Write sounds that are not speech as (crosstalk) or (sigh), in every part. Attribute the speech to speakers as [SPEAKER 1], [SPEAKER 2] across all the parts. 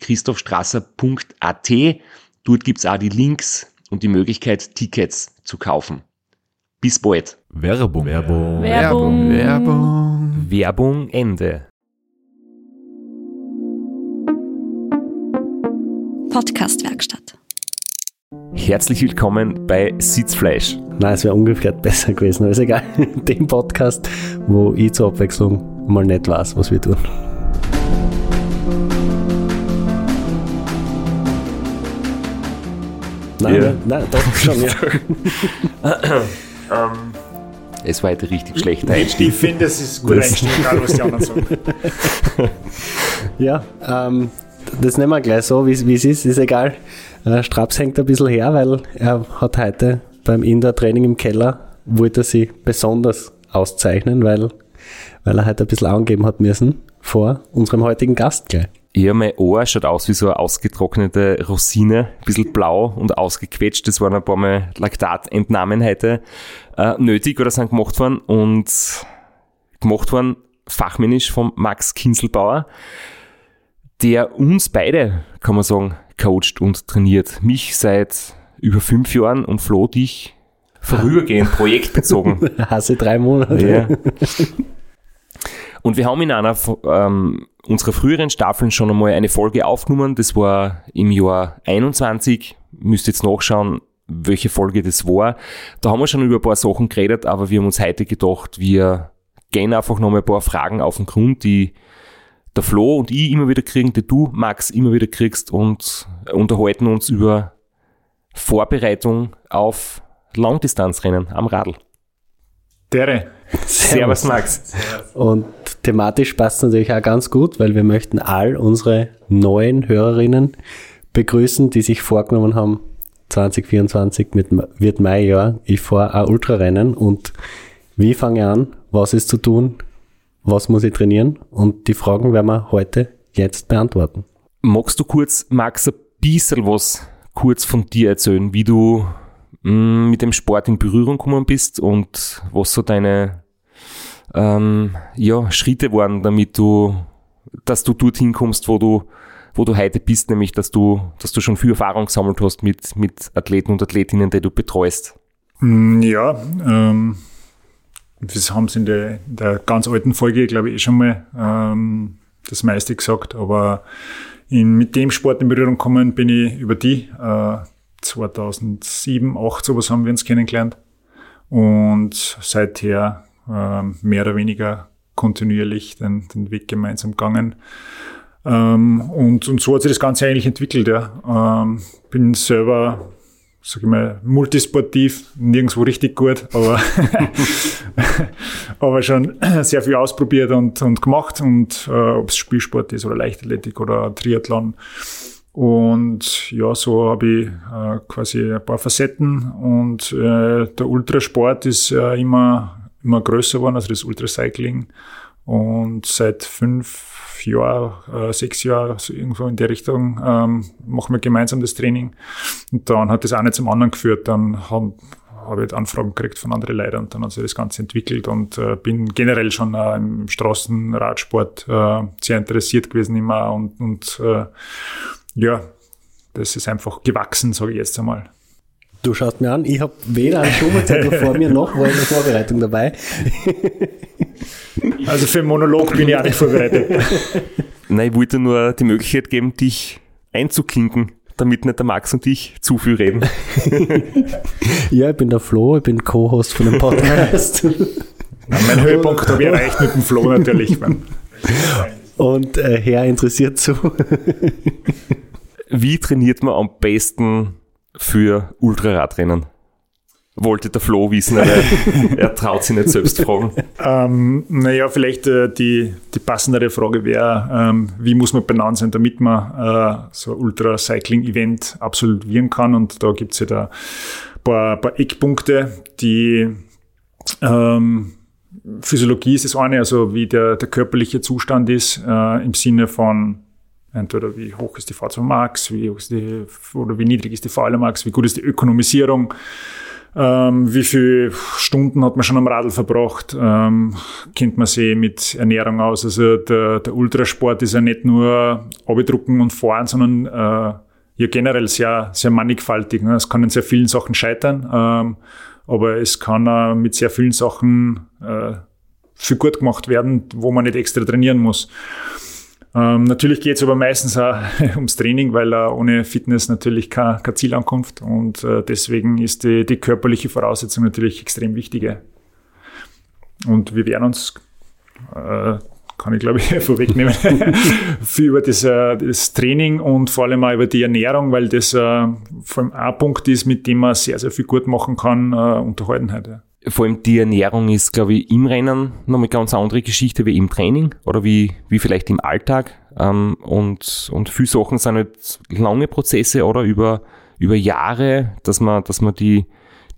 [SPEAKER 1] www.christophstrasser.at. Dort gibt's auch die Links und die Möglichkeit, Tickets zu kaufen. Bis bald.
[SPEAKER 2] Werbung.
[SPEAKER 3] Werbung.
[SPEAKER 4] Werbung.
[SPEAKER 3] Werbung.
[SPEAKER 1] Werbung Ende.
[SPEAKER 5] Podcastwerkstatt.
[SPEAKER 1] Herzlich willkommen bei Sitzfleisch.
[SPEAKER 6] Nein, es wäre ungefähr besser gewesen, aber ist egal. (laughs) Dem Podcast, wo ich zur Abwechslung mal nicht weiß, was wir tun. Nein,
[SPEAKER 1] Ja.
[SPEAKER 6] nein, doch schon, ja. (laughs)
[SPEAKER 1] Es war heute richtig schlechter Einstieg.
[SPEAKER 4] Ich finde, es ist gut
[SPEAKER 6] Das-
[SPEAKER 4] einstieg, egal was die anderen sagen. (laughs)
[SPEAKER 6] Ja, ähm, das nehmen wir gleich so, wie es wie es ist, ist egal. Äh, Straps hängt ein bisschen her, weil er hat heute beim Indoor-Training im Keller, wollte er sich besonders auszeichnen, weil, weil er heute ein bisschen angeben hat müssen vor unserem heutigen Gast gleich.
[SPEAKER 1] Ja, mein Ohr schaut aus wie so eine ausgetrocknete Rosine, ein bisschen blau und ausgequetscht. Das waren ein paar Mal Laktatentnahmen heute äh, nötig oder sind gemacht worden und gemacht worden fachmännisch vom Max Kinselbauer, der uns beide, kann man sagen, coacht und trainiert. Mich seit über fünf Jahren und Flo dich vorübergehend (laughs) projektbezogen.
[SPEAKER 6] Hasse drei Monate.
[SPEAKER 1] Ja. (laughs) Und wir haben in einer ähm, unserer früheren Staffeln schon einmal eine Folge aufgenommen. Das war im Jahr 21. Müsst jetzt nachschauen, welche Folge das war. Da haben wir schon über ein paar Sachen geredet, aber wir haben uns heute gedacht, wir gehen einfach noch mal ein paar Fragen auf den Grund, die der Flo und ich immer wieder kriegen, die du, Max, immer wieder kriegst und unterhalten uns über Vorbereitung auf Langdistanzrennen am Radl.
[SPEAKER 4] Dere.
[SPEAKER 1] Servus, Max.
[SPEAKER 6] Und thematisch passt natürlich auch ganz gut, weil wir möchten all unsere neuen Hörerinnen begrüßen, die sich vorgenommen haben, 2024 mit, wird mein Jahr, ich fahre ein Ultrarennen und wie fange ich an, was ist zu tun, was muss ich trainieren? Und die Fragen werden wir heute jetzt beantworten.
[SPEAKER 1] Magst du kurz, Max, ein bisschen was kurz von dir erzählen, wie du mit dem Sport in Berührung gekommen bist und was so deine ähm, ja, Schritte waren, damit du, dass du dorthin kommst, wo du, wo du heute bist, nämlich dass du, dass du schon viel Erfahrung gesammelt hast mit, mit Athleten und Athletinnen, die du betreust.
[SPEAKER 4] Mm, Ja, ähm, wir haben es in der, der ganz alten Folge, glaube ich, eh schon mal ähm, das meiste gesagt, aber in, mit dem Sport in Berührung gekommen bin ich über die. Äh, 2007, 2008 sowas haben wir uns kennengelernt und seither ähm, mehr oder weniger kontinuierlich den, den Weg gemeinsam gegangen. Ähm, und, und so hat sich das Ganze eigentlich entwickelt. Ja. Ähm, bin selber, sag ich mal, multisportiv, nirgendwo richtig gut, aber, (laughs) aber schon sehr viel ausprobiert und, und gemacht. Und äh, ob es Spielsport ist oder Leichtathletik oder Triathlon. Und ja, so habe ich äh, quasi ein paar Facetten. Und äh, der Ultrasport ist äh, immer, immer größer geworden, also das Ultracycling. Und seit fünf Jahren, äh, sechs Jahren, so irgendwo in der Richtung, ähm, machen wir gemeinsam das Training. Und dann hat das eine zum anderen geführt. Dann haben, habe ich Anfragen gekriegt von anderen Leuten und dann hat sich das Ganze entwickelt und äh, bin generell schon äh, im Straßenradsport äh, sehr interessiert gewesen immer und, und äh, ja, das ist einfach gewachsen, sage ich jetzt einmal.
[SPEAKER 6] Du schaust mir an, ich habe weder einen Schulzettel vor mir noch war in der Vorbereitung dabei. (laughs)
[SPEAKER 4] Also für einen Monolog bin ich auch nicht vorbereitet.
[SPEAKER 1] Nein, ich wollte nur die Möglichkeit geben, dich einzuklinken, damit nicht der Max und ich zu viel reden. (laughs)
[SPEAKER 6] Ja, ich bin der Flo, ich bin Co-Host von dem Podcast.
[SPEAKER 4] Ja, mein Höhepunkt habe ich erreicht mit dem Flo natürlich. (laughs)
[SPEAKER 6] und äh, Herr interessiert zu.
[SPEAKER 1] Wie trainiert man am besten für Ultraradrennen? Wollte der Flo wissen, aber er, traut sich nicht selbst fragen.
[SPEAKER 4] Ähm, naja, vielleicht äh, die, die passendere Frage wäre, ähm, wie muss man benannt sein, damit man äh, so ein Ultra-Cycling-Event absolvieren kann. Und da gibt es ja da ein paar, paar Eckpunkte, die ähm, Physiologie ist das eine, also wie der, der körperliche Zustand ist, äh, im Sinne von entweder wie hoch ist die V2 Max, wie hoch ist die, oder wie niedrig ist die VL Max, wie gut ist die Ökonomisierung, ähm, wie viele Stunden hat man schon am Radl verbracht, ähm, kennt man sich mit Ernährung aus. Also der, der Ultrasport ist ja nicht nur abdrucken und fahren, sondern äh, ja generell sehr, sehr mannigfaltig. Ne? Es kann in sehr vielen Sachen scheitern, ähm, aber es kann auch mit sehr vielen Sachen äh, viel gut gemacht werden, wo man nicht extra trainieren muss. Ähm, natürlich geht es aber meistens auch (laughs) ums Training, weil äh, ohne Fitness natürlich keine, keine Zielankunft und äh, deswegen ist die, die körperliche Voraussetzung natürlich extrem wichtige. Und wir werden uns, äh, kann ich glaube ich (laughs) vorwegnehmen, (laughs) viel über das, äh, das, Training und vor allem auch über die Ernährung, weil das äh, vor allem ein Punkt ist, mit dem man sehr, sehr viel gut machen kann, äh, unterhalten heute
[SPEAKER 1] vor allem die Ernährung ist, glaube ich, im Rennen nochmal ganz andere Geschichte wie im Training oder wie, wie vielleicht im Alltag. Ähm, und, und viele Sachen sind halt lange Prozesse oder über, über Jahre, dass man, dass man die,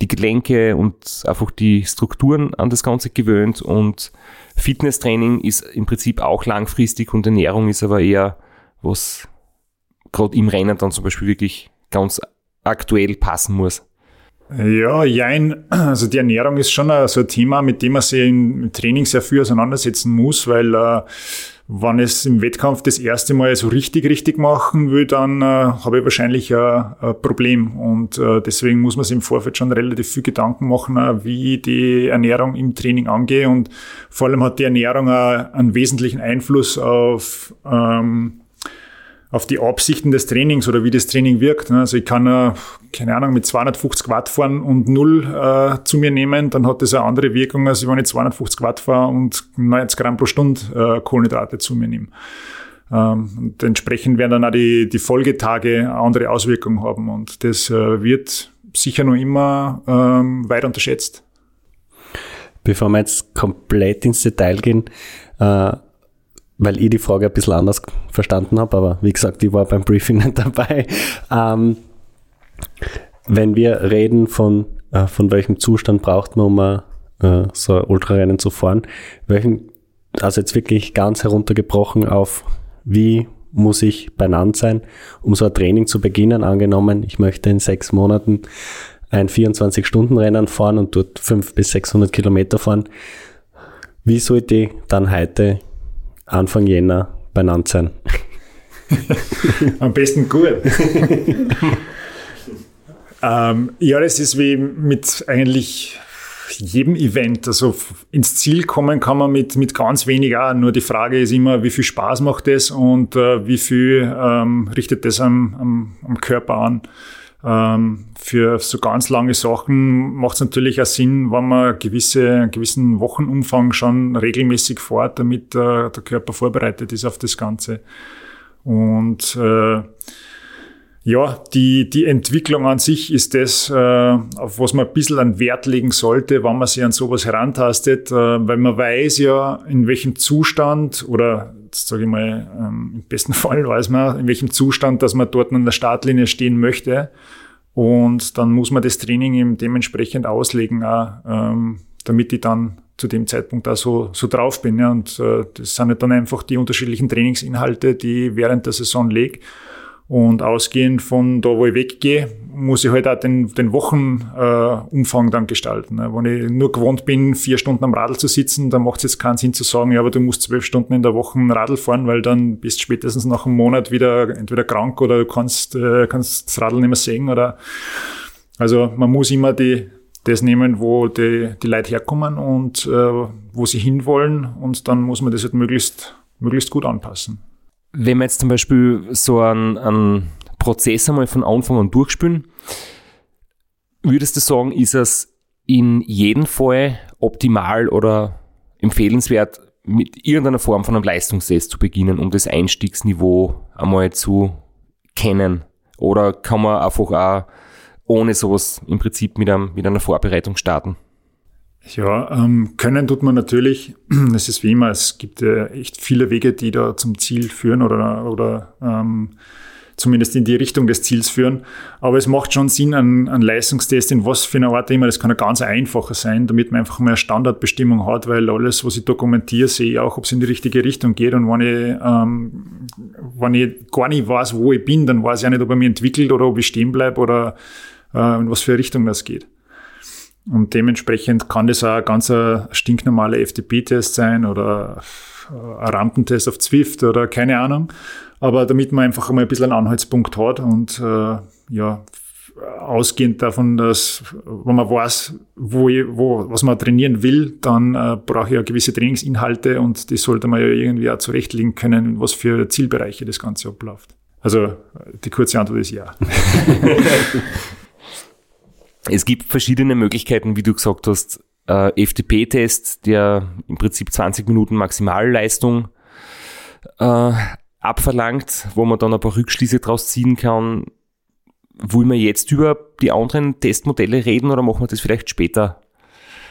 [SPEAKER 1] die Gelenke und einfach die Strukturen an das Ganze gewöhnt. Und Fitnesstraining ist im Prinzip auch langfristig und Ernährung ist aber eher was gerade im Rennen dann zum Beispiel wirklich ganz aktuell passen muss.
[SPEAKER 4] Ja, jein. Also die Ernährung ist schon so ein Thema, mit dem man sich im Training sehr viel auseinandersetzen muss, weil äh, wenn ich es im Wettkampf das erste Mal so richtig, richtig machen will, dann äh, habe ich wahrscheinlich ein, ein Problem. Und äh, deswegen muss man sich im Vorfeld schon relativ viel Gedanken machen, äh, wie die Ernährung im Training angeht. Und vor allem hat die Ernährung einen wesentlichen Einfluss auf ähm, auf die Absichten des Trainings oder wie das Training wirkt. Ne? Also ich kann, äh, keine Ahnung, mit 250 Watt fahren und null äh, zu mir nehmen, dann hat das eine andere Wirkung, als wenn ich 250 Watt fahre und 90 Gramm pro Stunde äh, Kohlenhydrate zu mir nehme. Ähm, und entsprechend werden dann auch die, die Folgetage andere Auswirkungen haben und das äh, wird sicher noch immer ähm, weit unterschätzt.
[SPEAKER 6] Bevor wir jetzt komplett ins Detail gehen, äh, weil ich die Frage ein bisschen anders verstanden habe, aber wie gesagt, ich war beim Briefing (laughs) nicht dabei. Ähm, wenn wir reden von, äh, von welchem Zustand braucht man, um äh, so ein Ultrarennen zu fahren, welchen, also jetzt wirklich ganz heruntergebrochen auf, wie muss ich benannt sein, um so ein Training zu beginnen, angenommen, ich möchte in sechs Monaten ein 24-Stunden-Rennen fahren und dort 500 bis 600 Kilometer fahren. Wie sollte ich dann heute Anfang Jänner benannt sein. (laughs)
[SPEAKER 4] Am besten gut. (laughs) ähm, ja, das ist wie mit eigentlich jedem Event. Also ins Ziel kommen kann man mit, mit ganz wenig auch. Nur die Frage ist immer, wie viel Spaß macht das und äh, wie viel ähm, richtet das am, am, am Körper an. Ähm, für so ganz lange Sachen macht es natürlich auch Sinn, wenn man gewisse, einen gewissen Wochenumfang schon regelmäßig fährt, damit äh, der Körper vorbereitet ist auf das Ganze. Und äh, ja, die, die Entwicklung an sich ist das, äh, auf was man ein bisschen an Wert legen sollte, wenn man sich an sowas herantastet, äh, weil man weiß ja, in welchem Zustand oder sage ich mal, ähm, im besten (laughs) Fall weiß man, in welchem Zustand, dass man dort an der Startlinie stehen möchte. Und dann muss man das Training eben dementsprechend auslegen, auch, ähm, damit ich dann zu dem Zeitpunkt da so, so drauf bin. Ja. Und äh, das sind dann einfach die unterschiedlichen Trainingsinhalte, die ich während der Saison lege. Und ausgehend von da, wo ich weggehe, muss ich halt auch den, den Wochenumfang äh, dann gestalten. Ne? Wenn ich nur gewohnt bin, vier Stunden am Radl zu sitzen, dann macht es jetzt keinen Sinn zu sagen, ja, aber du musst zwölf Stunden in der Woche Radl fahren, weil dann bist du spätestens nach einem Monat wieder entweder krank oder du kannst, äh, kannst das Radl nicht mehr sehen. Oder also man muss immer die, das nehmen, wo die, die Leute herkommen und äh, wo sie hinwollen und dann muss man das halt möglichst, möglichst gut anpassen.
[SPEAKER 1] wenn wir jetzt zum Beispiel so einen, einen Prozess einmal von Anfang an durchspülen, würdest du sagen, ist es in jedem Fall optimal oder empfehlenswert, mit irgendeiner Form von einem Leistungstest zu beginnen, um das Einstiegsniveau einmal zu kennen? Oder kann man einfach auch ohne sowas im Prinzip mit, einem, mit einer Vorbereitung starten?
[SPEAKER 4] Ja, ähm, können tut man natürlich. (clears throat) Es ist wie immer, es gibt äh, echt viele Wege, die da zum Ziel führen oder, oder ähm, zumindest in die Richtung des Ziels führen. Aber es macht schon Sinn, einen, einen Leistungstest in was für einer Art immer, das kann ein ganz einfacher sein, damit man einfach eine Standardbestimmung hat, weil alles, was ich dokumentiere, sehe ich auch, ob es in die richtige Richtung geht. Und wenn ich, ähm, wenn ich gar nicht weiß, wo ich bin, dann weiß ich ja nicht, ob er mich entwickelt oder ob ich stehen bleibe oder äh, in was für eine Richtung das geht. Und dementsprechend kann das auch ein ganz stinknormaler FTP-Test sein oder ein Rampentest auf Zwift oder keine Ahnung. Aber damit man einfach mal ein bisschen einen Anhaltspunkt hat und äh, ja, ausgehend davon, dass wenn man weiß, wo, wo was man trainieren will, dann äh, brauche ich ja gewisse Trainingsinhalte und die sollte man ja irgendwie auch zurechtlegen können, was für Zielbereiche das Ganze abläuft. Also die kurze Antwort ist ja. (laughs)
[SPEAKER 1] Es gibt verschiedene Möglichkeiten, wie du gesagt hast. Äh, FTP-Test, der im Prinzip 20 Minuten Maximalleistung äh, abverlangt, wo man dann ein paar Rückschlüsse draus ziehen kann. Wollen wir jetzt über die anderen Testmodelle reden oder machen wir das vielleicht später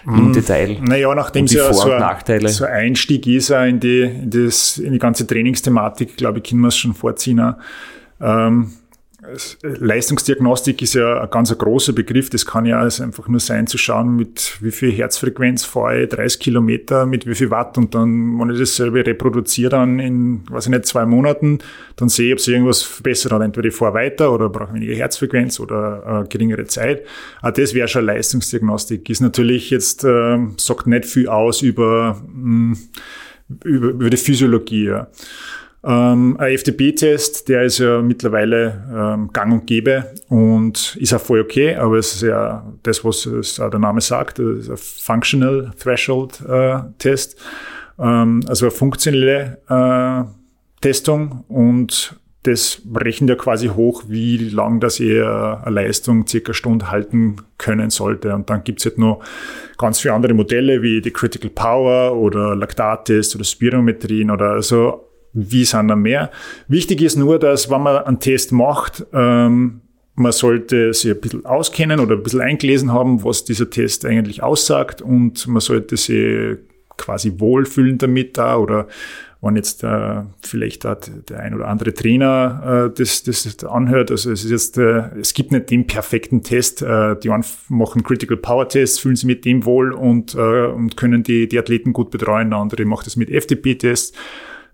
[SPEAKER 1] im mm, Detail?
[SPEAKER 4] Naja, nachdem es ja so ein, so ein Einstieg ist in die, in, das, in die ganze Trainingsthematik, glaube ich, können wir es schon vorziehen. Ähm, Leistungsdiagnostik ist ja ein ganz großer Begriff. Das kann ja also einfach nur sein, zu schauen, mit wie viel Herzfrequenz fahre ich 30 Kilometer, mit wie viel Watt und dann, wenn ich dasselbe reproduziere dann in, weiß ich nicht, zwei Monaten, dann sehe ich, ob sich irgendwas verbessert hat. Entweder ich fahre weiter oder brauche weniger Herzfrequenz oder äh, geringere Zeit. Auch das wäre schon Leistungsdiagnostik. Ist natürlich jetzt, äh, sagt nicht viel aus über, mh, über, über die Physiologie. Ja. Ähm, ein FTP-Test, der ist ja mittlerweile ähm, gang und gäbe und ist auch voll okay, aber es ist ja das, was es auch der Name sagt, das ist ein Functional Threshold äh, Test, ähm, also eine funktionelle äh, Testung und das rechnet ja quasi hoch, wie lang das ihr eine Leistung circa eine Stunde halten können sollte. Und dann gibt's halt noch ganz viele andere Modelle wie die Critical Power oder Laktattest oder Spirometrien oder so wie sind da mehr. Wichtig ist nur, dass wenn man einen Test macht, ähm, man sollte sich ein bisschen auskennen oder ein bisschen eingelesen haben, was dieser Test eigentlich aussagt und man sollte sich quasi wohlfühlen damit da oder wenn jetzt äh, vielleicht da der ein oder andere Trainer äh, das, das anhört, also es ist jetzt, äh, es gibt nicht den perfekten Test. Äh, die einen machen Critical Power Tests, fühlen sich mit dem wohl und, äh, und können die, die Athleten gut betreuen. Der andere macht das mit FTP-Tests.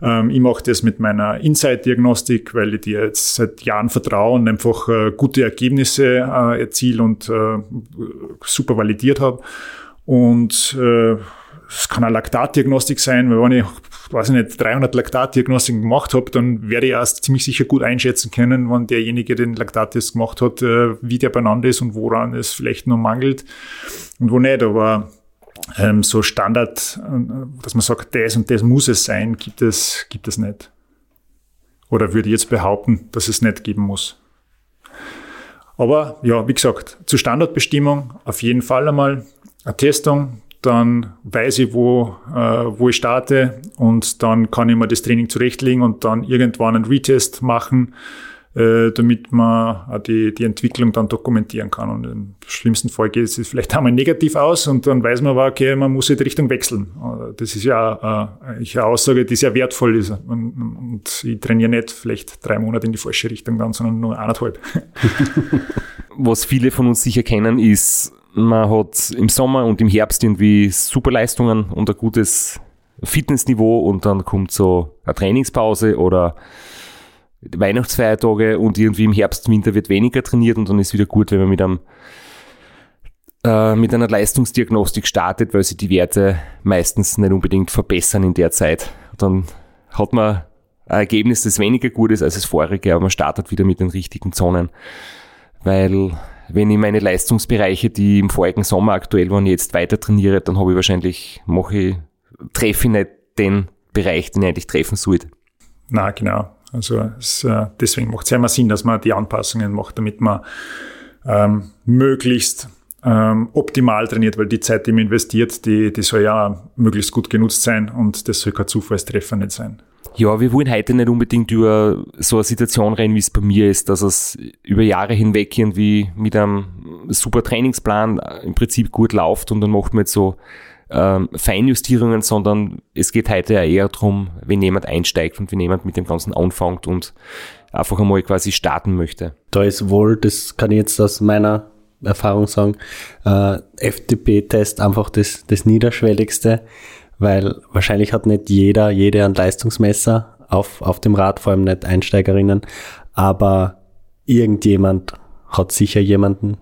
[SPEAKER 4] Ähm, ich mache das mit meiner Insight-Diagnostik, weil ich dir jetzt seit Jahren vertraue und einfach äh, gute Ergebnisse äh, erziele und äh, super validiert habe. Und äh, es kann eine Laktatdiagnostik sein, weil wenn ich, weiß ich nicht, 300 Laktatdiagnostiken gemacht habe, dann werde ich erst ziemlich sicher gut einschätzen können, wenn derjenige den Laktattest gemacht hat, äh, wie der beieinander ist und woran es vielleicht noch mangelt und wo nicht. Aber ähm, so Standard, äh, dass man sagt, das und das muss es sein, gibt es, gibt es nicht. Oder würde ich jetzt behaupten, dass es nicht geben muss. Aber ja, wie gesagt, zur Standardbestimmung auf jeden Fall einmal eine Testung, dann weiß ich, wo, äh, wo ich starte und dann kann ich mir das Training zurechtlegen und dann irgendwann einen Retest machen äh, damit man die, die Entwicklung dann dokumentieren kann. Und im schlimmsten Fall geht es vielleicht einmal negativ aus und dann weiß man aber, okay, man muss in die Richtung wechseln. Äh, das ist ja äh, eine Aussage, die sehr wertvoll ist. Und ich trainiere nicht vielleicht drei Monate in die falsche Richtung dann, sondern nur eineinhalb. (laughs)
[SPEAKER 1] Was viele von uns sicher kennen, ist, man hat im Sommer und im Herbst irgendwie Superleistungen und ein gutes Fitnessniveau und dann kommt so eine Trainingspause oder Weihnachtsfeiertage und irgendwie im Herbst, Winter wird weniger trainiert und dann ist wieder gut, wenn man mit einem äh, mit einer Leistungsdiagnostik startet, weil sich die Werte meistens nicht unbedingt verbessern in der Zeit. Dann hat man ein Ergebnis, das weniger gut ist als das vorige, aber man startet wieder mit den richtigen Zonen. Weil wenn ich meine Leistungsbereiche, die im vorigen Sommer aktuell waren, jetzt weiter trainiere, dann habe ich wahrscheinlich, mache ich, treffe ich nicht den Bereich, den ich eigentlich treffen sollte.
[SPEAKER 4] Na, genau. Also es, äh, deswegen macht es ja immer Sinn, dass man die Anpassungen macht, damit man ähm, möglichst ähm, optimal trainiert, weil die Zeit, die man investiert, die, die soll ja möglichst gut genutzt sein und das soll kein Zufallstreffer nicht sein.
[SPEAKER 1] Ja, wir wollen heute nicht unbedingt über so eine Situation reden, wie es bei mir ist, dass es über Jahre hinweg irgendwie mit einem super Trainingsplan im Prinzip gut läuft und dann macht man jetzt so ähm, Feinjustierungen, sondern es geht heute ja eher darum, wenn jemand einsteigt und wenn jemand mit dem Ganzen anfängt und einfach einmal quasi starten möchte.
[SPEAKER 6] Da ist wohl, das kann ich jetzt aus meiner Erfahrung sagen, äh, FTP-Test einfach das, das Niederschwelligste, weil wahrscheinlich hat nicht jeder, jede ein Leistungsmesser auf, auf dem Rad, vor allem nicht Einsteigerinnen, aber irgendjemand hat sicher jemanden,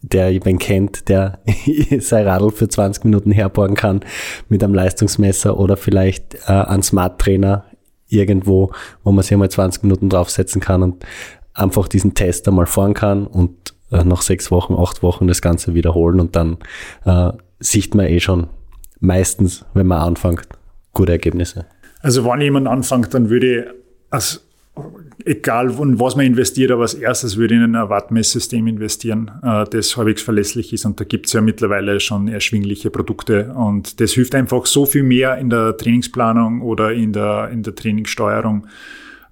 [SPEAKER 6] der jemand kennt, der (laughs) sein Radl für 20 Minuten herborgen kann mit einem Leistungsmesser oder vielleicht äh, einen Smart Trainer irgendwo, wo man sich einmal 20 Minuten draufsetzen kann und einfach diesen Test einmal fahren kann und äh, nach sechs Wochen, acht Wochen das Ganze wiederholen und dann äh, sieht man eh schon meistens, wenn man anfängt, gute Ergebnisse.
[SPEAKER 4] Also wenn jemand anfängt, dann würde ich, als, egal in was man investiert, aber als erstes würde ich in ein Wattmesssystem investieren, äh, das halbwegs verlässlich ist. Und da gibt es ja mittlerweile schon erschwingliche Produkte. Und das hilft einfach so viel mehr in der Trainingsplanung oder in der, in der Trainingssteuerung.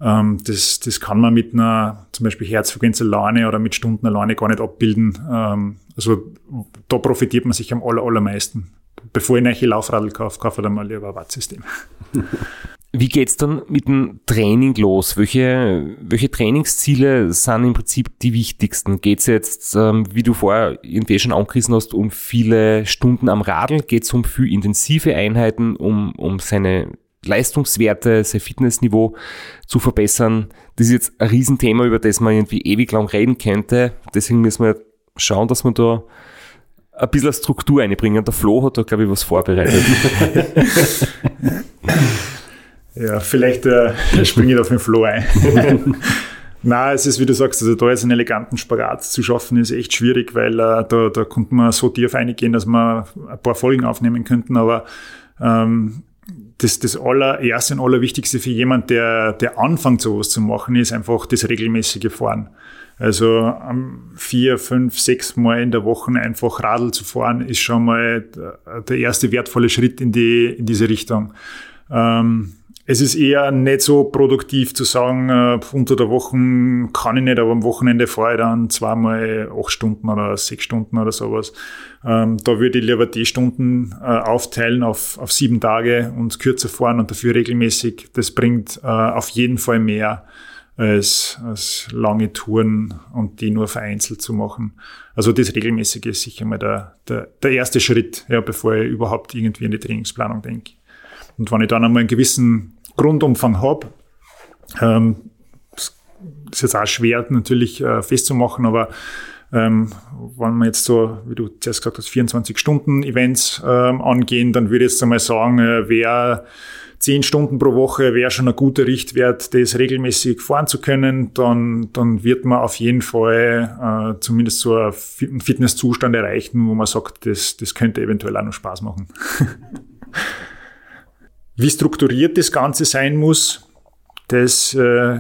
[SPEAKER 4] Ähm, das, das kann man mit einer zum Beispiel Herzfrequenz alleine oder mit Stunden alleine gar nicht abbilden. Ähm, also da profitiert man sich am aller, allermeisten. Bevor ich eine Laufradl kaufe, kaufe ich dann mal lieber ein Wattsystem. (laughs)
[SPEAKER 1] Wie geht's dann mit dem Training los? Welche, welche Trainingsziele sind im Prinzip die wichtigsten? Geht's jetzt, ähm, wie du vorher irgendwie schon angerissen hast, um viele Stunden am Radl? Geht's um viel intensive Einheiten, um, um seine Leistungswerte, sein Fitnessniveau zu verbessern? Das ist jetzt ein Riesenthema, über das man irgendwie ewig lang reden könnte. Deswegen müssen wir schauen, dass wir da ein bisschen Struktur einbringen. Der Flo hat da, glaube ich, was vorbereitet. (laughs) (laughs)
[SPEAKER 4] Ja, vielleicht äh, (laughs) springe ich auf den Flow ein. (laughs) Na, es ist, wie du sagst, also da jetzt einen eleganten Spagat zu schaffen, ist echt schwierig, weil äh, da, da konnte man so tief eingehen, dass wir ein paar Folgen aufnehmen könnten, aber ähm, das, das allererste und allerwichtigste für jemand, der, der anfängt, sowas zu machen, ist einfach das regelmäßige Fahren. Also um, vier, fünf, sechs Mal in der Woche einfach Radl zu fahren, ist schon mal der erste wertvolle Schritt in, die, in diese Richtung. Ähm, es ist eher nicht so produktiv zu sagen, äh, unter der Woche kann ich nicht, aber am Wochenende fahre ich dann zweimal acht Stunden oder sechs Stunden oder sowas. Ähm, da würde ich lieber die Stunden äh, aufteilen auf, auf sieben Tage und kürzer fahren und dafür regelmäßig. Das bringt äh, auf jeden Fall mehr als, als lange Touren und die nur vereinzelt zu machen. Also das Regelmäßige ist sicher mal der, der, der erste Schritt, ja, bevor ich überhaupt irgendwie in die Trainingsplanung denke. Und wenn ich dann einmal einen gewissen Grundumfang habe. Ähm, ist jetzt auch schwer natürlich äh, festzumachen, aber ähm, wenn wir jetzt so, wie du zuerst gesagt hast, 24-Stunden-Events ähm, angehen, dann würde ich jetzt einmal sagen, äh, wer 10 Stunden pro Woche wäre schon ein guter Richtwert, das regelmäßig fahren zu können, dann, dann wird man auf jeden Fall äh, zumindest so einen Fitnesszustand erreichen, wo man sagt, das, das könnte eventuell auch noch Spaß machen. (laughs) Wie strukturiert das Ganze sein muss, dass äh,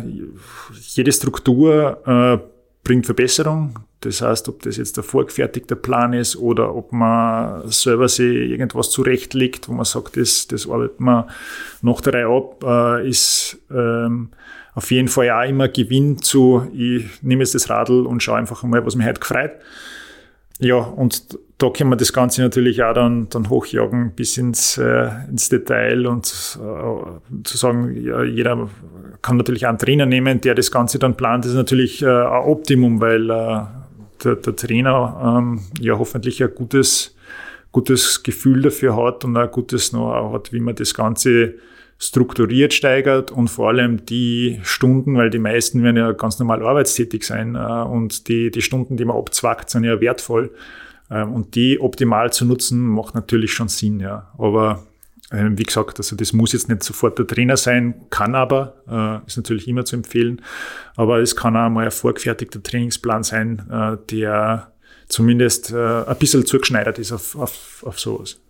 [SPEAKER 4] jede Struktur äh, bringt Verbesserung. Das heißt, ob das jetzt ein vorgefertigter Plan ist oder ob man selber sich irgendwas zurechtlegt, wo man sagt, das, das arbeitet man nach der Reihe ab, äh, ist ähm, auf jeden Fall auch immer Gewinn zu, ich nehme jetzt das Radl und schaue einfach mal, was mich heute gefreut. Ja, und da können wir das Ganze natürlich auch dann, dann hochjagen bis ins, äh, ins Detail und äh, zu sagen, ja, jeder kann natürlich einen Trainer nehmen, der das Ganze dann plant. Das ist natürlich äh, ein Optimum, weil äh, der, der Trainer ähm, ja hoffentlich ein gutes, gutes Gefühl dafür hat und ein gutes Know-how hat, wie man das Ganze strukturiert steigert und vor allem die Stunden, weil die meisten werden ja ganz normal arbeitstätig sein äh, und die, die Stunden, die man abzwackt, sind ja wertvoll. Ähm, und die optimal zu nutzen, macht natürlich schon Sinn, ja. Aber ähm, wie gesagt, also das muss jetzt nicht sofort der Trainer sein, kann aber, äh, ist natürlich immer zu empfehlen. Aber es kann auch mal ein vorgefertigter Trainingsplan sein, äh, der zumindest äh, ein bisschen zugeschneidert ist auf, auf, auf sowas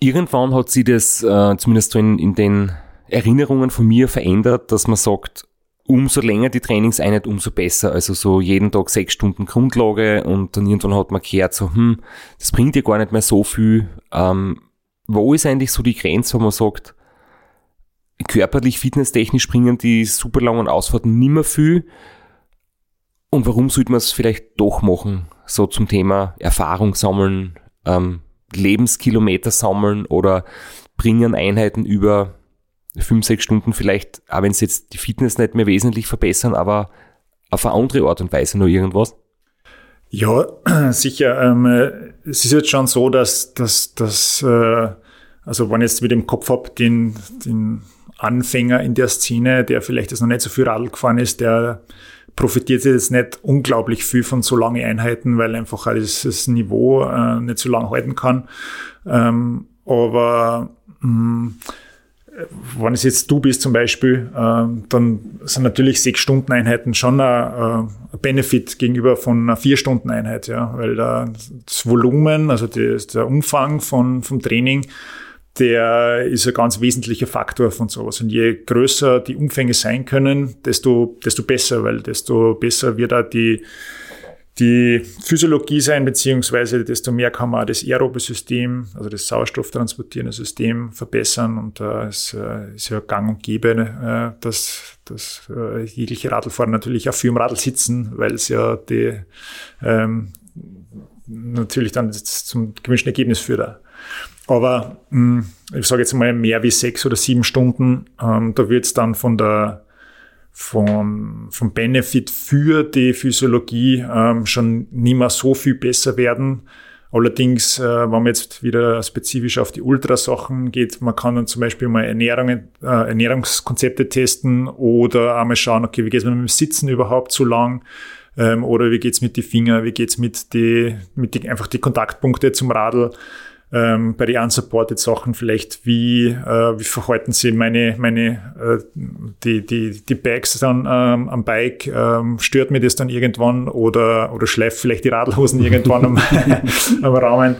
[SPEAKER 1] irgendwann hat sich das zumindest so in, in den Erinnerungen von mir verändert, dass man sagt, umso länger die Trainingseinheit, umso besser. Also so jeden Tag sechs Stunden Grundlage und dann irgendwann hat man gehört, so, hm, das bringt dir gar nicht mehr so viel. Ähm, wo ist eigentlich so die Grenze, wo man sagt, körperlich, fitnesstechnisch bringen die super langen Ausfahrten nimmer viel. Und warum sollte man es vielleicht doch machen? So zum Thema Erfahrung sammeln, ähm, Lebenskilometer sammeln oder bringen Einheiten über fünf, sechs Stunden vielleicht, auch wenn es jetzt die Fitness nicht mehr wesentlich verbessern, aber auf eine andere Art und Weise nur irgendwas?
[SPEAKER 4] Ja, (clears throat) sicher. Ähm, es ist jetzt schon so, dass, dass, dass äh, also wenn ich jetzt mit dem Kopf habe, den, den Anfänger in der Szene, der vielleicht jetzt noch nicht so viel Radl gefahren ist, der profitiert jetzt nicht unglaublich viel von so langen Einheiten, weil einfach das Niveau äh, nicht so lang halten kann. Ähm, aber mh, mm, wenn es jetzt du bist zum Beispiel, äh, dann sind natürlich sechs Stunden Einheiten schon ein, ein Benefit gegenüber von einer vier Stunden Einheit, ja, weil da das Volumen, also der Umfang von vom Training der ist ein ganz wesentlicher Faktor von sowas. Und je größer die Umfänge sein können, desto, desto besser, weil desto besser wird auch die, die Physiologie sein, beziehungsweise desto mehr kann man auch das aerobe System, also das sauerstofftransportierende System verbessern. Und da ist, äh, ist ja gang und gäbe, äh, dass, dass äh, jegliche Radlfahrer natürlich auch für im Radl sitzen, weil es ja die ähm, natürlich dann zum gewünschten Ergebnis führt. Aber mh, hm, ich sage jetzt mal mehr wie sechs oder sieben Stunden, ähm, da wird es dann von der vom, vom Benefit für die Physiologie ähm, schon nicht mehr so viel besser werden. Allerdings, äh, wenn man jetzt wieder spezifisch auf die Ultrasachen geht, man kann dann zum Beispiel mal Ernährung, äh, Ernährungskonzepte testen oder einmal schauen, okay, wie geht es mit dem Sitzen überhaupt so lang? Ähm, oder wie geht's mit die Finger, wie geht's mit die, mit die, einfach die Kontaktpunkte zum Radl? Ähm, bei den unsupported Sachen vielleicht, wie, äh, wie verhalten sie meine, meine, äh, die, die, die Bags dann ähm, am Bike, ähm, stört mir das dann irgendwann oder, oder schleift vielleicht die Radlhosen irgendwann am, (laughs) (laughs) am Rahmen.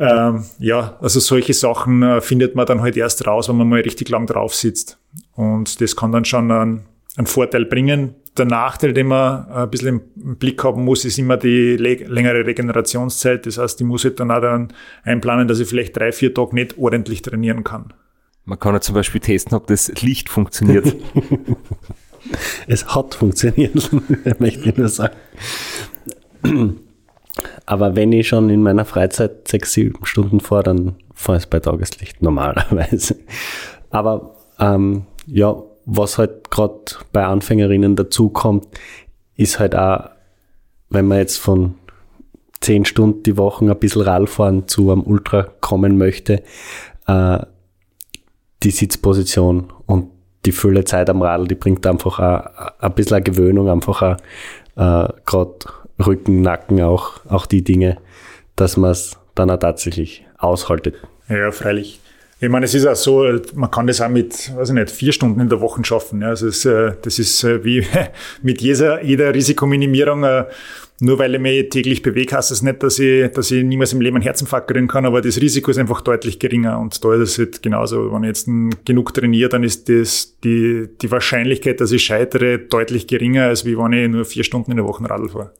[SPEAKER 4] Ähm, ja, also solche Sachen äh, findet man dann halt erst raus, wenn man mal richtig lang drauf sitzt. Und das kann dann schon einen, einen Vorteil bringen der Nachteil, den man ein bisschen im Blick haben muss, ist immer die längere Regenerationszeit. Das heißt, ich muss halt dann auch dann einplanen, dass ich vielleicht drei, vier Tage nicht ordentlich trainieren kann.
[SPEAKER 1] Man kann ja zum Beispiel testen, ob das Licht funktioniert. (laughs)
[SPEAKER 6] es hat funktioniert, (laughs) möchte ich nur sagen. Aber wenn ich schon in meiner Freizeit sechs, sieben Stunden fahre, dann fahre ich bei Tageslicht normalerweise. Aber ähm, ja, was halt gerade bei Anfängerinnen dazukommt, ist halt auch, wenn man jetzt von zehn Stunden die Woche ein bisschen Radfahren zu einem Ultra kommen möchte, äh, die Sitzposition und die Fülle Zeit am Radl, die bringt einfach auch, ein bisschen eine Gewöhnung, einfach auch, äh, gerade Rücken, Nacken, auch, auch die Dinge, dass man es dann auch tatsächlich aushaltet.
[SPEAKER 4] Ja, freilich. Ich meine, es ist auch so, man kann das auch mit, weiß ich nicht, vier Stunden in der Woche schaffen. Ja. Also es, äh, das ist äh, wie (laughs) mit jeder, jeder Risikominimierung. Äh, nur weil ich mich täglich bewege, heißt das nicht, dass ich, dass ich niemals im Leben einen Herzinfarkt kriegen kann, aber das Risiko ist einfach deutlich geringer. Und da ist es halt genauso. Wenn ich jetzt genug trainiere, dann ist das, die, die Wahrscheinlichkeit, dass ich scheitere, deutlich geringer, als wie wenn ich nur vier Stunden in der Woche Radl fahre.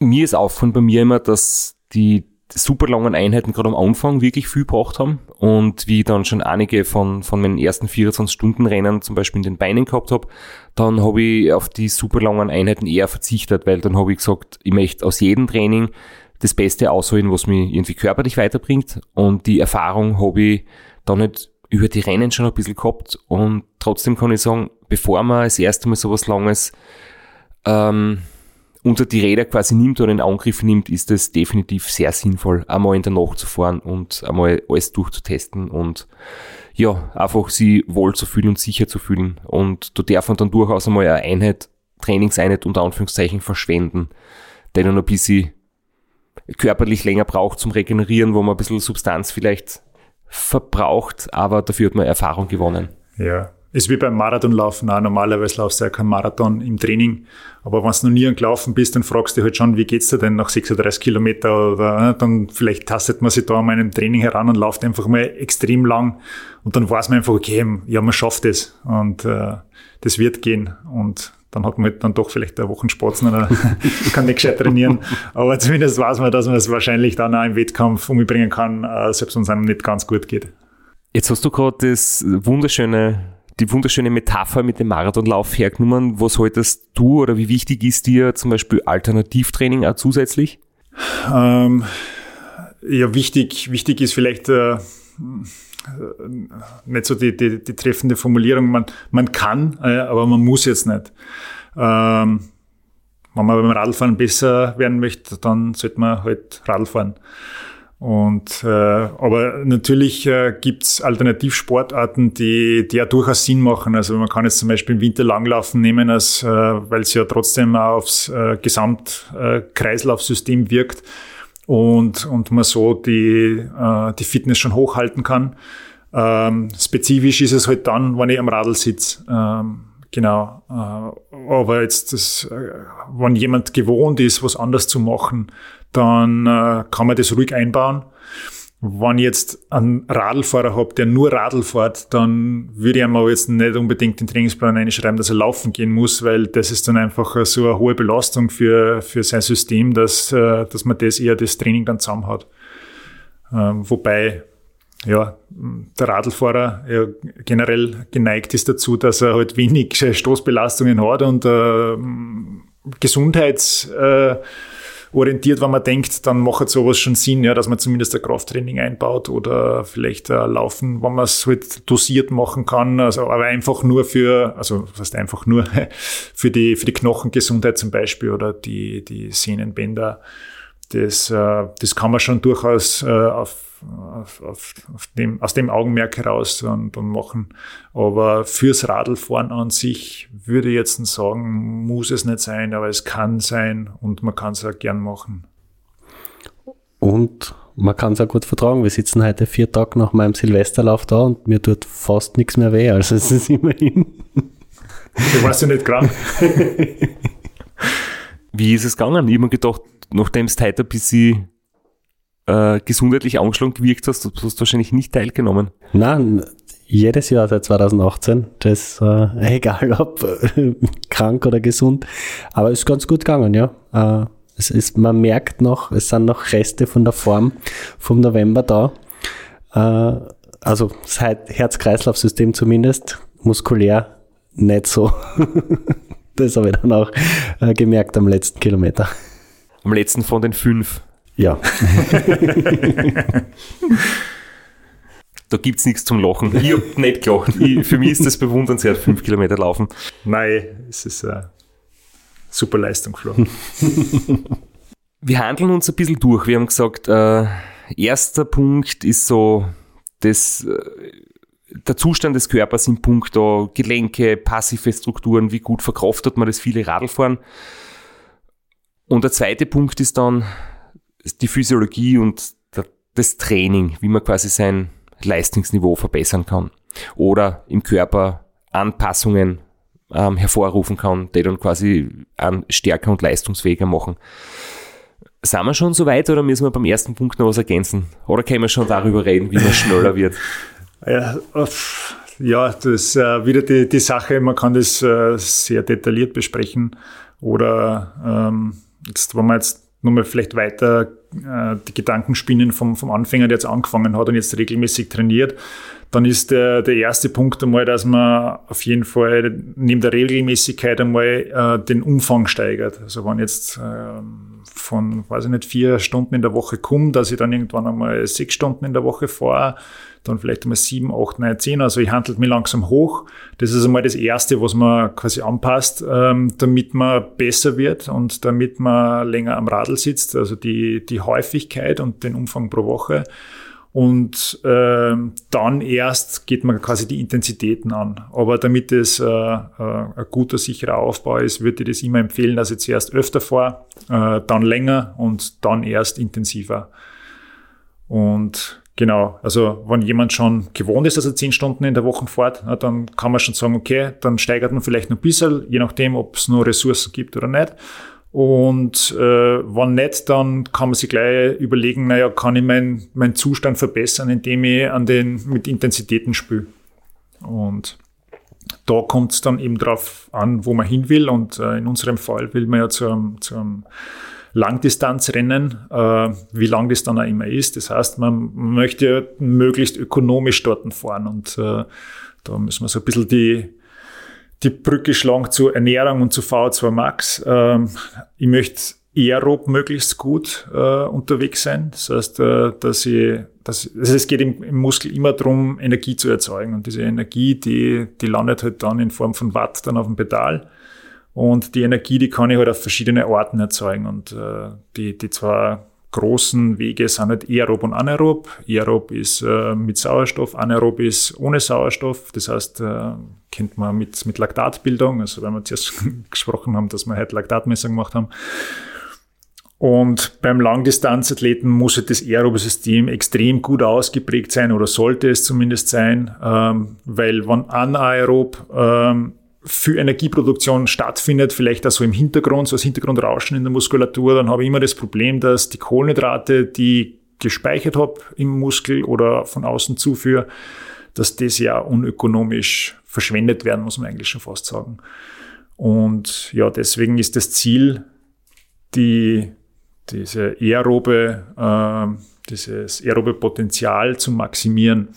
[SPEAKER 1] Mir ist auffallend bei mir immer, dass die super langen Einheiten gerade am Anfang wirklich viel gebracht haben und wie ich dann schon einige von, von meinen ersten 24-Stunden-Rennen zum Beispiel in den Beinen gehabt habe, dann habe ich auf die super langen Einheiten eher verzichtet, weil dann habe ich gesagt, ich möchte aus jedem Training das Beste ausholen, was mich irgendwie körperlich weiterbringt und die Erfahrung habe ich dann nicht über die Rennen schon ein bisschen gehabt und trotzdem kann ich sagen, bevor man das erste Mal sowas Langes ähm, unter die Räder quasi nimmt oder in Angriff nimmt, ist es definitiv sehr sinnvoll, einmal in der Nacht zu fahren und einmal alles durchzutesten und ja, einfach sie wohl zu fühlen und sicher zu fühlen. Und du darfst dann durchaus einmal eine Einheit, Trainingseinheit unter Anführungszeichen verschwenden, der dann ein bisschen körperlich länger braucht zum Regenerieren, wo man ein bisschen Substanz vielleicht verbraucht, aber dafür hat man Erfahrung gewonnen.
[SPEAKER 4] Ja, ist wie beim Marathonlaufen auch. Normalerweise laufst du ja keinen Marathon im Training. Aber wenn du noch nie gelaufen bist, dann fragst du halt schon, wie geht's dir denn nach 36 Kilometer oder äh, dann vielleicht tastet man sich da an meinem Training heran und läuft einfach mal extrem lang. Und dann weiß man einfach, okay, ja, man schafft es. Und äh, das wird gehen. Und dann hat man halt dann doch vielleicht eine Wochenspatzen oder (laughs) kann nicht gescheit trainieren. Aber zumindest weiß man, dass man es wahrscheinlich dann auch im Wettkampf umbringen kann, äh, selbst wenn es einem nicht ganz gut geht.
[SPEAKER 1] Jetzt hast du gerade das wunderschöne, die wunderschöne Metapher mit dem Marathonlauf hergenommen. Was haltest du oder wie wichtig ist dir zum Beispiel Alternativtraining auch zusätzlich?
[SPEAKER 4] Ähm, ja, wichtig, wichtig ist vielleicht äh, nicht so die, die, die treffende Formulierung. Man, man kann, äh, aber man muss jetzt nicht. Ähm, wenn man beim Radfahren besser werden möchte, dann sollte man halt Radl fahren. Und äh, aber natürlich äh, gibt's Alternativsportarten, die, die ja durchaus Sinn machen. Also man kann jetzt zum Beispiel im Winter Langlaufen nehmen, als, äh, weil es ja trotzdem aufs äh, Gesamtkreislaufsystem äh, wirkt und, und man so die, äh, die Fitness schon hochhalten kann. Ähm, spezifisch ist es halt dann, wenn ich am Radl sitze. Ähm, genau. Äh, aber jetzt, das, äh, wenn jemand gewohnt ist, was anders zu machen, dann äh, kann man das ruhig einbauen. Wenn ich jetzt einen Radlfahrer habe, der nur Radl fährt, dann würde ich ihm aber jetzt nicht unbedingt den Trainingsplan einschreiben, dass er laufen gehen muss, weil das ist dann einfach so eine hohe Belastung für, für sein System, dass, äh, dass man das eher das Training dann zusammen hat. Ähm, wobei, ja, der Radlfahrer ja generell geneigt ist dazu, dass er halt wenig Stoßbelastungen hat und äh, Gesundheits, äh, orientiert, wenn man denkt, dann macht sowas schon Sinn, ja, dass man zumindest ein Krafttraining einbaut oder vielleicht äh, Laufen, wenn man es halt dosiert machen kann, also aber einfach nur für, also was heißt einfach nur (laughs) für die für die Knochengesundheit zum Beispiel oder die die Sehnenbänder. Das, äh, das kann man schon durchaus äh, auf auf, auf, auf dem, aus dem Augenmerk heraus und, und machen. Aber fürs Radlfahren an sich würde ich jetzt sagen, muss es nicht sein, aber es kann sein und man kann es auch gern machen.
[SPEAKER 6] Und man kann es auch gut vertragen. Wir sitzen heute vier Tage nach meinem Silvesterlauf da und mir tut fast nichts mehr weh. Also es ist immerhin.
[SPEAKER 4] Du warst ja nicht krank. (laughs)
[SPEAKER 1] Wie ist es gegangen? Ich habe mir gedacht, nachdem es heute ein bisschen äh, gesundheitlich angeschlagen gewirkt hast, du hast wahrscheinlich nicht teilgenommen.
[SPEAKER 6] Nein, jedes Jahr seit 2018. Das äh, (laughs) egal ob äh, krank oder gesund. Aber ist ganz gut gegangen, ja. Äh, es ist, man merkt noch, es sind noch Reste von der Form vom November da. Äh, also Herz-Kreislauf-System zumindest, muskulär nicht so. (laughs) das habe ich dann auch äh, gemerkt am letzten Kilometer.
[SPEAKER 1] Am letzten von den fünf.
[SPEAKER 6] Ja. (laughs)
[SPEAKER 1] da gibt es nichts zum Lachen. Ich habe nicht gelacht. Ich, für mich ist das bewundernswert, (laughs) fünf Kilometer laufen.
[SPEAKER 4] Nein, es ist eine super Leistung, Flo. (laughs)
[SPEAKER 1] Wir handeln uns ein bisschen durch. Wir haben gesagt, äh, erster Punkt ist so das, äh, der Zustand des Körpers im Punkt da, Gelenke, passive Strukturen, wie gut verkraftet man das viele Radlfahren. Und der zweite Punkt ist dann die Physiologie und das Training, wie man quasi sein Leistungsniveau verbessern kann. Oder im Körper Anpassungen ähm, hervorrufen kann, die dann quasi an stärker und leistungsfähiger machen. Sind wir schon so weit oder müssen wir beim ersten Punkt noch was ergänzen? Oder können wir schon darüber reden, wie man schneller wird? (laughs)
[SPEAKER 4] Ja, ja das ist äh, wieder die, die Sache, man kann das äh, sehr detailliert besprechen. Oder ähm, jetzt, wenn man jetzt nochmal vielleicht weiter die Gedanken spinnen vom, vom Anfänger, der jetzt angefangen hat und jetzt regelmäßig trainiert, dann ist der, der erste Punkt einmal, dass man auf jeden Fall neben der Regelmäßigkeit einmal äh, den Umfang steigert. Also wenn jetzt äh, von, weiß ich nicht, vier Stunden in der Woche komme, dass ich dann irgendwann einmal sechs Stunden in der Woche fahre, dann vielleicht einmal sieben, acht, neun, zehn. Also ich handelt mich langsam hoch. Das ist einmal das Erste, was man quasi anpasst, ähm, damit man besser wird und damit man länger am Radl sitzt. Also die, die Häufigkeit und den Umfang pro Woche. Und äh, dann erst geht man quasi die Intensitäten an. Aber damit es äh, äh, ein guter, sicherer Aufbau ist, würde ich das immer empfehlen, dass ich zuerst öfter fahre, äh, dann länger und dann erst intensiver. Und Genau, also wenn jemand schon gewohnt ist, dass er zehn Stunden in der Woche fährt, dann kann man schon sagen, okay, dann steigert man vielleicht noch ein bisschen, je nachdem, ob es nur Ressourcen gibt oder nicht. Und äh, wenn nicht, dann kann man sich gleich überlegen, naja, kann ich meinen mein Zustand verbessern, indem ich an den mit Intensitäten spüle. Und da kommt es dann eben drauf an, wo man hin will. Und äh, in unserem Fall will man ja zu einem, zu einem Langdistanzrennen, äh, wie lang das dann auch immer ist. Das heißt, man möchte möglichst ökonomisch dort fahren. Und äh, da müssen wir so ein bisschen die, die Brücke schlagen zu Ernährung und zu V2 Max. Ähm, ich möchte aerob möglichst gut äh, unterwegs sein. Das heißt, äh, dass ich, dass, also es geht im, im, Muskel immer darum, Energie zu erzeugen. Und diese Energie, die, die landet halt dann in Form von Watt dann auf dem Pedal. Und die Energie, die kann ich halt auf verschiedene Orten erzeugen. Und äh, die, die zwei großen Wege sind halt aerob und anaerob. Aerob ist äh, mit Sauerstoff, anaerob ist ohne Sauerstoff. Das heißt, äh, kennt man mit, mit Laktatbildung. Also wenn wir zuerst (laughs) gesprochen haben, dass wir halt Laktatmessung gemacht haben. Und beim Langdistanzathleten muss halt das aerobe System extrem gut ausgeprägt sein oder sollte es zumindest sein, ähm, weil wenn anaerob ähm, viel Energieproduktion stattfindet, vielleicht auch so im Hintergrund, so als Hintergrundrauschen in der Muskulatur, dann habe ich immer das Problem, dass die Kohlenhydrate, die gespeichert habe im Muskel oder von außen zuführe, dass das ja unökonomisch verschwendet werden, muss man eigentlich schon fast sagen. Und ja, deswegen ist das Ziel, die diese aerobe, äh, dieses aerobe Potenzial zu maximieren.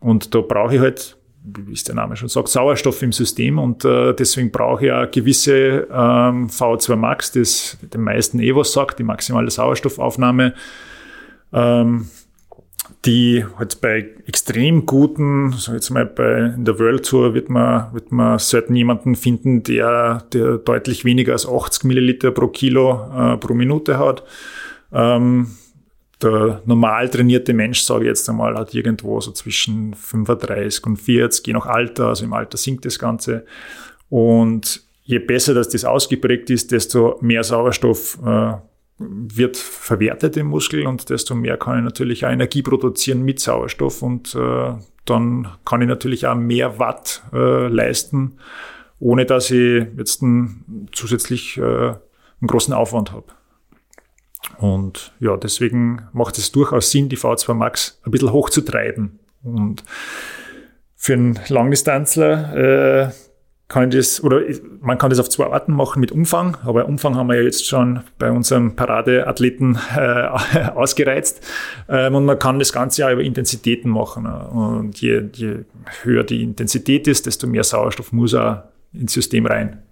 [SPEAKER 4] Und da brauche ich halt, wie es der Name schon sagt, Sauerstoff im System und äh, deswegen brauche ich eine gewisse ähm, V2 Max, das den meisten eh was sagt, die maximale Sauerstoffaufnahme. Ähm, die halt bei extrem guten, so jetzt mal bei in der World Tour wird man, wird man selten jemanden finden, der, der deutlich weniger als 80 Milliliter pro Kilo äh, pro Minute hat. Ähm, der normal trainierte Mensch, sage ich jetzt einmal, hat irgendwo so zwischen 35 und 40, je nach Alter, also im Alter sinkt das Ganze. Und je besser dass das ausgeprägt ist, desto mehr Sauerstoff äh, wird verwertet im Muskel und desto mehr kann ich natürlich auch Energie produzieren mit Sauerstoff und äh, dann kann ich natürlich auch mehr Watt äh, leisten, ohne dass ich jetzt ein, zusätzlich äh, einen großen Aufwand habe. Und ja, deswegen macht es durchaus Sinn, die V2 Max ein bisschen hochzutreiben. Und für einen Langdistanzler äh, kann das, oder man kann das auf zwei Arten machen mit Umfang, aber Umfang haben wir ja jetzt schon bei unserem Paradeathleten äh, (laughs) ausgereizt. Ähm, und man kann das Ganze ja über Intensitäten machen. Und je, je höher die Intensität ist, desto mehr Sauerstoff muss auch ins System rein.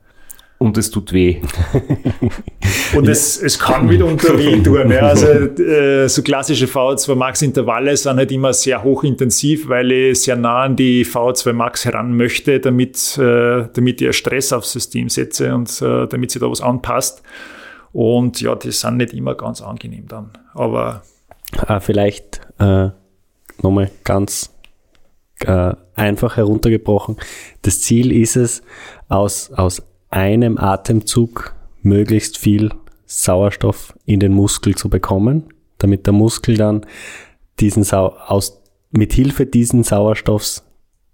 [SPEAKER 1] Und es tut weh. (laughs)
[SPEAKER 4] Und es, es kann mitunter (laughs) weh tun. Ja. Also äh, so klassische V2 Max Intervalle sind halt immer sehr hochintensiv, weil ich sehr nah an die V2 Max heran möchte, damit, äh, damit ich Stress aufs System setze und äh, damit sich da was anpasst. Und ja, die sind nicht immer ganz angenehm dann. Aber
[SPEAKER 6] ah, vielleicht äh, nochmal ganz äh, einfach heruntergebrochen. Das Ziel ist es, aus, aus einem Atemzug möglichst viel Sauerstoff in den Muskel zu bekommen, damit der Muskel dann diesen Sau aus, mit Hilfe diesen Sauerstoffs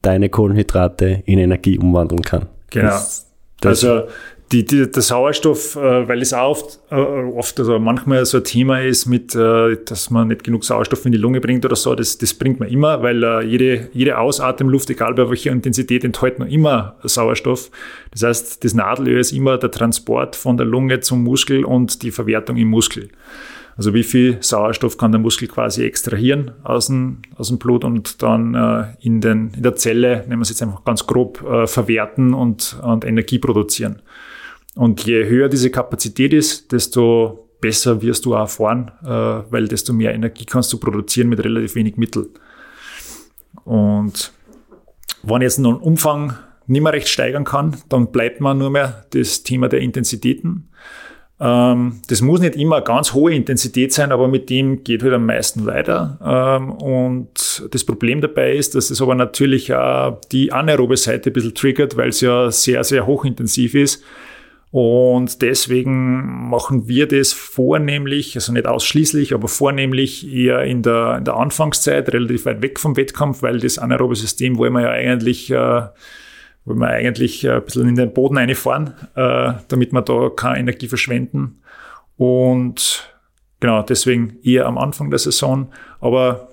[SPEAKER 6] deine Kohlenhydrate in Energie umwandeln kann.
[SPEAKER 4] Genau. Das, das also die, die, der Sauerstoff, äh, weil es auch oft, äh, oft also manchmal so ein Thema ist mit, äh, dass man nicht genug Sauerstoff in die Lunge bringt oder so, das, das bringt man immer, weil äh, jede, jede Ausatemluft, egal bei welcher Intensität, enthält noch immer Sauerstoff. Das heißt, das Nadelöhr ist immer der Transport von der Lunge zum Muskel und die Verwertung im Muskel. Also wie viel Sauerstoff kann der Muskel quasi extrahieren aus dem, aus dem Blut und dann äh, in, den, in der Zelle, nehmen wir es jetzt einfach ganz grob, äh, verwerten und, und Energie produzieren. Und je höher diese Kapazität ist, desto besser wirst du auch fahren, äh, weil desto mehr Energie kannst du produzieren mit relativ wenig Mittel. Und wenn jetzt noch einen Umfang nicht mehr recht steigern kann, dann bleibt man nur mehr das Thema der Intensitäten. Ähm, das muss nicht immer ganz hohe Intensität sein, aber mit dem geht halt am meisten weiter. Ähm, und das Problem dabei ist, dass es aber natürlich auch die anaerobe Seite ein bisschen triggert, weil es ja sehr, sehr hochintensiv ist. Und deswegen machen wir das vornehmlich, also nicht ausschließlich, aber vornehmlich eher in der, in der Anfangszeit, relativ weit weg vom Wettkampf, weil das anaerobe System wollen wir ja eigentlich, äh, wollen wir eigentlich ein bisschen in den Boden einfahren, äh, damit wir da keine Energie verschwenden. Und genau, deswegen eher am Anfang der Saison. Aber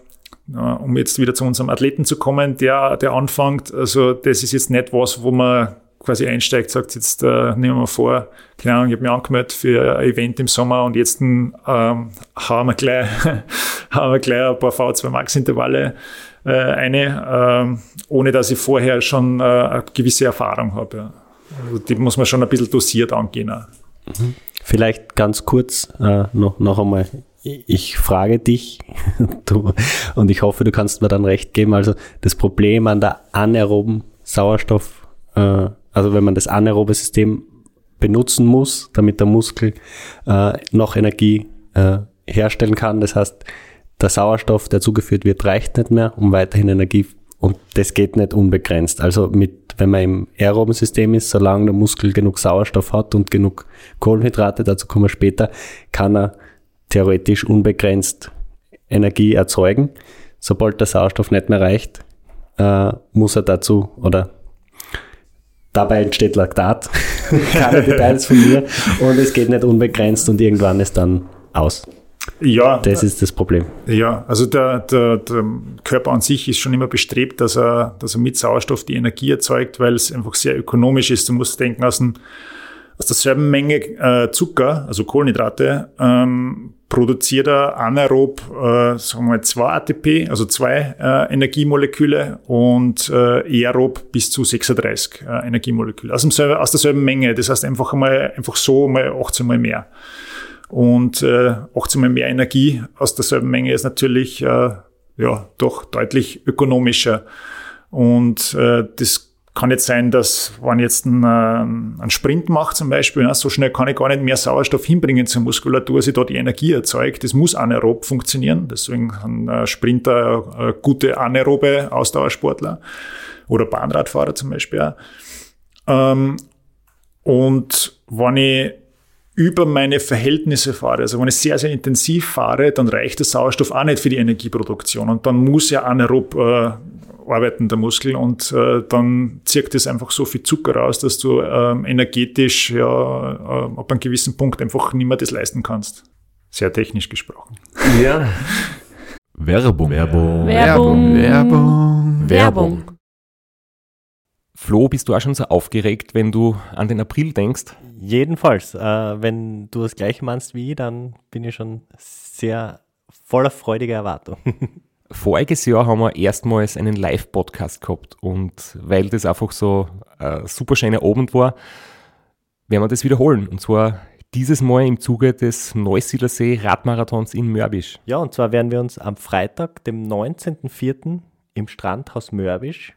[SPEAKER 4] äh, um jetzt wieder zu unserem Athleten zu kommen, der, der anfängt, also das ist jetzt nicht was, wo man quasi einsteigt, sagt, jetzt äh, nehmen wir vor, keine Ahnung, ich habe mich angemeldet für ein Event im Sommer und jetzt ähm, hauen, wir gleich, (laughs) hauen wir gleich ein paar V2 Max Intervalle äh, eine, äh, ohne dass ich vorher schon äh, eine gewisse Erfahrung habe. Ja. Also die muss man schon ein bisschen dosiert angehen.
[SPEAKER 6] Mhm. Vielleicht ganz kurz äh, noch, noch einmal. Ich frage dich (laughs) du, und ich hoffe, du kannst mir dann recht geben. Also das Problem an der anaeroben Sauerstoff, äh, also wenn man das anaerobe System benutzen muss, damit der Muskel äh, noch Energie äh, herstellen kann. Das heißt, der Sauerstoff, der zugeführt wird, reicht nicht mehr, um weiterhin Energie und das geht nicht unbegrenzt. Also mit, wenn man im aeroben System ist, solange der Muskel genug Sauerstoff hat und genug Kohlenhydrate, dazu kommen wir später, kann er theoretisch unbegrenzt Energie erzeugen. Sobald der Sauerstoff nicht mehr reicht, äh, muss er dazu oder dabei entsteht Laktat. (laughs) Keine Details von mir. Und es geht nicht unbegrenzt und irgendwann ist dann aus. Ja. Das ist das Problem.
[SPEAKER 4] Ja, also der, der, der Körper an sich ist schon immer bestrebt, dass er, dass er mit Sauerstoff die Energie erzeugt, weil es einfach sehr ökonomisch ist. Du musst denken, aus, dem, aus derselben Menge äh, Zucker, also Kohlenhydrate, ähm, produziert er anaerob, äh, sagen wir mal, zwei ATP, also zwei äh, Energiemoleküle und äh, aerob bis zu 36 äh, Energiemoleküle. Aus, dem, aus derselben Menge. Das heißt einfach einmal, einfach so mal 18 mal mehr. Und äh, 18 mal mehr Energie aus derselben Menge ist natürlich äh, ja doch deutlich ökonomischer. Und äh, das kann jetzt sein, dass wenn jetzt ein, äh, ein Sprint macht zum Beispiel, ja, so schnell kann ich gar nicht mehr Sauerstoff hinbringen zur Muskulatur, sie da die Energie erzeugt. Das muss anaerob funktionieren. Deswegen äh, Sprinter äh, gute anaerobe Ausdauersportler oder Bahnradfahrer zum Beispiel. Auch. Ähm, und wenn ich über meine Verhältnisse fahre, also wenn ich sehr, sehr intensiv fahre, dann reicht der Sauerstoff auch nicht für die Energieproduktion und dann muss ja anaerob äh, arbeiten, der Muskel, und äh, dann zirkt es einfach so viel Zucker raus, dass du ähm, energetisch ja, äh, ab einem gewissen Punkt einfach nicht mehr das leisten kannst. Sehr technisch gesprochen.
[SPEAKER 1] Ja.
[SPEAKER 3] Werbung.
[SPEAKER 2] Werbung.
[SPEAKER 3] Werbung. Werbung.
[SPEAKER 2] Werbung.
[SPEAKER 1] Flo, bist du auch schon so aufgeregt, wenn du an den April denkst?
[SPEAKER 6] Jedenfalls, äh, wenn du das gleiche meinst wie ich, dann bin ich schon sehr voller freudiger Erwartung. (laughs)
[SPEAKER 1] Voriges Jahr haben wir erstmals einen Live-Podcast gehabt und weil das einfach so ein super schöner Abend war, werden wir das wiederholen. Und zwar dieses Mal im Zuge des Neusiedlersee Radmarathons in Mörbisch.
[SPEAKER 6] Ja, und zwar werden wir uns am Freitag, dem 19.04. im Strandhaus Mörbisch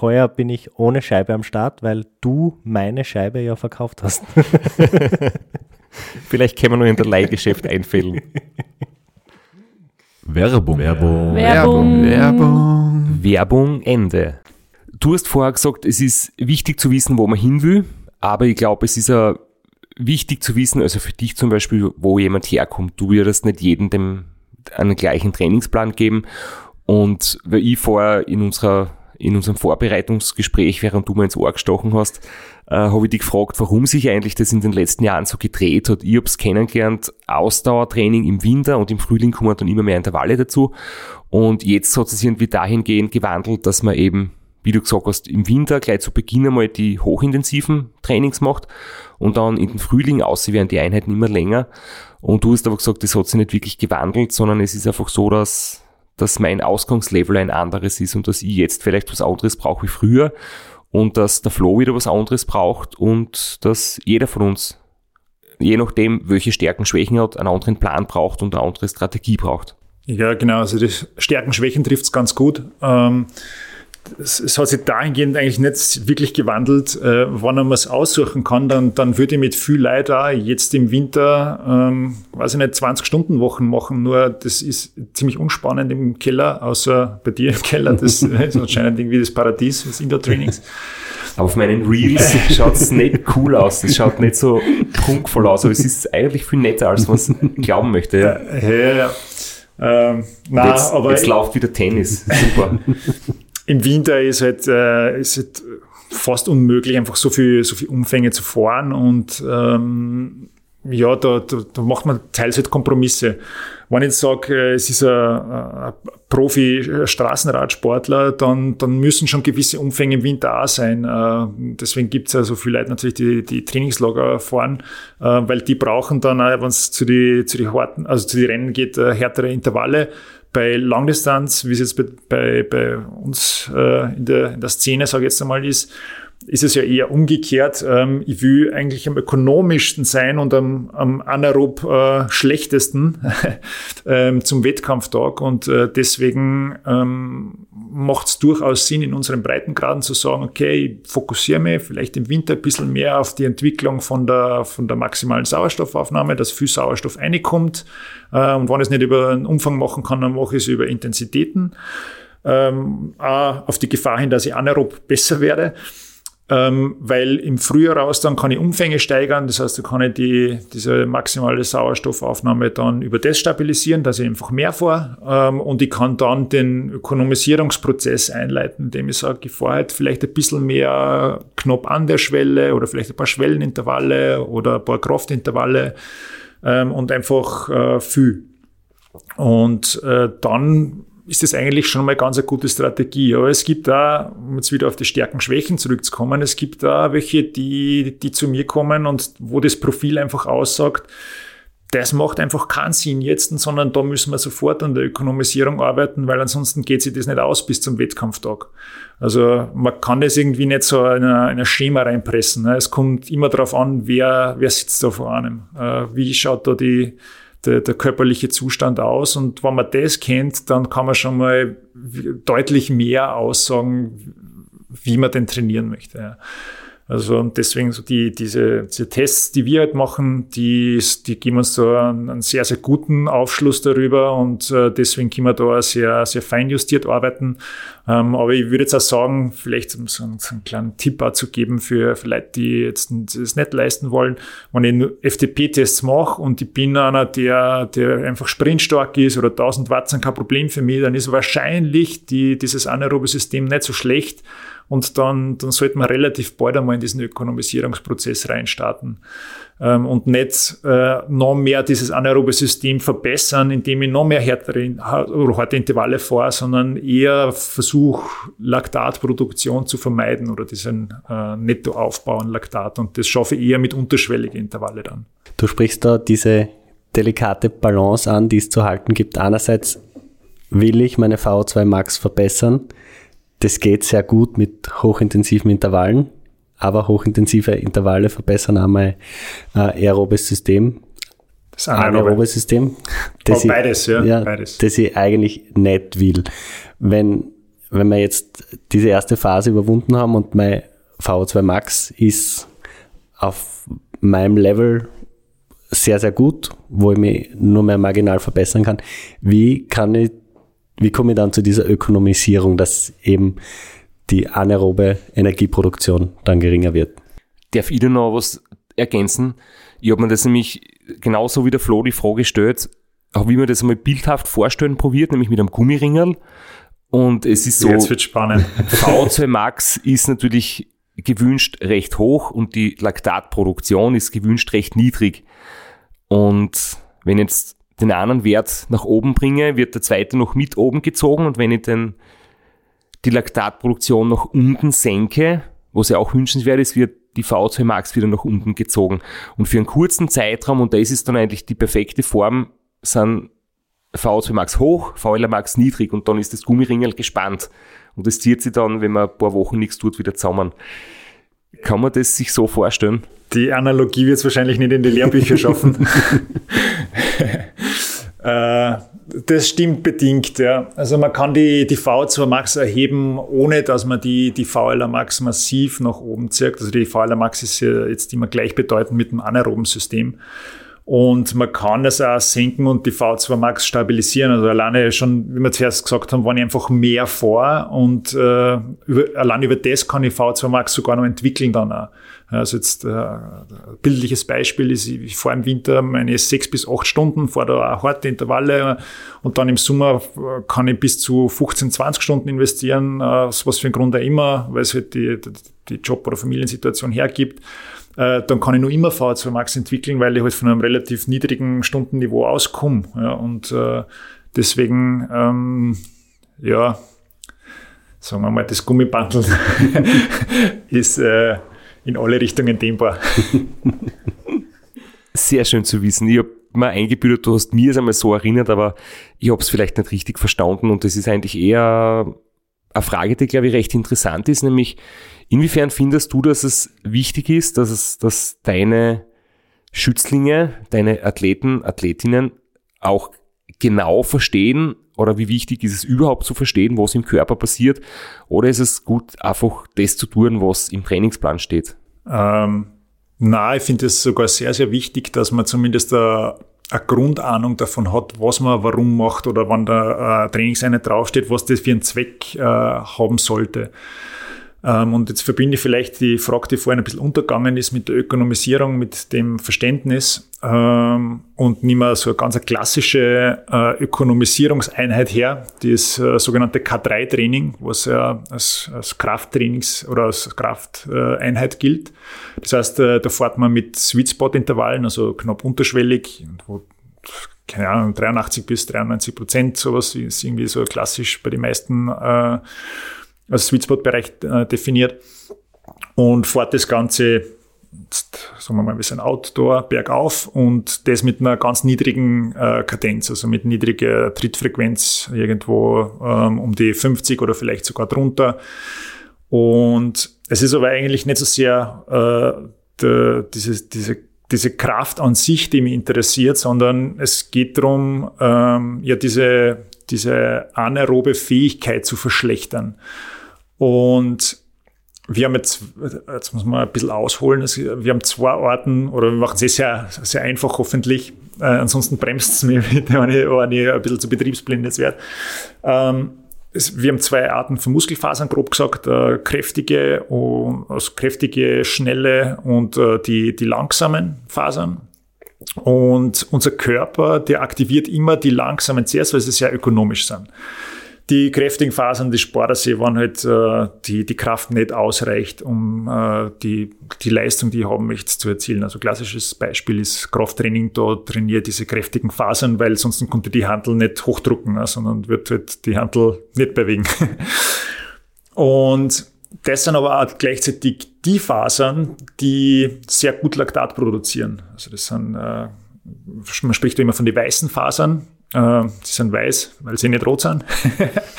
[SPEAKER 6] Heuer bin ich ohne Scheibe am Start, weil du meine Scheibe ja verkauft hast. (laughs)
[SPEAKER 1] Vielleicht können wir nur in der Leihgeschäft einfällen.
[SPEAKER 3] Werbung. Werbung.
[SPEAKER 5] Werbung.
[SPEAKER 3] Werbung.
[SPEAKER 1] Werbung Ende. Du hast vorher gesagt, es ist wichtig zu wissen, wo man hin will, aber ich glaube, es ist auch wichtig zu wissen, also für dich zum Beispiel, wo jemand herkommt. Du würdest nicht jedem dem einen gleichen Trainingsplan geben. Und weil ich vorher in unserer in unserem Vorbereitungsgespräch, während du mir ins Ohr gestochen hast, äh, habe ich dich gefragt, warum sich eigentlich das in den letzten Jahren so gedreht hat. Ich habe es kennengelernt, Ausdauertraining im Winter und im Frühling kommen dann immer mehr Intervalle dazu. Und jetzt hat es sich irgendwie dahingehend gewandelt, dass man eben, wie du gesagt hast, im Winter gleich zu Beginn einmal die hochintensiven Trainings macht und dann in den Frühling aussehen werden die Einheiten immer länger. Und du hast aber gesagt, das hat sich nicht wirklich gewandelt, sondern es ist einfach so, dass dass mein Ausgangslevel ein anderes ist und dass ich jetzt vielleicht was anderes brauche wie früher und dass der Flo wieder was anderes braucht und dass jeder von uns, je nachdem, welche Stärken, Schwächen hat, einen anderen Plan braucht und eine andere Strategie braucht.
[SPEAKER 4] Ja, genau. Also die Stärken, Schwächen trifft es ganz gut. Ähm, es, es, hat sich dahingehend eigentlich nicht wirklich gewandelt. Äh, wenn man es aussuchen kann, dann, dann würde ich mit viel Leid auch jetzt im Winter, ähm, weiß ich nicht, 20-Stunden-Wochen machen. Nur das ist ziemlich unspannend im Keller, außer bei dir im Keller. Das (laughs) ist anscheinend irgendwie das Paradies des Indoor-Trainings.
[SPEAKER 1] Auf meinen Reels (laughs) schaut es nicht cool aus. Es schaut nicht so prunkvoll aus, aber es ist eigentlich viel netter, als man es glauben möchte. Ja,
[SPEAKER 4] ja. ja. Ähm, nein,
[SPEAKER 1] jetzt,
[SPEAKER 4] aber
[SPEAKER 1] jetzt läuft wieder Tennis. Super.
[SPEAKER 4] Im Winter ist halt, äh, ist halt fast unmöglich, einfach so viel, so viel Umfänge zu fahren und ähm, ja, da, da, da macht man teils halt Kompromisse. Wenn ich jetzt sage, äh, es ist ein, ein Profi-Straßenradsportler, dann, dann müssen schon gewisse Umfänge im Winter auch sein. Äh, deswegen gibt es ja so viele Leute natürlich, die die Trainingslager fahren, äh, weil die brauchen dann, wenn es zu die, zu die harten, also zu die Rennen geht, härtere Intervalle bei Langdistanz, wie es jetzt bei, bei, bei uns äh, in, der, in der Szene, sage ich jetzt einmal, ist, ist es ja eher umgekehrt. Ähm, ich will eigentlich am ökonomischsten sein und am, am anaerob äh, schlechtesten (laughs) ähm, zum Wettkampftag. Und äh, deswegen ähm, macht es durchaus Sinn, in unseren Breitengraden zu sagen, okay, ich fokussiere mich vielleicht im Winter ein bisschen mehr auf die Entwicklung von der, von der maximalen Sauerstoffaufnahme, dass viel Sauerstoff reinkommt. Äh, und wenn ich es nicht über einen Umfang machen kann, dann mache ich es über Intensitäten. Ähm, auch auf die Gefahr hin, dass ich anaerob besser werde ähm, weil im Frühjahr raus dann kann ich Umfänge steigern, das heißt, da kann ich die, diese maximale Sauerstoffaufnahme dann über das stabilisieren, dass ich einfach mehr fahre ähm, und ich kann dann den Ökonomisierungsprozess einleiten, indem ich sage, ich fahre halt vielleicht ein bisschen mehr knapp an der Schwelle oder vielleicht ein paar Schwellenintervalle oder ein paar Kraftintervalle ähm, und einfach äh, viel. Und äh, dann ist das eigentlich schon mal ganz eine gute Strategie. Aber es gibt da, um jetzt wieder auf die Stärken, Schwächen zurückzukommen, es gibt da welche, die, die zu mir kommen und wo das Profil einfach aussagt, das macht einfach keinen Sinn jetzt, sondern da müssen wir sofort an der Ökonomisierung arbeiten, weil ansonsten geht sich das nicht aus bis zum Wettkampftag. Also man kann das irgendwie nicht so in ein Schema reinpressen. Ne? Es kommt immer darauf an, wer, wer sitzt da vor einem. Äh, wie schaut da die, der, der körperliche Zustand aus. Und wenn man das kennt, dann kann man schon mal deutlich mehr aussagen, wie man denn trainieren möchte. Ja. Also deswegen so die, diese, diese Tests, die wir halt machen, die, die geben uns da einen, einen sehr, sehr guten Aufschluss darüber und äh, deswegen können wir da sehr, sehr fein justiert arbeiten. Ähm, aber ich würde jetzt auch sagen, vielleicht so, so einen kleinen Tipp auch zu geben für, für Leute, die jetzt das nicht leisten wollen. Wenn ich FTP-Tests mache und ich bin einer, der, der einfach sprintstark ist oder 1000 Watt sind kein Problem für mich, dann ist wahrscheinlich die, dieses anaerobe System nicht so schlecht und dann, dann sollte man relativ bald einmal in diesen Ökonomisierungsprozess reinstarten ähm, und nicht äh, noch mehr dieses anaerobe System verbessern, indem ich noch mehr härtere oder harte Intervalle fahre, sondern eher versuche, Laktatproduktion zu vermeiden oder diesen äh, Nettoaufbau an Laktat und das schaffe ich eher mit unterschwelligen Intervalle dann.
[SPEAKER 6] Du sprichst da diese delikate Balance an, die es zu halten gibt. Einerseits will ich meine VO2 Max verbessern. Das geht sehr gut mit hochintensiven Intervallen, aber hochintensive Intervalle verbessern auch mein äh, aerobes System. Das anaerobe System.
[SPEAKER 4] Das oh, beides,
[SPEAKER 6] ich,
[SPEAKER 4] ja,
[SPEAKER 6] ja
[SPEAKER 4] beides.
[SPEAKER 6] Das ich eigentlich nicht will. Wenn, wenn wir jetzt diese erste Phase überwunden haben und mein VO2 Max ist auf meinem Level sehr, sehr gut, wo ich mich nur mehr marginal verbessern kann. Wie kann ich, wie komme ich dann zu dieser Ökonomisierung, dass eben die anaerobe Energieproduktion dann geringer wird?
[SPEAKER 1] Darf ich da noch was ergänzen? Ich habe mir das nämlich genauso wie der Flo die Frage gestellt, auch wie man das einmal bildhaft vorstellen probiert, nämlich mit einem Gummiringel. Und es ist so.
[SPEAKER 4] Jetzt wird spannend.
[SPEAKER 1] V2 Max ist natürlich gewünscht recht hoch und die Laktatproduktion ist gewünscht recht niedrig. Und wenn jetzt den einen Wert nach oben bringe, wird der zweite noch mit oben gezogen und wenn ich den, die Laktatproduktion nach unten senke, was ja auch wünschenswert ist, wird die V2 Max wieder nach unten gezogen. Und für einen kurzen Zeitraum, und da ist es dann eigentlich die perfekte Form, sind V2 Max hoch, VLR Max niedrig und dann ist das Gummiringel gespannt. Und das zieht sich dann, wenn man ein paar Wochen nichts tut, wieder zusammen. Kann man das sich so vorstellen?
[SPEAKER 4] Die Analogie wird es wahrscheinlich nicht in die Lehrbücher schaffen. (laughs) äh, das stimmt bedingt, ja. Also man kann die, die V2 Max erheben, ohne dass man die, die VLR Max massiv nach oben zirkt. Also die VLR Max ist ja jetzt immer gleichbedeutend mit dem anaeroben System. Und man kann das auch senken und die V2 Max stabilisieren. Also alleine schon, wie wir zuerst gesagt haben, ich einfach mehr vor und äh, über, allein über das kann ich V2 Max sogar noch entwickeln dann auch. Also jetzt äh, ein bildliches Beispiel ist, ich fahre im Winter meine sechs bis acht Stunden, fahre da auch harte Intervalle und dann im Sommer kann ich bis zu 15, 20 Stunden investieren, äh, was für einen Grund auch immer, weil es halt die, die Job- oder Familiensituation hergibt äh, dann kann ich nur immer V2 Max entwickeln, weil ich halt von einem relativ niedrigen Stundenniveau auskomme. Ja, und äh, deswegen, ähm, ja, sagen wir mal, das Gummibandel (laughs) ist äh, in alle Richtungen dehnbar. (laughs)
[SPEAKER 1] Sehr schön zu wissen. Ich habe mir eingebildet, du hast mir es einmal so erinnert, aber ich habe es vielleicht nicht richtig verstanden und das ist eigentlich eher eine Frage, die, glaube ich, recht interessant ist, nämlich Inwiefern findest du, dass es wichtig ist, dass es, dass deine Schützlinge, deine Athleten, Athletinnen auch genau verstehen oder wie wichtig ist es überhaupt zu verstehen, was im Körper passiert? Oder ist es gut, einfach das zu tun, was im Trainingsplan steht?
[SPEAKER 4] Ähm, na, ich finde es sogar sehr, sehr wichtig, dass man zumindest eine, eine Grundahnung davon hat, was man warum macht oder wann der äh, Trainingseinheit draufsteht, was das für einen Zweck äh, haben sollte. Ähm, und jetzt verbinde ich vielleicht die Frage, die vorhin ein bisschen untergegangen ist, mit der Ökonomisierung, mit dem Verständnis ähm, und nehme so eine ganz klassische äh, Ökonomisierungseinheit her, die ist äh, sogenannte K3-Training, was ja als, als Krafttrainings- oder als Krafteinheit gilt. Das heißt, äh, da fährt man mit Sweet-Spot-Intervallen, also knapp unterschwellig, wo keine Ahnung, 83 bis 93 Prozent, sowas ist irgendwie so klassisch bei den meisten äh, als Sweet Spot-Bereich äh, definiert und fährt das Ganze, jetzt, sagen wir mal, wir sind Outdoor, bergauf und das mit einer ganz niedrigen äh, Kadenz, also mit niedriger Trittfrequenz, irgendwo ähm, um die 50 oder vielleicht sogar drunter. Und es ist aber eigentlich nicht so sehr äh, de, diese, diese diese Kraft an sich, die mich interessiert, sondern es geht darum, ähm, ja, diese, diese anaerobe Fähigkeit zu verschlechtern. Und wir haben jetzt, jetzt muss man ein bisschen ausholen, wir haben zwei Arten, oder wir machen es eh sehr, sehr einfach hoffentlich, äh, ansonsten bremst es mich, (laughs) wenn ich, wenn ich ein bisschen zu betriebsblind jetzt werde. Ähm, wir haben zwei Arten von Muskelfasern, grob gesagt, äh, kräftige, also kräftige, schnelle und äh, die, die langsamen Fasern. Und unser Körper, der aktiviert immer die langsamen zuerst, weil sie sehr ökonomisch sind. Die kräftigen Fasern des Sportersee, wenn halt äh, die, die Kraft nicht ausreicht, um äh, die, die Leistung, die ich haben möchte, zu erzielen. Also klassisches Beispiel ist Krafttraining, da trainiere diese kräftigen Fasern, weil sonst konnte die Handel nicht hochdrucken, ne, sondern wird halt die Handel nicht bewegen. (laughs) Und das sind aber auch gleichzeitig die Fasern, die sehr gut Laktat produzieren. Also das sind, äh, man spricht immer von den weißen Fasern, äh, sie sind weiß, weil sie nicht rot sind.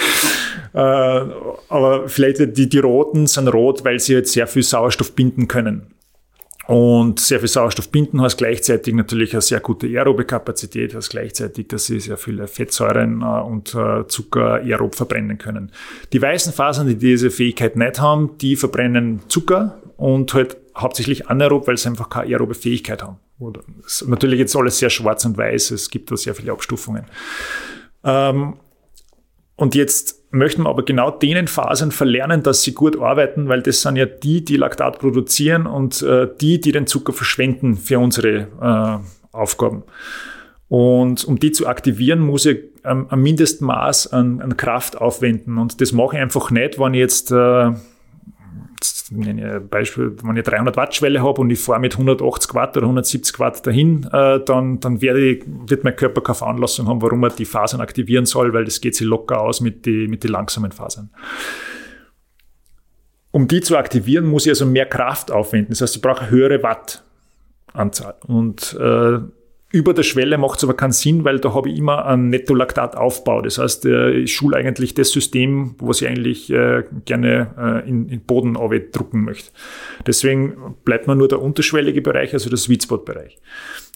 [SPEAKER 4] (laughs) äh, aber vielleicht die, die roten sind rot, weil sie jetzt sehr viel Sauerstoff binden können. Und sehr viel Sauerstoff binden heißt gleichzeitig natürlich eine sehr gute aerobe Kapazität, heißt gleichzeitig, dass sie sehr viele Fettsäuren äh, und äh, Zucker aerob verbrennen können. Die weißen Fasern, die diese Fähigkeit nicht haben, die verbrennen Zucker und halt hauptsächlich anaerob, weil sie einfach keine aerobe Fähigkeit haben. Oder, natürlich jetzt alles sehr schwarz und weiß, es gibt da sehr viele Abstufungen. Ähm, und jetzt möchten wir aber genau denen Fasern verlernen, dass sie gut arbeiten, weil das sind ja die, die Laktat produzieren und äh, die, die den Zucker verschwenden für unsere äh, Aufgaben. Und um die zu aktivieren, muss ich ähm, ein Mindestmaß an, an, Kraft aufwenden. Und das mache ich einfach nicht, wenn ich jetzt äh, Beispiel, wenn ich 300 Watt Schwelle habe und ich fahre mit 180 Watt oder 170 Watt dahin, äh, dann, dann werde ich, wird mein Körper keine Veranlassung haben, warum er die Fasern aktivieren soll, weil das geht sich locker aus mit den mit die langsamen Fasern. Um die zu aktivieren, muss ich also mehr Kraft aufwenden. Das heißt, ich brauche eine höhere Wattanzahl. Und äh, über der Schwelle macht es aber keinen Sinn, weil da habe ich immer einen Netto-Laktat-Aufbau. Das heißt, äh, ich schule eigentlich das System, was ich eigentlich äh, gerne äh, in, in Boden drucken möchte. Deswegen bleibt man nur der unterschwellige Bereich, also der Sweet Spot-Bereich.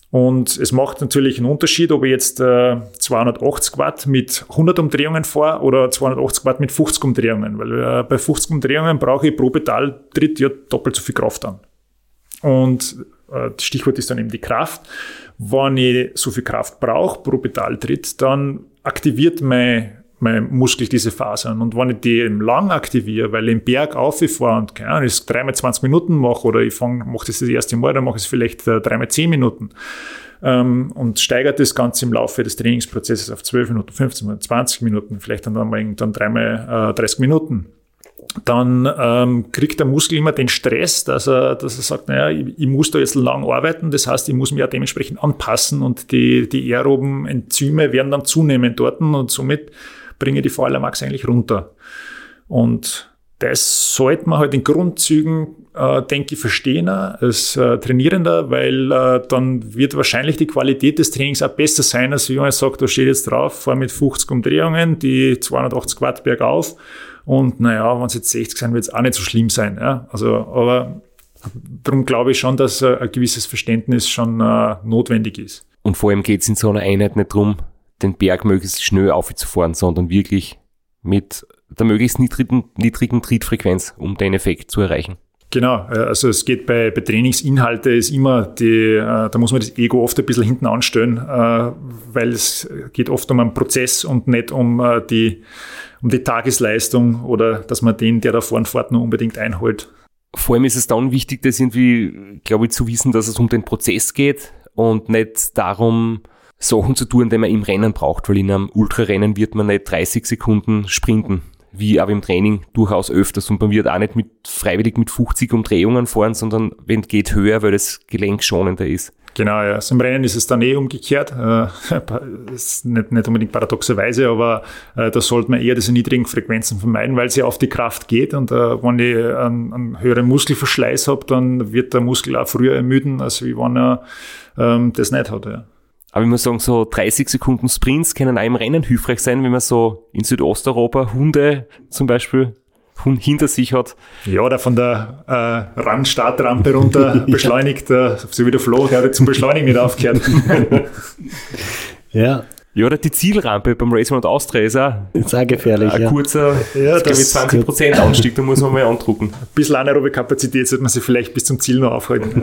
[SPEAKER 4] Und es macht natürlich einen Unterschied, ob ich jetzt äh, 280 Watt mit 100 Umdrehungen fahre oder 280 Watt mit 50 Umdrehungen, weil bei 50 Umdrehungen brauche ich pro Pedaltritt ja doppelt so viel Kraft an. Und äh, Stichwort ist dann eben die Kraft wenn ich so viel Kraft brauche pro Pedaltritt, dann aktiviert mein, mein Muskel diese Fasern. Und wenn ich die eben lang aktiviere, weil ich im Berg auffahre und keine Ahnung, das dreimal 20 Minuten mache oder ich fange, mache das das erste Mal, dann mache ich es vielleicht äh, dreimal 10 Minuten ähm, und steigert das Ganze im Laufe des Trainingsprozesses auf 12 Minuten, 15 Minuten, 20 Minuten, vielleicht dann, dann, dann dreimal äh, 30 Minuten dann ähm, kriegt der Muskel immer den Stress, dass er, dass er sagt, naja, ich, ich muss da jetzt lang arbeiten, das heißt, ich muss mich ja dementsprechend anpassen und die, die aeroben Enzyme werden dann zunehmen dort und somit bringe ich die VLA-Max eigentlich runter. Und das sollte man halt in Grundzügen, äh, denke ich, verstehen als äh, Trainierender, weil äh, dann wird wahrscheinlich die Qualität des Trainings auch besser sein, als wenn man sagt, da steht jetzt drauf, fahr mit 50 Umdrehungen, die 280 Watt bergauf und naja, wenn es jetzt 60 sein, wird es auch nicht so schlimm sein. Ja? Also, aber darum glaube ich schon, dass äh, ein gewisses Verständnis schon äh, notwendig ist.
[SPEAKER 1] Und vor allem geht es in so einer Einheit nicht darum, den Berg möglichst schnell aufzufahren, sondern wirklich mit der möglichst niedrigen, niedrigen Trittfrequenz, um den Effekt zu erreichen.
[SPEAKER 4] Genau, äh, also es geht bei, bei Trainingsinhalte ist immer die, äh, da muss man das Ego oft ein bisschen hinten anstellen, äh, weil es geht oft um einen Prozess und nicht um die, um die Tagesleistung oder dass man den, der da vorne fährt, nur unbedingt einholt.
[SPEAKER 1] Vor allem ist es dann wichtig, das irgendwie, glaube ich, zu wissen, dass es um den Prozess geht und nicht darum, Sachen zu tun, die man im Rennen braucht, weil in einem Ultrarennen wird man nicht 30 Sekunden sprinten, wie aber im Training durchaus öfters und man wird auch nicht mit, freiwillig mit 50 Umdrehungen fahren, sondern wenn es geht höher, weil das Gelenk schonender ist.
[SPEAKER 4] Genau, ja. Also Im Rennen ist es dann eh umgekehrt. Äh, (laughs) ist nicht, nicht unbedingt paradoxerweise, aber äh, da sollte man eher diese niedrigen Frequenzen vermeiden, weil sie auf die Kraft geht. Und äh, wenn ich einen, einen höheren Muskelverschleiß habe, dann wird der Muskel auch früher ermüden, als wie wenn er ähm, das nicht hat. Ja.
[SPEAKER 1] Aber ich muss sagen, so 30 Sekunden Sprints können auch im Rennen hilfreich sein, wenn man so in Südosteuropa Hunde zum Beispiel hinter sich hat.
[SPEAKER 4] Ja, oder von der äh, Randstartrampe runter (laughs) beschleunigt, äh, so wie der Flo, der hat zum Beschleunigen nicht aufgehört. (laughs)
[SPEAKER 6] ja.
[SPEAKER 1] Ja, oder die Zielrampe beim Race und Austria ist auch,
[SPEAKER 6] ist auch gefährlich.
[SPEAKER 1] Ein
[SPEAKER 6] ja.
[SPEAKER 1] kurzer, ja, das glaube ich, 20% Anstieg, da muss man mal andrucken.
[SPEAKER 4] Ein bisschen anaerobe Kapazität sollte man sich vielleicht bis zum Ziel noch aufhalten.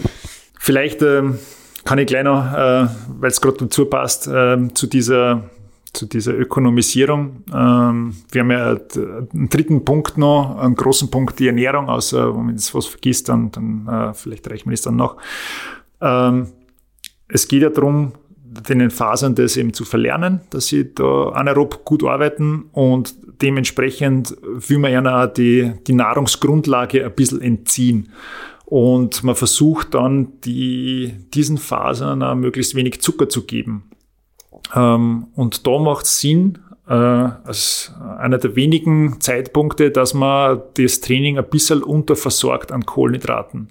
[SPEAKER 4] (laughs) vielleicht ähm, kann ich gleich noch, äh, weil es gerade dazu passt, äh, zu dieser zu dieser Ökonomisierung. Ähm, wir haben ja einen dritten Punkt noch, einen großen Punkt, die Ernährung, außer wenn man jetzt was vergisst, dann, dann äh, vielleicht reicht man das dann noch. Ähm, es geht ja darum, den Fasern das eben zu verlernen, dass sie da anaerob gut arbeiten und dementsprechend will man ihnen die, die Nahrungsgrundlage ein bisschen entziehen. Und man versucht dann, die, diesen Fasern auch möglichst wenig Zucker zu geben. Ähm, und da macht es Sinn, äh, als einer der wenigen Zeitpunkte, dass man das Training ein bisschen unterversorgt an Kohlenhydraten.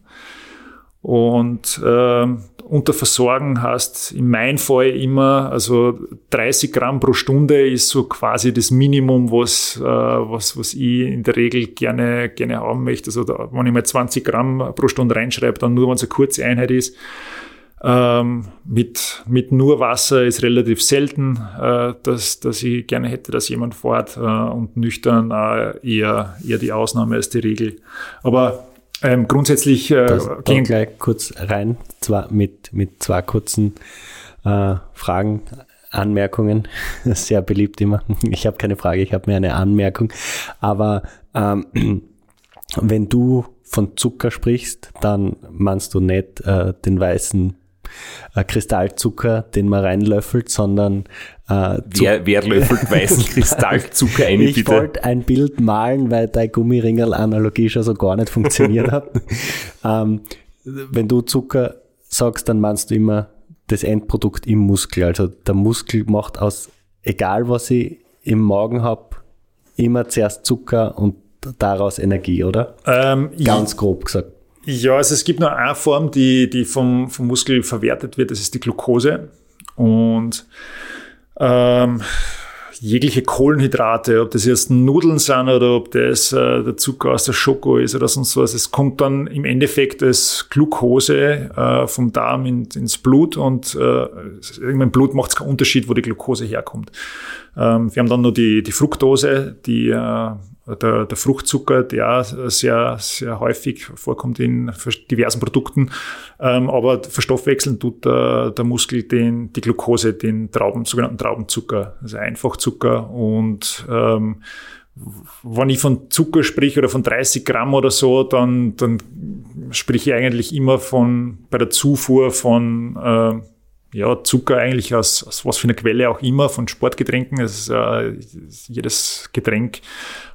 [SPEAKER 4] Und äh, unterversorgen heißt in meinem Fall immer, also 30 Gramm pro Stunde ist so quasi das Minimum, was, äh, was, was ich in der Regel gerne, gerne haben möchte. Also da, wenn ich mal 20 Gramm pro Stunde reinschreibe, dann nur, wenn es eine kurze Einheit ist. Ähm, mit, mit nur Wasser ist relativ selten, äh, dass, dass ich gerne hätte, dass jemand fährt äh, und nüchtern äh, eher, eher die Ausnahme als die Regel. Aber ähm, grundsätzlich äh,
[SPEAKER 6] das, gehen gleich kurz rein, zwar mit, mit zwei kurzen äh, Fragen, Anmerkungen. (laughs) Sehr beliebt immer. (laughs) Ich habe keine Frage, ich habe mir eine Anmerkung. Aber ähm, (clears throat) wenn du von Zucker sprichst, dann meinst du nicht äh, den weißen äh, Kristallzucker, den man reinlöffelt, sondern
[SPEAKER 1] äh, wer, wer löffelt weißen (laughs) Kristallzucker ein,
[SPEAKER 6] Ich wollte ein Bild malen, weil dein Gummiringel-Analogie schon so gar nicht funktioniert hat. (laughs) ähm, wenn du Zucker sagst, dann meinst du immer das Endprodukt im Muskel. Also der Muskel macht aus, egal was ich im Magen habe, immer zuerst Zucker und daraus Energie, oder? Ähm, Ganz grob gesagt.
[SPEAKER 4] Ja, also es gibt nur eine Form, die, die vom, vom Muskel verwertet wird, das ist die Glucose. Und ähm, jegliche Kohlenhydrate, ob das jetzt Nudeln sind oder ob das äh, der Zucker aus der Schoko ist oder sonst was, es kommt dann im Endeffekt als Glucose äh, vom Darm in, ins Blut und äh, im Blut macht es keinen Unterschied, wo die Glucose herkommt. Ähm, wir haben dann nur die, die Fructose, die äh, der, der Fruchtzucker, der sehr, sehr häufig vorkommt in diversen Produkten. Ähm, aber verstoffwechseln tut der, der Muskel den, die Glucose, den Trauben, sogenannten Traubenzucker, also Einfachzucker. Und ähm, wenn ich von Zucker sprich oder von 30 Gramm oder so, dann, dann sprich ich eigentlich immer von bei der Zufuhr von äh, ja, Zucker eigentlich aus, aus was für einer Quelle auch immer, von Sportgetränken. Es, äh, jedes Getränk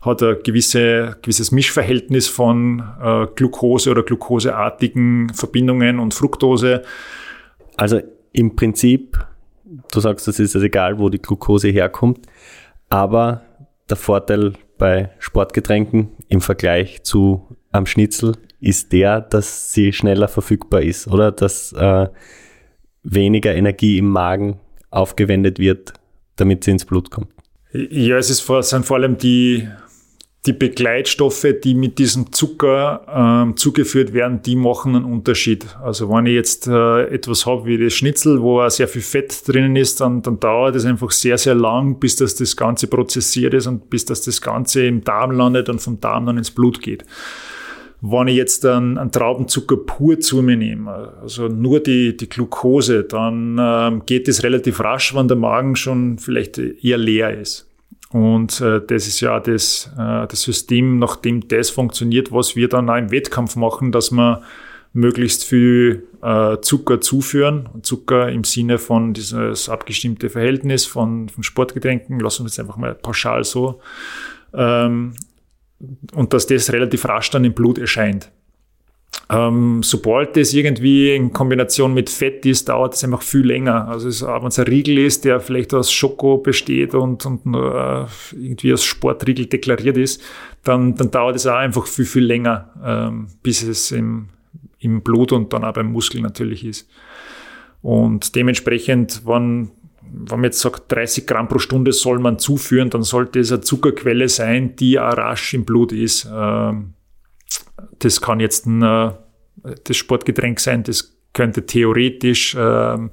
[SPEAKER 4] hat ein gewisse, gewisses Mischverhältnis von äh, Glucose oder glukoseartigen Verbindungen und Fructose.
[SPEAKER 6] Also im Prinzip, du sagst, es ist also egal, wo die Glucose herkommt, aber der Vorteil bei Sportgetränken im Vergleich zu am Schnitzel ist der, dass sie schneller verfügbar ist, oder? Dass äh, weniger Energie im Magen aufgewendet wird, damit sie ins Blut kommt.
[SPEAKER 4] Ja, es ist sind vor allem die, die Begleitstoffe, die mit diesem Zucker ähm, zugeführt werden, die machen einen Unterschied. Also wenn ich jetzt äh, etwas habe wie das Schnitzel, wo auch sehr viel Fett drinnen ist, dann, dann dauert es einfach sehr, sehr lang, bis das, das Ganze prozessiert ist und bis das, das Ganze im Darm landet und vom Darm dann ins Blut geht. Wenn ich jetzt einen, einen Traubenzucker pur zu mir nehme, also nur die, die Glucose, dann ähm, geht es relativ rasch, wenn der Magen schon vielleicht eher leer ist. Und äh, das ist ja das, äh, das System, nachdem das funktioniert, was wir dann auch im Wettkampf machen, dass wir möglichst viel äh, Zucker zuführen. Zucker im Sinne von dieses abgestimmte Verhältnis von, von Sportgetränken, lassen wir es einfach mal pauschal so. Ähm, und dass das relativ rasch dann im Blut erscheint. Ähm, sobald das irgendwie in Kombination mit Fett ist, dauert es einfach viel länger. Also wenn es ein Riegel ist, der vielleicht aus Schoko besteht und, und äh, irgendwie als Sportriegel deklariert ist, dann, dann dauert es auch einfach viel, viel länger, ähm, bis es im, im Blut und dann auch beim Muskel natürlich ist. Und dementsprechend, wenn wenn man jetzt sagt, 30 Gramm pro Stunde soll man zuführen, dann sollte es eine Zuckerquelle sein, die auch rasch im Blut ist. Ähm, das kann jetzt ein äh, das Sportgetränk sein, das könnte theoretisch ähm,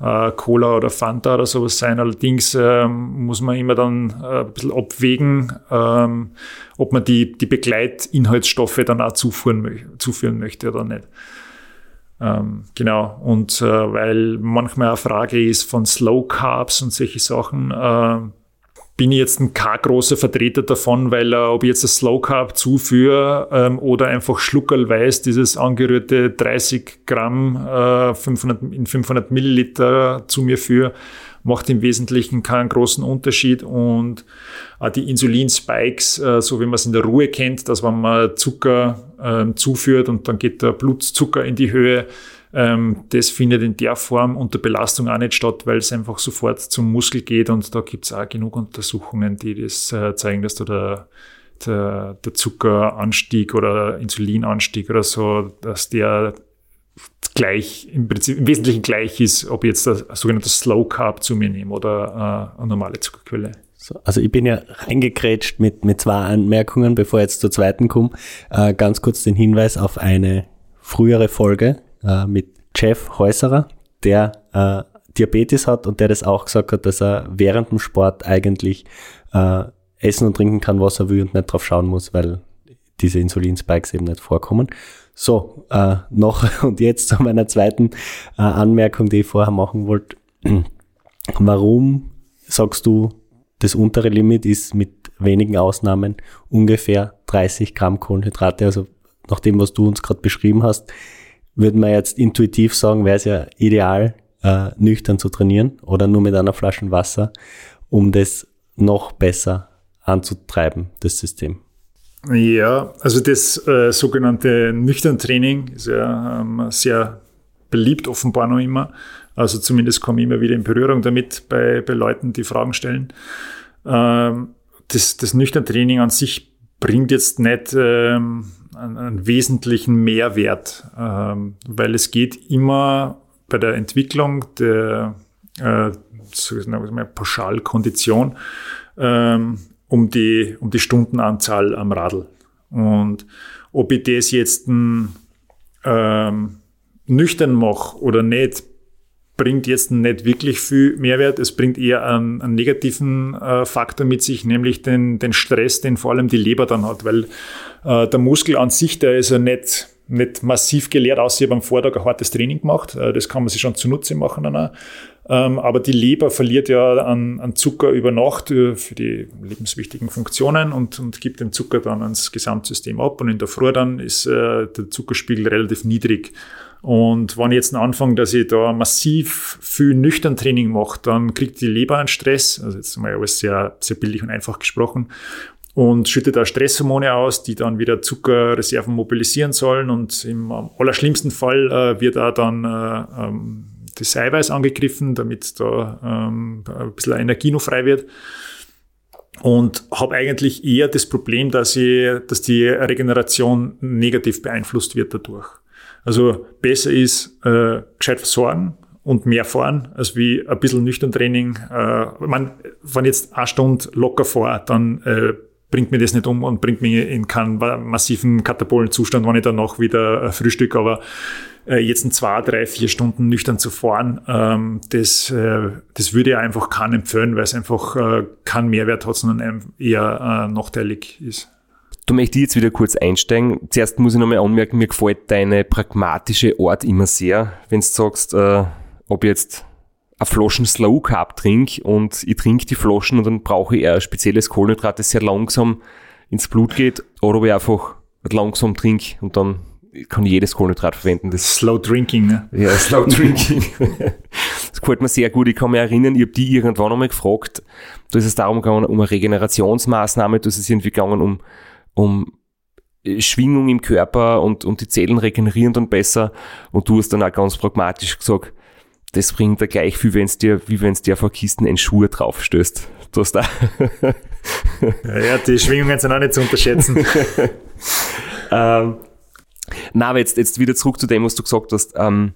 [SPEAKER 4] äh, Cola oder Fanta oder sowas sein. Allerdings ähm, muss man immer dann äh, ein bisschen abwägen, ob man die, die Begleitinhaltsstoffe dann auch zuführen, zuführen möchte oder nicht. Ähm, genau, und äh, weil manchmal eine Frage ist von Slow Carbs und solche Sachen, äh, bin ich jetzt kein großer Vertreter davon, weil äh, ob ich jetzt das Slow Carb zuführe ähm, oder einfach schluckerlweise dieses angerührte 30 Gramm äh, 500, in 500 Milliliter zu mir führe, macht im Wesentlichen keinen großen Unterschied. Und die Insulinspikes, äh, so wie man es in der Ruhe kennt, dass wenn man Zucker äh, zuführt und dann geht der Blutzucker in die Höhe, ähm, das findet in der Form unter Belastung auch nicht statt, weil es einfach sofort zum Muskel geht. Und da gibt es auch genug Untersuchungen, die das äh, zeigen, dass da der, der Zuckeranstieg oder Insulinanstieg oder so, dass der gleich, im Prinzip, im Wesentlichen gleich ist, ob ich jetzt das sogenannte Slow Carb zu mir nehme oder äh, eine normale Zuckerquelle.
[SPEAKER 6] So, also ich bin ja reingekrätscht mit, mit zwei Anmerkungen, bevor ich jetzt zur zweiten komme. Äh, ganz kurz den Hinweis auf eine frühere Folge, äh, mit Jeff Häuserer, der äh, Diabetes hat und der das auch gesagt hat, dass er während dem Sport eigentlich äh, essen und trinken kann, was er will und nicht drauf schauen muss, weil diese Insulinspikes eben nicht vorkommen. So, äh, noch (laughs) und jetzt zu meiner zweiten äh, Anmerkung, die ich vorher machen wollte. (clears throat) Warum sagst du, das untere Limit ist mit wenigen Ausnahmen ungefähr 30 Gramm Kohlenhydrate? Also nach dem, was du uns gerade beschrieben hast, würde man jetzt intuitiv sagen, wäre es ja ideal, äh, nüchtern zu trainieren oder nur mit einer Flasche Wasser, um das noch besser anzutreiben, das System.
[SPEAKER 4] Ja, also das äh, sogenannte Nüchtern-Training ist ja ähm, sehr beliebt, offenbar noch immer. Also zumindest komme ich immer wieder in Berührung damit bei, bei Leuten, die Fragen stellen. Ähm, das, das Nüchtern-Training an sich bringt jetzt nicht ähm, einen, einen wesentlichen Mehrwert, ähm, weil es geht immer bei der Entwicklung der äh, Pauschalkondition ähm, um, die, um die Stundenanzahl am Radl. Und ob ich das jetzt ähm, nüchtern mache oder nicht, bringt jetzt nicht wirklich viel Mehrwert. Es bringt eher einen, einen negativen äh, Faktor mit sich, nämlich den, den Stress, den vor allem die Leber dann hat, weil äh, der Muskel an sich, der ist ja nicht, nicht massiv geleert, außer ich habe am Vortag ein hartes Training gemacht. Äh, das kann man sich schon zunutze machen dann. Ähm, aber die Leber verliert ja an, an Zucker über Nacht äh, für die lebenswichtigen Funktionen und, und gibt den Zucker dann ans Gesamtsystem ab. Und in der Früh dann ist äh, der Zuckerspiegel relativ niedrig. Und wenn ich jetzt anfange, dass ich da massiv viel nüchtern Training mache, dann kriegt die Leber einen Stress, also jetzt mal alles sehr, sehr bildlich und einfach gesprochen, und schüttet da Stresshormone aus, die dann wieder Zuckerreserven mobilisieren sollen. Und im allerschlimmsten Fall äh, wird da dann äh, ähm, das Eiweiß angegriffen, damit da ähm, ein bisschen Energie noch frei wird. Und habe eigentlich eher das Problem, dass, ich, dass die Regeneration negativ beeinflusst wird dadurch. Also besser ist äh, gescheit versorgen und mehr fahren, als wie ein bisschen nüchtern Training. Äh, man, wenn ich jetzt eine Stunde locker fahre, dann äh, bringt mir das nicht um und bringt mich in keinen massiven Katapolenzustand, wenn ich dann noch wieder äh, frühstück. Aber äh, jetzt in zwei, drei, vier Stunden nüchtern zu fahren, ähm, das, äh, das würde ich einfach keinen empfehlen, weil es einfach keinen Mehrwert hat, sondern eher nachteilig ist.
[SPEAKER 1] Du möchtest jetzt wieder kurz einsteigen. Zuerst muss ich nochmal anmerken, mir gefällt deine pragmatische Art immer sehr, wenn du sagst, äh, ob jetzt eine Flaschen Slow Carb trinke und ich trinke die Flaschen und dann brauche ich eher ein spezielles Kohlenhydrat, das sehr langsam ins Blut geht, oder ob ich einfach langsam trinke und dann kann ich jedes Kohlenhydrat verwenden.
[SPEAKER 4] Das Slow Drinking, ne?
[SPEAKER 1] Ja, Slow (laughs) Drinking. das gefällt mir sehr gut. Ich kann mich erinnern, ich habe die irgendwann einmal gefragt, da ist es darum gegangen, um eine Regenerationsmaßnahme, da ist es irgendwie gegangen um um äh, Schwingung im Körper und, und die Zellen regenerieren dann besser. Und du hast dann auch ganz pragmatisch gesagt, das bringt da gleich viel, wenn's dir, wie wenn es dir vor Kisten ein Schuh draufstößt. Du hast da. (laughs)
[SPEAKER 4] ja, ja, die Schwingungen sind auch nicht zu unterschätzen. (laughs)
[SPEAKER 1] ähm, na, aber jetzt, jetzt wieder zurück zu dem, was du gesagt hast. Ähm,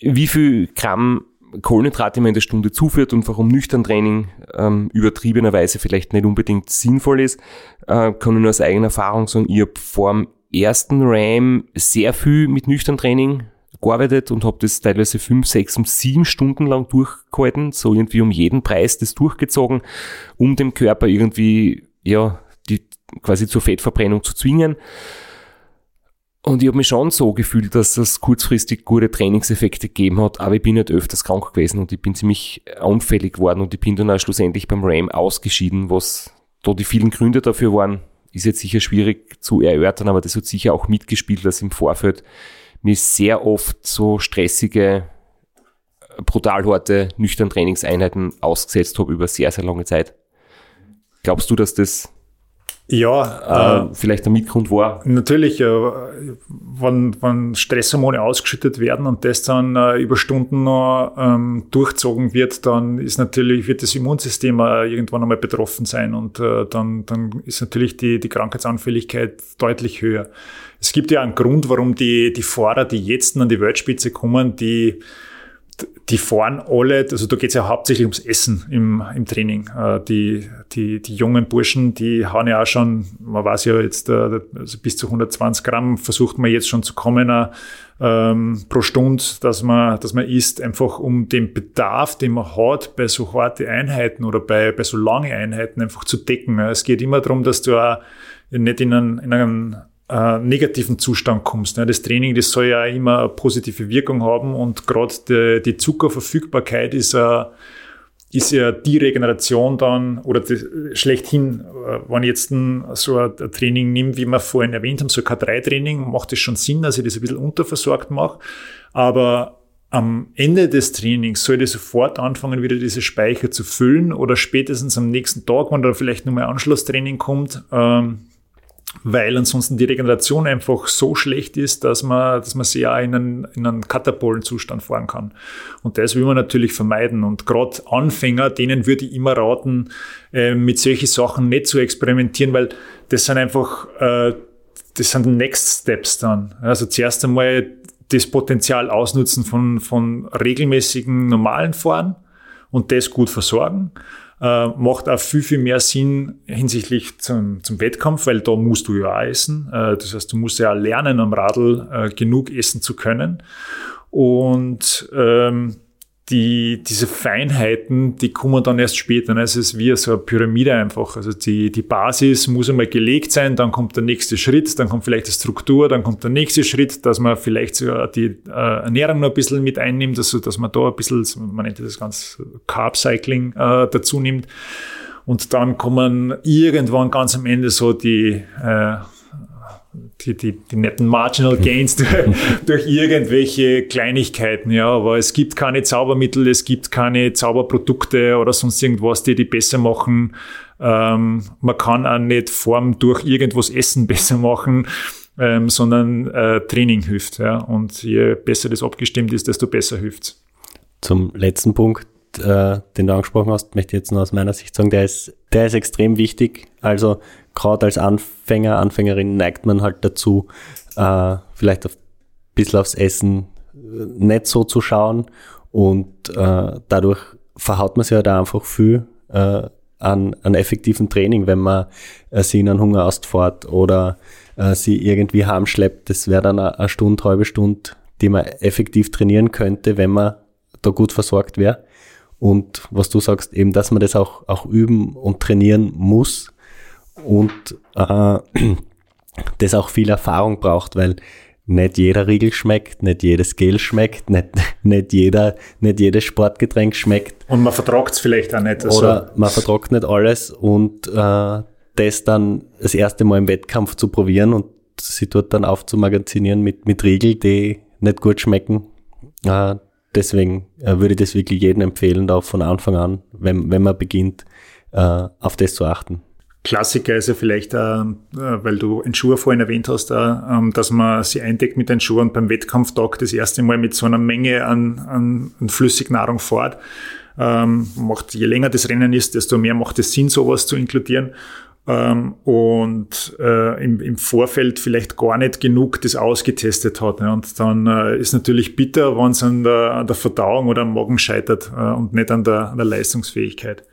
[SPEAKER 1] wie viel Gramm Kohlenhydrate man in der Stunde zuführt und warum nüchtern Training ähm, übertriebenerweise vielleicht nicht unbedingt sinnvoll ist, äh, kann ich nur aus eigener Erfahrung sagen, ich habe vor dem ersten RAM sehr viel mit nüchtern Training gearbeitet und habe das teilweise fünf, sechs und sieben Stunden lang durchgehalten, so irgendwie um jeden Preis das durchgezogen, um dem Körper irgendwie, ja, die quasi zur Fettverbrennung zu zwingen. Und ich habe mich schon so gefühlt, dass das kurzfristig gute Trainingseffekte gegeben hat, aber ich bin nicht öfters krank gewesen und ich bin ziemlich unfällig geworden und ich bin dann auch schlussendlich beim Ram ausgeschieden, was da die vielen Gründe dafür waren, ist jetzt sicher schwierig zu erörtern, aber das hat sicher auch mitgespielt, dass im Vorfeld mir sehr oft so stressige, brutal harte, nüchtern Trainingseinheiten ausgesetzt habe über sehr, sehr lange Zeit. Glaubst du, dass das
[SPEAKER 4] ja,
[SPEAKER 1] äh, vielleicht der Mitgrund war.
[SPEAKER 4] Natürlich, äh, wenn, wenn Stresshormone ausgeschüttet werden und das dann äh, über Stunden noch ähm, durchzogen wird, dann ist natürlich, wird das Immunsystem äh, irgendwann einmal betroffen sein und äh, dann, dann ist natürlich die, die Krankheitsanfälligkeit deutlich höher. Es gibt ja einen Grund, warum die, die Fahrer, die jetzt an die Weltspitze kommen, die die fahren alle, also da geht es ja hauptsächlich ums Essen im, im Training. Äh, die, die, die jungen Burschen, die haben ja auch schon, man weiß ja jetzt, äh, also bis zu 120 Gramm versucht man jetzt schon zu kommen äh, ähm, pro Stunde, dass man, dass man isst, einfach um den Bedarf, den man hat bei so harte Einheiten oder bei, bei so lange Einheiten einfach zu decken. Es geht immer darum, dass du auch nicht in einen, in einen äh, negativen Zustand kommst. Ne? Das Training, das soll ja immer eine positive Wirkung haben und gerade die, die Zuckerverfügbarkeit ist, äh, ist ja die Regeneration dann oder schlechthin, äh, wenn ich jetzt ein, so ein Training nehme, wie wir vorhin erwähnt haben, so ein K3-Training, macht es schon Sinn, dass ich das ein bisschen unterversorgt mache. Aber am Ende des Trainings soll ich sofort anfangen, wieder diese Speicher zu füllen oder spätestens am nächsten Tag, wenn da vielleicht nochmal Anschlusstraining kommt, ähm, weil ansonsten die Regeneration einfach so schlecht ist, dass man, dass man sie ja in einen, in einen Katapolenzustand fahren kann. Und das will man natürlich vermeiden. Und gerade Anfänger, denen würde ich immer raten, äh, mit solchen Sachen nicht zu experimentieren, weil das sind einfach, äh, das sind Next Steps dann. Also zuerst einmal das Potenzial ausnutzen von, von regelmäßigen normalen Fahren und das gut versorgen äh, macht auch viel, viel mehr Sinn hinsichtlich zum, zum Wettkampf, weil da musst du ja auch essen. Äh, das heißt, du musst ja lernen, am Radl äh, genug essen zu können. Und ähm, die, diese Feinheiten, die kommen dann erst später. Ne? Es ist wie so eine Pyramide einfach. Also die, die Basis muss einmal gelegt sein, dann kommt der nächste Schritt, dann kommt vielleicht die Struktur, dann kommt der nächste Schritt, dass man vielleicht sogar die äh, Ernährung noch ein bisschen mit einnimmt, also dass man da ein bisschen, man nennt das ganz Carb Cycling äh, dazu nimmt. Und dann kommen irgendwann ganz am Ende so die äh, die, die, die netten Marginal Gains (laughs) durch, durch irgendwelche Kleinigkeiten, ja, aber es gibt keine Zaubermittel, es gibt keine Zauberprodukte oder sonst irgendwas, die die besser machen. Ähm, man kann auch nicht Form durch irgendwas Essen (laughs) besser machen, ähm, sondern äh, Training hilft, ja, und je besser das abgestimmt ist, desto besser hilft's.
[SPEAKER 6] Zum letzten Punkt, äh, den du angesprochen hast, möchte ich jetzt nur aus meiner Sicht sagen, der ist, der ist extrem wichtig. Also gerade als Anfänger, Anfängerin neigt man halt dazu, äh, vielleicht ein bisschen aufs Essen äh, nicht so zu schauen und äh, dadurch verhaut man sich halt einfach viel äh, an, an effektiven Training, wenn man äh, sie in einen Hungeraust fährt oder äh, sie irgendwie heimschleppt. Das wäre dann eine Stunde, halbe Stunde, die man effektiv trainieren könnte, wenn man da gut versorgt wäre. Und was du sagst, eben, dass man das auch, auch üben und trainieren muss, und äh, (clears throat) das auch viel Erfahrung braucht, weil nicht jeder Riegel schmeckt, nicht jedes Gel schmeckt, nicht, (laughs) nicht, jeder, nicht jedes Sportgetränk schmeckt.
[SPEAKER 4] Und man vertragt es vielleicht auch nicht.
[SPEAKER 6] Also Oder man vertragt nicht alles und äh, das dann das erste Mal im Wettkampf zu probieren und sie dort dann aufzumagazinieren mit, mit Riegel, die nicht gut schmecken. Äh, deswegen äh, würde ich das wirklich jedem empfehlen, da von Anfang an, wenn, wenn man beginnt, äh, auf das zu achten.
[SPEAKER 4] Klassiker ist ja vielleicht, äh, äh weil du einen Schuh vorhin erwähnt hast, äh, ähm, dass man sie eindeckt mit den Schuhen beim Wettkampftag das erste Mal mit so einer Menge an, an, an Flüssignahrung fährt. Ähm, macht, je länger das Rennen ist, desto mehr macht es Sinn, sowas zu inkludieren. Ähm, und äh, im, im Vorfeld vielleicht gar nicht genug das ausgetestet hat. Ne? Und dann äh, ist natürlich bitter, wenn es an der, an der Verdauung oder am Magen scheitert äh, und nicht an der, an der Leistungsfähigkeit.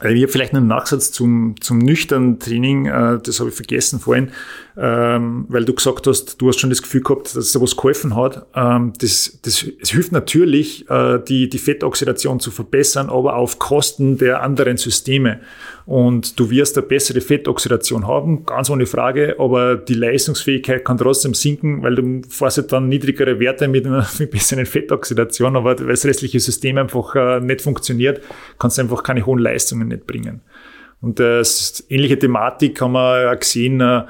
[SPEAKER 4] Äh, ich habe vielleicht einen Nachsatz zum, zum nüchternen Training, äh, das habe ich vergessen vorhin. ähm, weil du gesagt hast, du hast schon das Gefühl gehabt, dass da was geholfen hat. Ähm, das, das, es hilft natürlich, äh, die, die Fettoxidation zu verbessern, aber auf Kosten der anderen Systeme. Und du wirst eine bessere Fettoxidation haben, ganz ohne Frage, aber die Leistungsfähigkeit kann trotzdem sinken, weil du fährst halt dann niedrigere Werte mit einer (laughs) besseren Fettoxidation, aber weil das restliche System einfach äh, nicht funktioniert, kannst du einfach keine hohen Leistungen nicht bringen. Und das ähnliche Thematik haben wir gesehen, äh,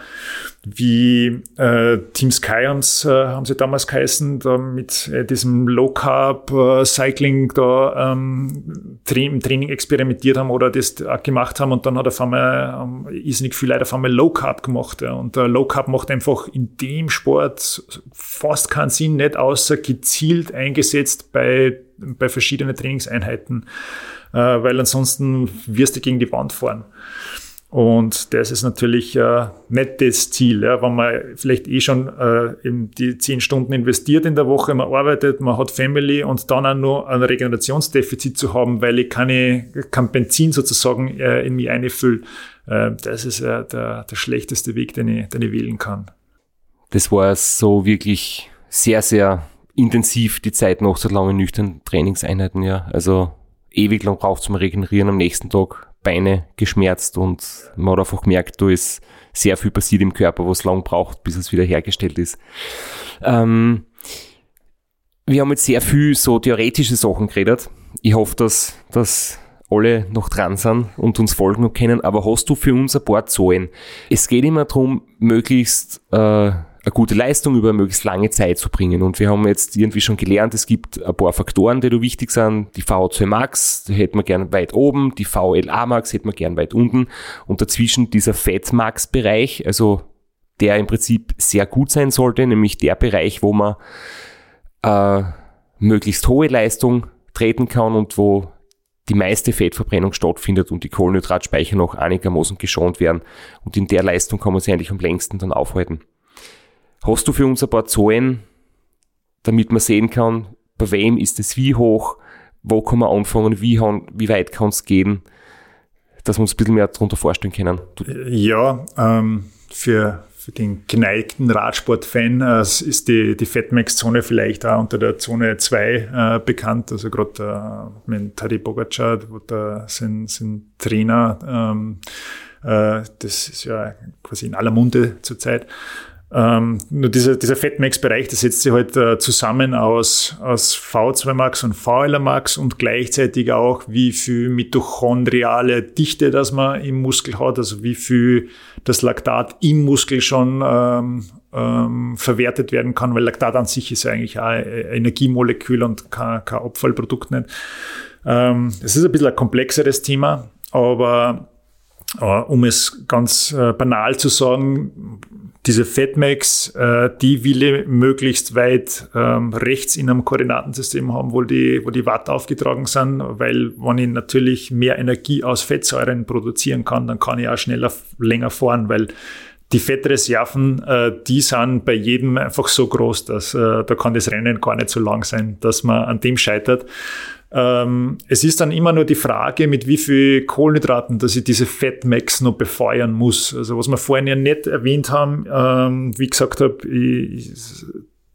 [SPEAKER 4] wie äh, Team Sky haben's, äh, haben sie damals geheißen, da mit äh, diesem Low Carb äh, Cycling da ähm, im Training experimentiert haben oder das auch gemacht haben und dann hat auf einmal ähm, irrsinnig viel Leute auf einmal Low Carb gemacht. Ja. Und äh, Low Carb macht einfach in dem Sport fast keinen Sinn, nicht außer gezielt eingesetzt bei, bei verschiedenen Trainingseinheiten äh, weil ansonsten wirst du gegen die Wand fahren. Und das ist natürlich äh, nicht das Ziel, ja, wenn man vielleicht eh schon äh, die zehn Stunden investiert in der Woche, man arbeitet, man hat Family und dann auch nur ein Regenerationsdefizit zu haben, weil ich keine, kein Benzin sozusagen äh, in mich einfülle. Äh, das ist äh, der, der schlechteste Weg, den ich, den ich wählen kann.
[SPEAKER 1] Das war so wirklich sehr, sehr intensiv die Zeit nach so langen nüchternen Trainingseinheiten, ja. Also ewig lang braucht zum Regenerieren, am nächsten Tag Beine geschmerzt und man hat einfach gemerkt, da ist sehr viel passiert im Körper, was lang braucht, bis es wieder hergestellt ist. Ähm, wir haben jetzt sehr viel so theoretische Sachen geredet. Ich hoffe, dass, dass alle noch dran sind und uns folgen und kennen, aber hast du für uns ein paar Zahlen? Es geht immer darum, möglichst äh, eine gute Leistung über möglichst lange Zeit zu bringen. Und wir haben jetzt irgendwie schon gelernt, es gibt ein paar Faktoren, die da wichtig sind. Die VO2 Max, hätten wir gern weit oben, die VLA Max hätten wir gern weit unten. Und dazwischen dieser Fat Max Bereich, also der im Prinzip sehr gut sein sollte, nämlich der Bereich, wo man äh, möglichst hohe Leistung treten kann und wo die meiste Fettverbrennung stattfindet und die Kohlenhydratspeicher noch einigermaßen geschont werden. Und in der Leistung kann man sich eigentlich am längsten dann aufhalten. Hast du für uns ein paar Zahlen, damit man sehen kann, bei wem ist es wie hoch, wo kann man anfangen, wie, wie weit kann es gehen, dass wir uns ein bisschen mehr darunter vorstellen können?
[SPEAKER 4] Ja, ähm, für, für den geneigten Radsportfan äh, ist die, die Fatmax-Zone vielleicht auch unter der Zone 2 äh, bekannt. Also gerade äh, mit Tadej Bogacar, wo da sind, sind Trainer, ähm, äh, das ist ja quasi in aller Munde zurzeit. Ähm, nur dieser, dieser Fatmax-Bereich, der setzt sich halt äh, zusammen aus, aus V2 Max und VLA Max und gleichzeitig auch, wie viel mitochondriale Dichte das man im Muskel hat, also wie viel das Laktat im Muskel schon ähm, ähm, verwertet werden kann, weil Laktat an sich ist ja eigentlich auch ein Energiemolekül und kein, kein Abfallprodukt nicht. Ähm, es ist ein bisschen ein komplexeres Thema, aber äh, um es ganz äh, banal zu sagen, diese Fatmax, äh, die will ich möglichst weit ähm, rechts in einem Koordinatensystem haben, wo die, wo die Watt aufgetragen sind, weil wenn ich natürlich mehr Energie aus Fettsäuren produzieren kann, dann kann ich auch schneller, länger fahren, weil die Fettreserven, äh, die sind bei jedem einfach so groß, dass äh, da kann das Rennen gar nicht so lang sein, dass man an dem scheitert. Ähm, es ist dann immer nur die Frage, mit wie viel Kohlenhydraten, dass ich diese Fettmax noch befeuern muss. Also was wir vorhin ja nicht erwähnt haben, ähm, wie gesagt habe,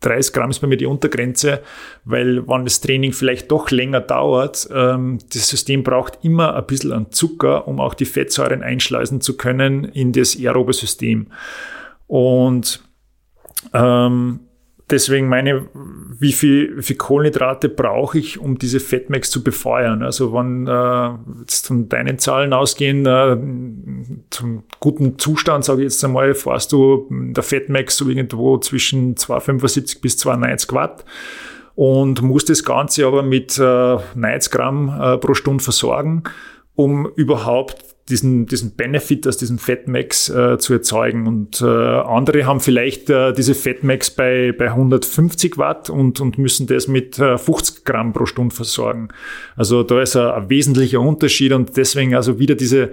[SPEAKER 4] 30 Gramm ist bei mir die Untergrenze, weil wenn das Training vielleicht doch länger dauert, ähm, das System braucht immer ein bisschen an Zucker, um auch die Fettsäuren einschleusen zu können in das aerobe System. Und ähm, deswegen meine, wie viel, wie viel Kohlenhydrate brauche ich, um diese Fettmax zu befeuern? Also wenn äh, jetzt von deinen Zahlen ausgehen, äh, zum guten Zustand, sage ich jetzt einmal, fährst du der Fettmax so irgendwo zwischen 275 bis 290 Watt und musst das Ganze aber mit äh, 90 Gramm äh, pro Stunde versorgen, um überhaupt diesen, diesen Benefit aus diesem Fatmax äh, zu erzeugen. Und äh, andere haben vielleicht äh, diese Fatmax bei, bei 150 Watt und, und müssen das mit äh, 50 Gramm pro Stunde versorgen. Also da ist ein, ein wesentlicher Unterschied und deswegen also wieder diese,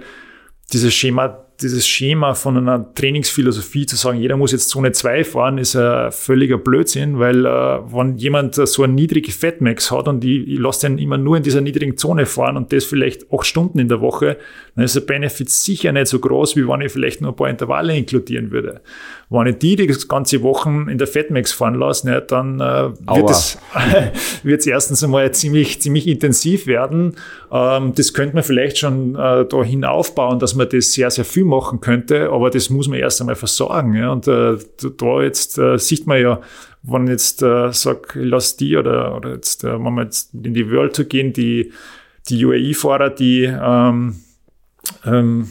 [SPEAKER 4] dieses Schema dieses Schema von einer Trainingsphilosophie zu sagen, jeder muss jetzt Zone 2 fahren, ist ein völliger Blödsinn, weil äh, wenn jemand so eine niedrige Fatmax hat und ich, ich lasse den immer nur in dieser niedrigen Zone fahren und das vielleicht acht Stunden in der Woche, dann ist der Benefit sicher nicht so groß, wie wenn ich vielleicht nur ein paar Intervalle inkludieren würde. Wenn ich die die ganze Wochen in der Fatmax fahren lasse, ne, dann äh, wird es (laughs) wird's erstens einmal ziemlich, ziemlich intensiv werden. Ähm, das könnte man vielleicht schon äh, dahin aufbauen, dass man das sehr, sehr viel machen könnte, aber das muss man erst einmal versorgen. Ja. Und äh, da jetzt äh, sieht man ja, wenn ich jetzt äh, sag, ich lass die oder, oder jetzt, äh, wenn wir jetzt in die World Tour gehen, die, die UAE-Fahrer, die ähm, ähm,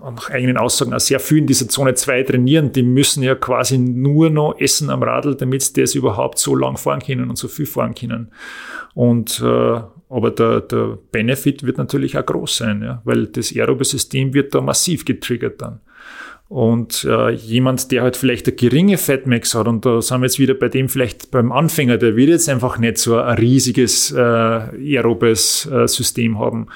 [SPEAKER 4] nach eigenen Aussagen auch sehr viel in dieser Zone 2 trainieren, die müssen ja quasi nur noch essen am Radl, damit sie das überhaupt so lang fahren können und so viel fahren können. Und äh, aber der, der Benefit wird natürlich auch groß sein, ja, weil das aerobe System wird da massiv getriggert dann. Und äh, jemand, der halt vielleicht eine geringe Fatmax hat, und da sind wir jetzt wieder bei dem vielleicht beim Anfänger, der wird jetzt einfach nicht so ein riesiges äh, aerobes äh, System haben.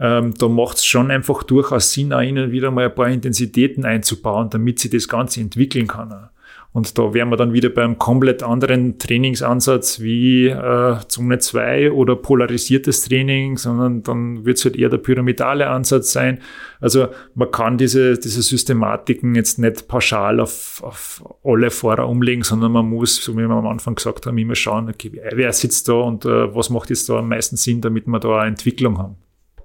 [SPEAKER 4] Ähm, da macht es schon einfach durchaus Sinn, auch ihnen wieder mal ein paar Intensitäten einzubauen, damit sie das Ganze entwickeln kann. Und da wären wir dann wieder beim komplett anderen Trainingsansatz wie äh, Zone 2 oder polarisiertes Training, sondern dann wird es halt eher der pyramidale Ansatz sein. Also man kann diese, diese Systematiken jetzt nicht pauschal auf, auf alle Fahrer umlegen, sondern man muss, so wie wir am Anfang gesagt haben, immer schauen, okay, wer sitzt da und äh, was macht jetzt da am meisten Sinn, damit wir da eine Entwicklung haben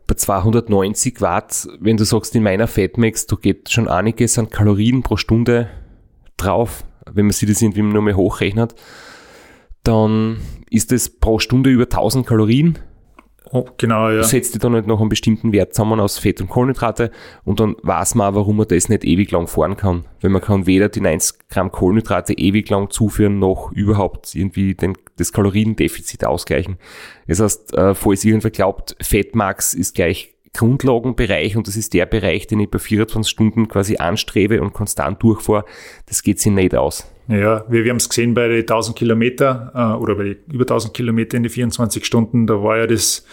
[SPEAKER 1] bei 290 Watt, wenn du sagst, in meiner Fatmax, da geht schon einiges an Kalorien pro Stunde drauf wenn man sich das irgendwie nur mehr hochrechnet, dann ist das pro Stunde über 1000 Kalorien.
[SPEAKER 4] Oh, genau, ja.
[SPEAKER 1] Setzt ihr dann halt noch einen bestimmten Wert zusammen aus Fett und Kohlenhydrate und dann weiß man auch, warum man das nicht ewig lang fahren kann. Weil man kann weder die 90 Gramm Kohlenhydrate ewig lang zuführen, noch überhaupt irgendwie den, das Kaloriendefizit ausgleichen. Das heißt, äh, falls irgendwer glaubt, Fettmax ist gleich Grundlagenbereich und das ist der Bereich, den ich bei 24 Stunden quasi anstrebe und konstant durchfahre, das geht sich nicht aus.
[SPEAKER 4] Ja, wir, wir haben es gesehen bei den 1000 Kilometer äh, oder bei den über 1000 Kilometer in die 24 Stunden, da war ja das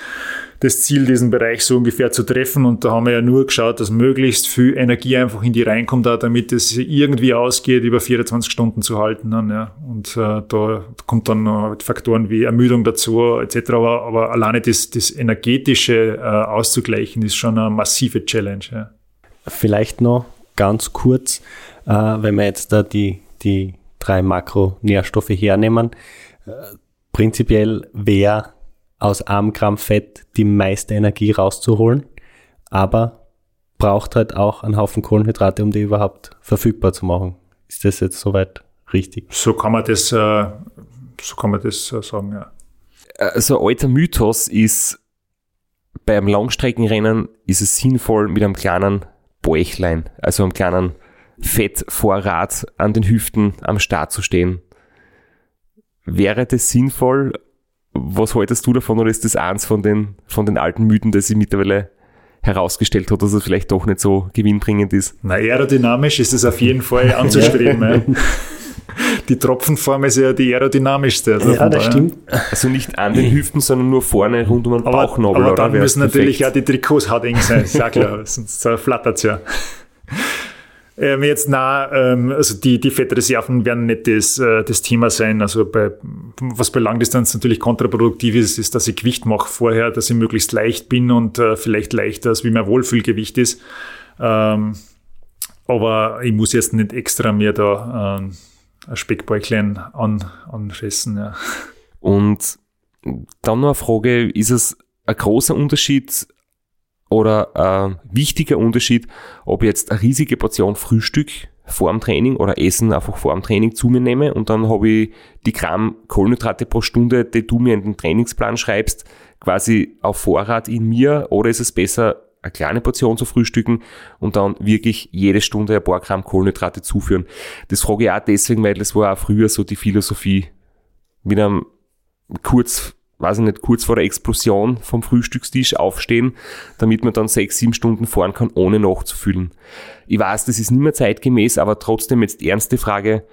[SPEAKER 4] das Ziel, diesen Bereich so ungefähr zu treffen. Und da haben wir ja nur geschaut, dass möglichst viel Energie einfach in die reinkommt, da, damit es irgendwie ausgeht, über 24 Stunden zu halten. Dann, ja. Und äh, da kommt dann noch Faktoren wie Ermüdung dazu, etc. Aber, aber alleine das, das energetische äh, auszugleichen, ist schon eine massive Challenge. Ja.
[SPEAKER 6] Vielleicht noch ganz kurz, äh, wenn wir jetzt da die, die drei Makronährstoffe hernehmen. Äh, prinzipiell wäre aus einem Gramm Fett die meiste Energie rauszuholen, aber braucht halt auch einen Haufen Kohlenhydrate, um die überhaupt verfügbar zu machen. Ist das jetzt soweit richtig?
[SPEAKER 4] So kann man das, äh, so kann man das äh, sagen, ja.
[SPEAKER 1] Also ein alter Mythos ist, beim Langstreckenrennen ist es sinnvoll, mit einem kleinen Bäuchlein, also einem kleinen Fettvorrat an den Hüften am Start zu stehen. Wäre das sinnvoll was haltest du davon oder ist das eins von den, von den alten Mythen, das sich mittlerweile herausgestellt hat, dass es vielleicht doch nicht so gewinnbringend ist?
[SPEAKER 4] Na, aerodynamisch ist es auf jeden Fall (laughs) anzustreben. ja. Die Tropfenform ist ja die aerodynamischste.
[SPEAKER 6] Also ja, das stimmt.
[SPEAKER 1] Also nicht an den Hüften, sondern nur vorne rund um den Bauchnabel.
[SPEAKER 4] Aber, aber dann müssen natürlich ja die Trikots hart eng sein, ist ja klar, (laughs) sonst flattert es ja. Ähm, jetzt na, ähm, also die, die Fettreserven werden nicht das, äh, das Thema sein. Also bei, was bei Langdistanz natürlich kontraproduktiv ist, ist, dass ich Gewicht mache vorher, dass ich möglichst leicht bin und äh, vielleicht leichter als wie mein Wohlfühlgewicht ist. Ähm, aber ich muss jetzt nicht extra mir da ähm, ein Speckbäuchlein an, anfressen. Ja.
[SPEAKER 1] Und dann noch eine Frage, ist es ein großer Unterschied oder ein wichtiger Unterschied, ob ich jetzt eine riesige Portion Frühstück vor dem Training oder Essen einfach vor dem Training zu mir nehme und dann habe ich die Gramm Kohlenhydrate pro Stunde, die du mir in den Trainingsplan schreibst, quasi auf Vorrat in mir oder ist es besser, eine kleine Portion zu frühstücken und dann wirklich jede Stunde ein paar Gramm Kohlenhydrate zuführen. Das frage ich auch deswegen, weil das war auch früher so die Philosophie mit einem kurz weiß ich nicht, kurz vor der Explosion vom Frühstückstisch aufstehen, damit man dann sechs, sieben Stunden fahren kann, ohne nachzufüllen. Ich weiß, das ist nicht mehr zeitgemäß, aber trotzdem jetzt ernste Frage,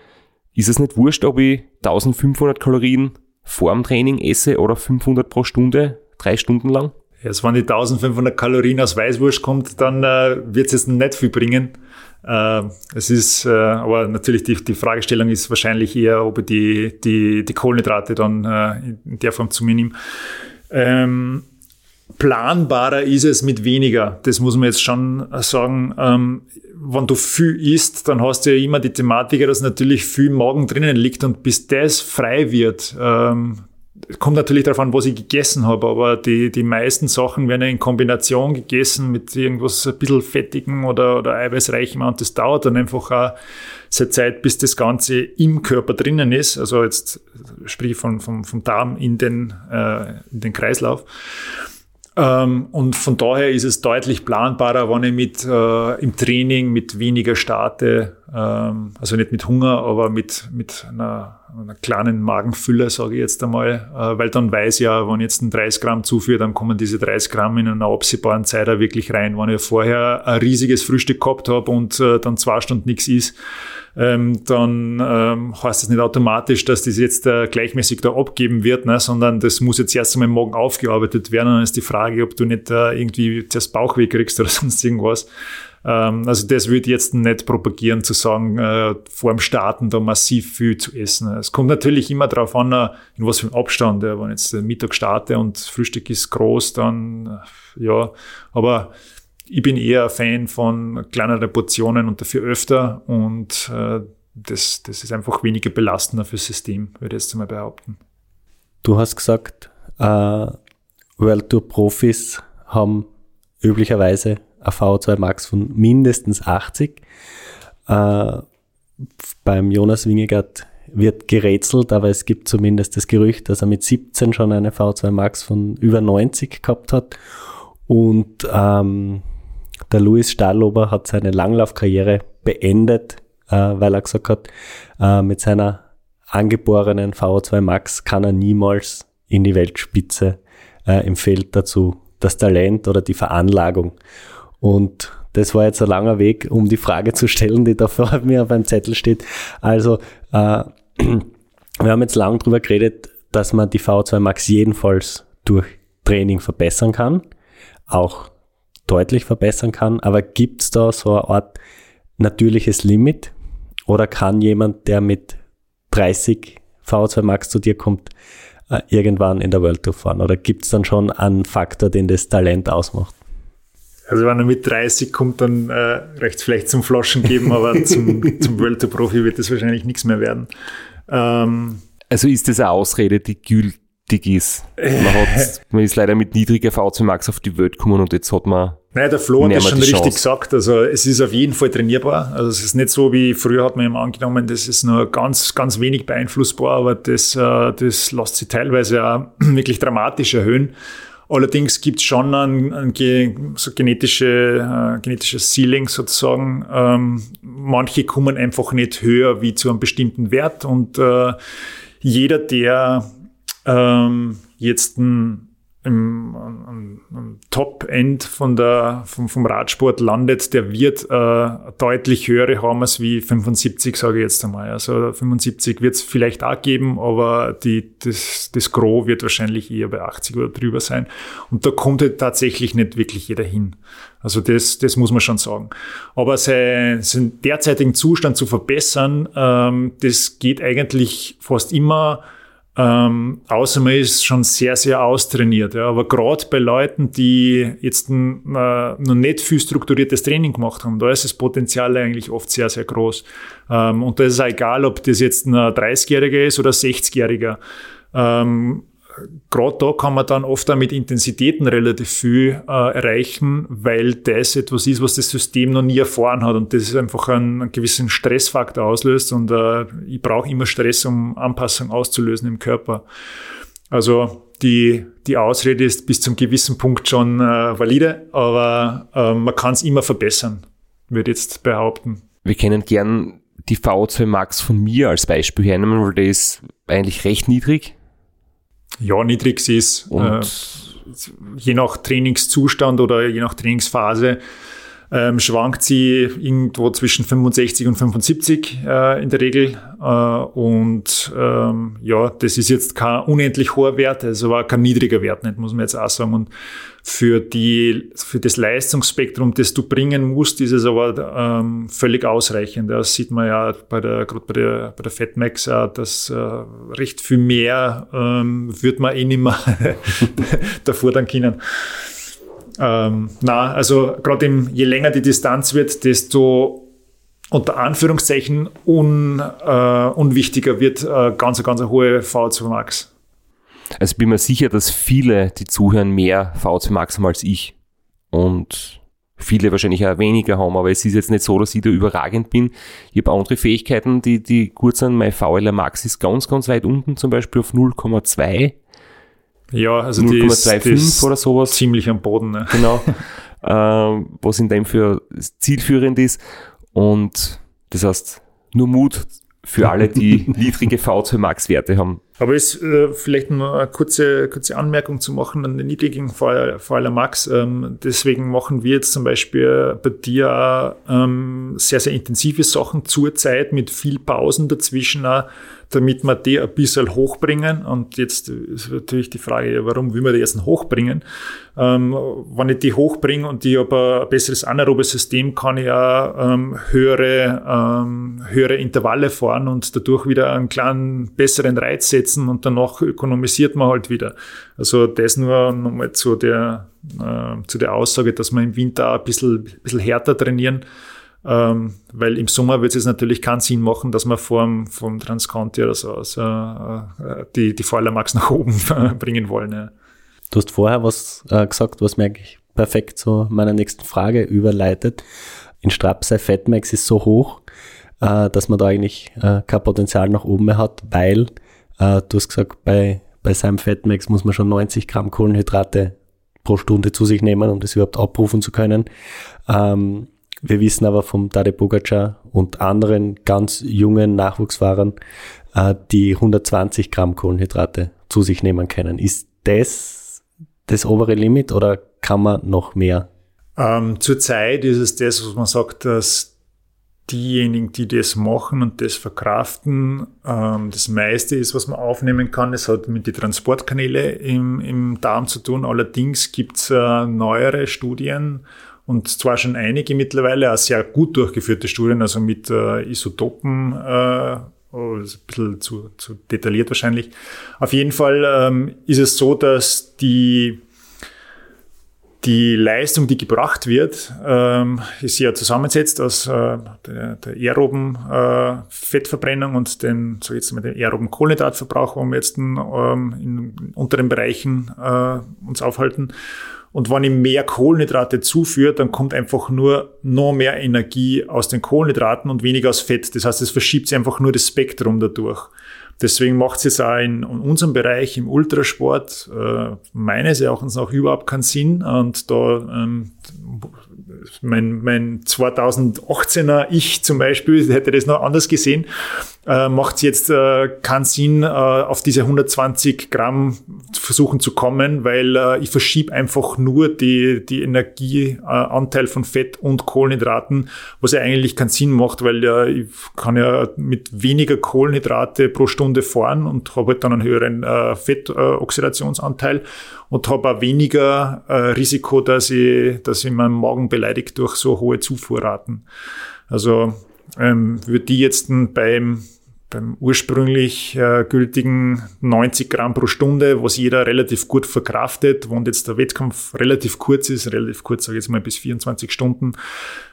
[SPEAKER 1] ist es nicht wurscht, ob ich 1500 Kalorien vor dem Training esse oder 500 pro Stunde, drei Stunden lang?
[SPEAKER 4] Also wenn die 1500 Kalorien aus Weißwurst kommt, dann äh, wird es jetzt nicht viel bringen. Äh, es ist, äh, aber natürlich die, die Fragestellung ist wahrscheinlich eher, ob ich die, die, die Kohlenhydrate dann äh, in der Form zu mir nehme. Ähm, planbarer ist es mit weniger. Das muss man jetzt schon sagen. Ähm, wenn du viel isst, dann hast du ja immer die Thematik, dass natürlich viel Magen drinnen liegt und bis das frei wird, ähm, kommt natürlich darauf an, was ich gegessen habe, aber die, die meisten Sachen werden in Kombination gegessen mit irgendwas ein bisschen fettigen oder, oder eiweißreichem und das dauert dann einfach auch seine Zeit, bis das Ganze im Körper drinnen ist, also jetzt sprich von, vom, vom Darm in den, äh, in den Kreislauf. Ähm, und von daher ist es deutlich planbarer, wenn ich mit, äh, im Training mit weniger starte, ähm, also nicht mit Hunger, aber mit, mit einer, einer kleinen Magenfülle, sage ich jetzt einmal, äh, weil dann weiß ich ja, wenn ich jetzt ein 30 Gramm zuführe, dann kommen diese 30 Gramm in einer absehbaren Zeit auch wirklich rein. Wenn ich vorher ein riesiges Frühstück gehabt habe und äh, dann zwei Stunden nichts ist, ähm, dann ähm, heißt das nicht automatisch, dass das jetzt äh, gleichmäßig da abgeben wird, ne, sondern das muss jetzt erst einmal Morgen aufgearbeitet werden. Und dann ist die Frage, ob du nicht äh, irgendwie das Bauchweh kriegst oder (laughs) sonst irgendwas. Ähm, also das würde ich jetzt nicht propagieren, zu sagen, äh, vor dem Starten da massiv viel zu essen. Es kommt natürlich immer darauf an, äh, in was für einem Abstand. Ja, wenn jetzt Mittag starte und Frühstück ist groß, dann äh, ja, aber ich bin eher ein Fan von kleineren Portionen und dafür öfter und äh, das, das ist einfach weniger belastender fürs System, würde ich jetzt mal behaupten.
[SPEAKER 6] Du hast gesagt, äh, World Tour Profis haben üblicherweise ein VO2 Max von mindestens 80. Äh, beim Jonas Wingegard wird gerätselt, aber es gibt zumindest das Gerücht, dass er mit 17 schon eine V2 Max von über 90 gehabt hat. Und ähm, der Louis Stahlober hat seine Langlaufkarriere beendet, äh, weil er gesagt hat, äh, mit seiner angeborenen VO2 Max kann er niemals in die Weltspitze äh, im Feld dazu das Talent oder die Veranlagung. Und das war jetzt ein langer Weg, um die Frage zu stellen, die da vor (laughs) mir beim Zettel steht. Also, äh, (clears throat) wir haben jetzt lang drüber geredet, dass man die V2 Max jedenfalls durch Training verbessern kann. Auch deutlich verbessern kann. Aber gibt es da so eine Art natürliches Limit? Oder kann jemand, der mit 30 V2 Max zu dir kommt, äh, irgendwann in der World Tour fahren? Oder gibt es dann schon einen Faktor, den das Talent ausmacht?
[SPEAKER 4] Also wenn er mit 30 kommt, dann äh, recht vielleicht zum Floschen geben, aber (laughs) zum, zum World Tour Profi wird das wahrscheinlich nichts mehr werden.
[SPEAKER 1] Ähm, also ist das eine Ausrede, die gilt wichtig ist. Man, hat, man ist leider mit niedriger V2 Max auf die Welt gekommen und jetzt hat man.
[SPEAKER 4] Nein, der Flo hat das schon richtig gesagt. Also es ist auf jeden Fall trainierbar. Also es ist nicht so wie früher hat man ihm angenommen, das ist nur ganz, ganz wenig beeinflussbar, aber das, äh, das lässt sich teilweise auch (clears throat) wirklich dramatisch erhöhen. Allerdings gibt es schon ein, ein so genetische, äh, genetisches Ceiling sozusagen. Ähm, manche kommen einfach nicht höher wie zu einem bestimmten Wert und äh, jeder, der ähm, jetzt ein, im, am, am Top-End von der, vom, vom Radsport landet, der wird äh, deutlich höhere als wie 75, sage ich jetzt einmal. Also 75 wird es vielleicht auch geben, aber die, das, das Gros wird wahrscheinlich eher bei 80 oder drüber sein. Und da kommt halt tatsächlich nicht wirklich jeder hin. Also das, das muss man schon sagen. Aber sein, seinen derzeitigen Zustand zu verbessern, ähm, das geht eigentlich fast immer ähm, außer man ist schon sehr, sehr austrainiert. Ja. Aber gerade bei Leuten, die jetzt äh, noch nicht viel strukturiertes Training gemacht haben, da ist das Potenzial eigentlich oft sehr, sehr groß. Ähm, und da ist es egal, ob das jetzt ein 30-Jähriger ist oder ein 60-Jähriger. Ähm, gerade da kann man dann oft auch mit Intensitäten relativ viel äh, erreichen, weil das etwas ist, was das System noch nie erfahren hat und das ist einfach einen, einen gewissen Stressfaktor auslöst und äh, ich brauche immer Stress, um Anpassung auszulösen im Körper. Also die, die Ausrede ist bis zum gewissen Punkt schon äh, valide, aber äh, man kann es immer verbessern, würde jetzt behaupten.
[SPEAKER 1] Wir kennen gern die VO2 Max von mir als Beispiel hernehmen, weil der ist eigentlich recht niedrig
[SPEAKER 4] ja, niedrig ist. Äh, je nach Trainingszustand oder je nach Trainingsphase ähm, schwankt sie irgendwo zwischen 65 und 75 äh, in der Regel. Äh, und ähm, ja, das ist jetzt kein unendlich hoher Wert, also war kein niedriger Wert, nicht, muss man jetzt auch sagen. Und für, die, für das Leistungsspektrum, das du bringen musst, ist es aber ähm, völlig ausreichend. Das sieht man ja bei der, gerade bei der, bei der Fatmax, äh, dass äh, recht viel mehr ähm, wird man eh nicht mehr (laughs) davor dann können. Ähm, na, also gerade je länger die Distanz wird, desto unter Anführungszeichen un, äh, unwichtiger wird äh, ganz, ganz eine hohe VO2 Max.
[SPEAKER 1] Also bin mir sicher, dass viele, die zuhören, mehr VO2 Max haben als ich. Und viele wahrscheinlich auch weniger haben, aber es ist jetzt nicht so, dass ich da überragend bin. Ich habe andere Fähigkeiten, die, die gut sind. Mein VLR Max ist ganz, ganz weit unten, zum Beispiel auf 0,2.
[SPEAKER 4] Ja, also 0,25
[SPEAKER 1] oder sowas.
[SPEAKER 4] Ziemlich am Boden. Ne?
[SPEAKER 1] Genau. (laughs) äh, was in dem für zielführend ist. Und das heißt, nur Mut für alle, die (laughs) niedrige V2 Max Werte haben.
[SPEAKER 4] Aber ist äh, vielleicht nur eine kurze, kurze Anmerkung zu machen an den niedrigen VLR Max. Ähm, deswegen machen wir jetzt zum Beispiel bei dir ähm, sehr, sehr intensive Sachen zurzeit mit viel Pausen dazwischen. Auch damit wir die ein bisschen hochbringen. Und jetzt ist natürlich die Frage, warum will man die jetzt hochbringen? Ähm, wenn ich die hochbringe und ich habe ein besseres anaerobes System, kann ich ja ähm, höhere, ähm, höhere Intervalle fahren und dadurch wieder einen kleinen besseren Reiz setzen und danach ökonomisiert man halt wieder. Also das nur nochmal zu der, äh, zu der Aussage, dass man im Winter ein bisschen, bisschen härter trainieren ähm, weil im Sommer wird es natürlich keinen Sinn machen, dass wir vom, vom Transconti oder so also, äh, die, die Vordermax nach oben (laughs) bringen wollen. Ja.
[SPEAKER 6] Du hast vorher was äh, gesagt, was mir eigentlich perfekt zu meiner nächsten Frage überleitet. In Strapsei Fatmax ist so hoch, äh, dass man da eigentlich äh, kein Potenzial nach oben mehr hat, weil äh, du hast gesagt, bei, bei seinem Fatmax muss man schon 90 Gramm Kohlenhydrate pro Stunde zu sich nehmen, um das überhaupt abrufen zu können. Ähm, wir wissen aber vom Tade Pogacar und anderen ganz jungen Nachwuchsfahrern, äh, die 120 Gramm Kohlenhydrate zu sich nehmen können. Ist das das obere Limit oder kann man noch mehr?
[SPEAKER 4] Ähm, Zurzeit ist es das, was man sagt, dass diejenigen, die das machen und das verkraften, ähm, das meiste ist, was man aufnehmen kann. Es hat mit den Transportkanäle im, im Darm zu tun. Allerdings gibt es äh, neuere Studien, und zwar schon einige mittlerweile, auch sehr gut durchgeführte Studien, also mit äh, Isotopen, äh, oh, ein bisschen zu, zu detailliert wahrscheinlich. Auf jeden Fall ähm, ist es so, dass die die Leistung, die gebracht wird, ähm, ist ja zusammensetzt aus äh, der, der aeroben äh, Fettverbrennung und den, so jetzt mal den aeroben Kohlenhydratverbrauch, wo wir jetzt ähm, in unteren Bereichen äh, uns aufhalten. Und wenn ich mehr Kohlenhydrate zuführe, dann kommt einfach nur noch mehr Energie aus den Kohlenhydraten und weniger aus Fett. Das heißt, es verschiebt sich einfach nur das Spektrum dadurch. Deswegen macht es jetzt auch in, unserem Bereich im Ultrasport äh, meines Erachtens auch überhaupt keinen Sinn. Und da ähm, mein, mein 2018er Ich zum Beispiel (laughs) hätte das noch anders gesehen äh, macht es jetzt äh, keinen Sinn, äh, auf diese 120 Gramm versuchen zu kommen, weil äh, ich verschiebe einfach nur die, die Energieanteil von Fett und Kohlenhydraten, was ja eigentlich keinen Sinn macht, weil äh, ich kann ja mit weniger Kohlenhydrate pro Stunde fahren und habe halt dann einen höheren äh, Fettoxidationsanteil und habe auch weniger äh, Risiko, dass ich, dass ich meinen Magen beleidigt durch so hohe Zufuhrraten. Also ähm, würde die jetzt beim beim ursprünglich äh, gültigen 90 Gramm pro Stunde, was jeder relativ gut verkraftet, wenn jetzt der Wettkampf relativ kurz ist, relativ kurz, sage ich jetzt mal bis 24 Stunden,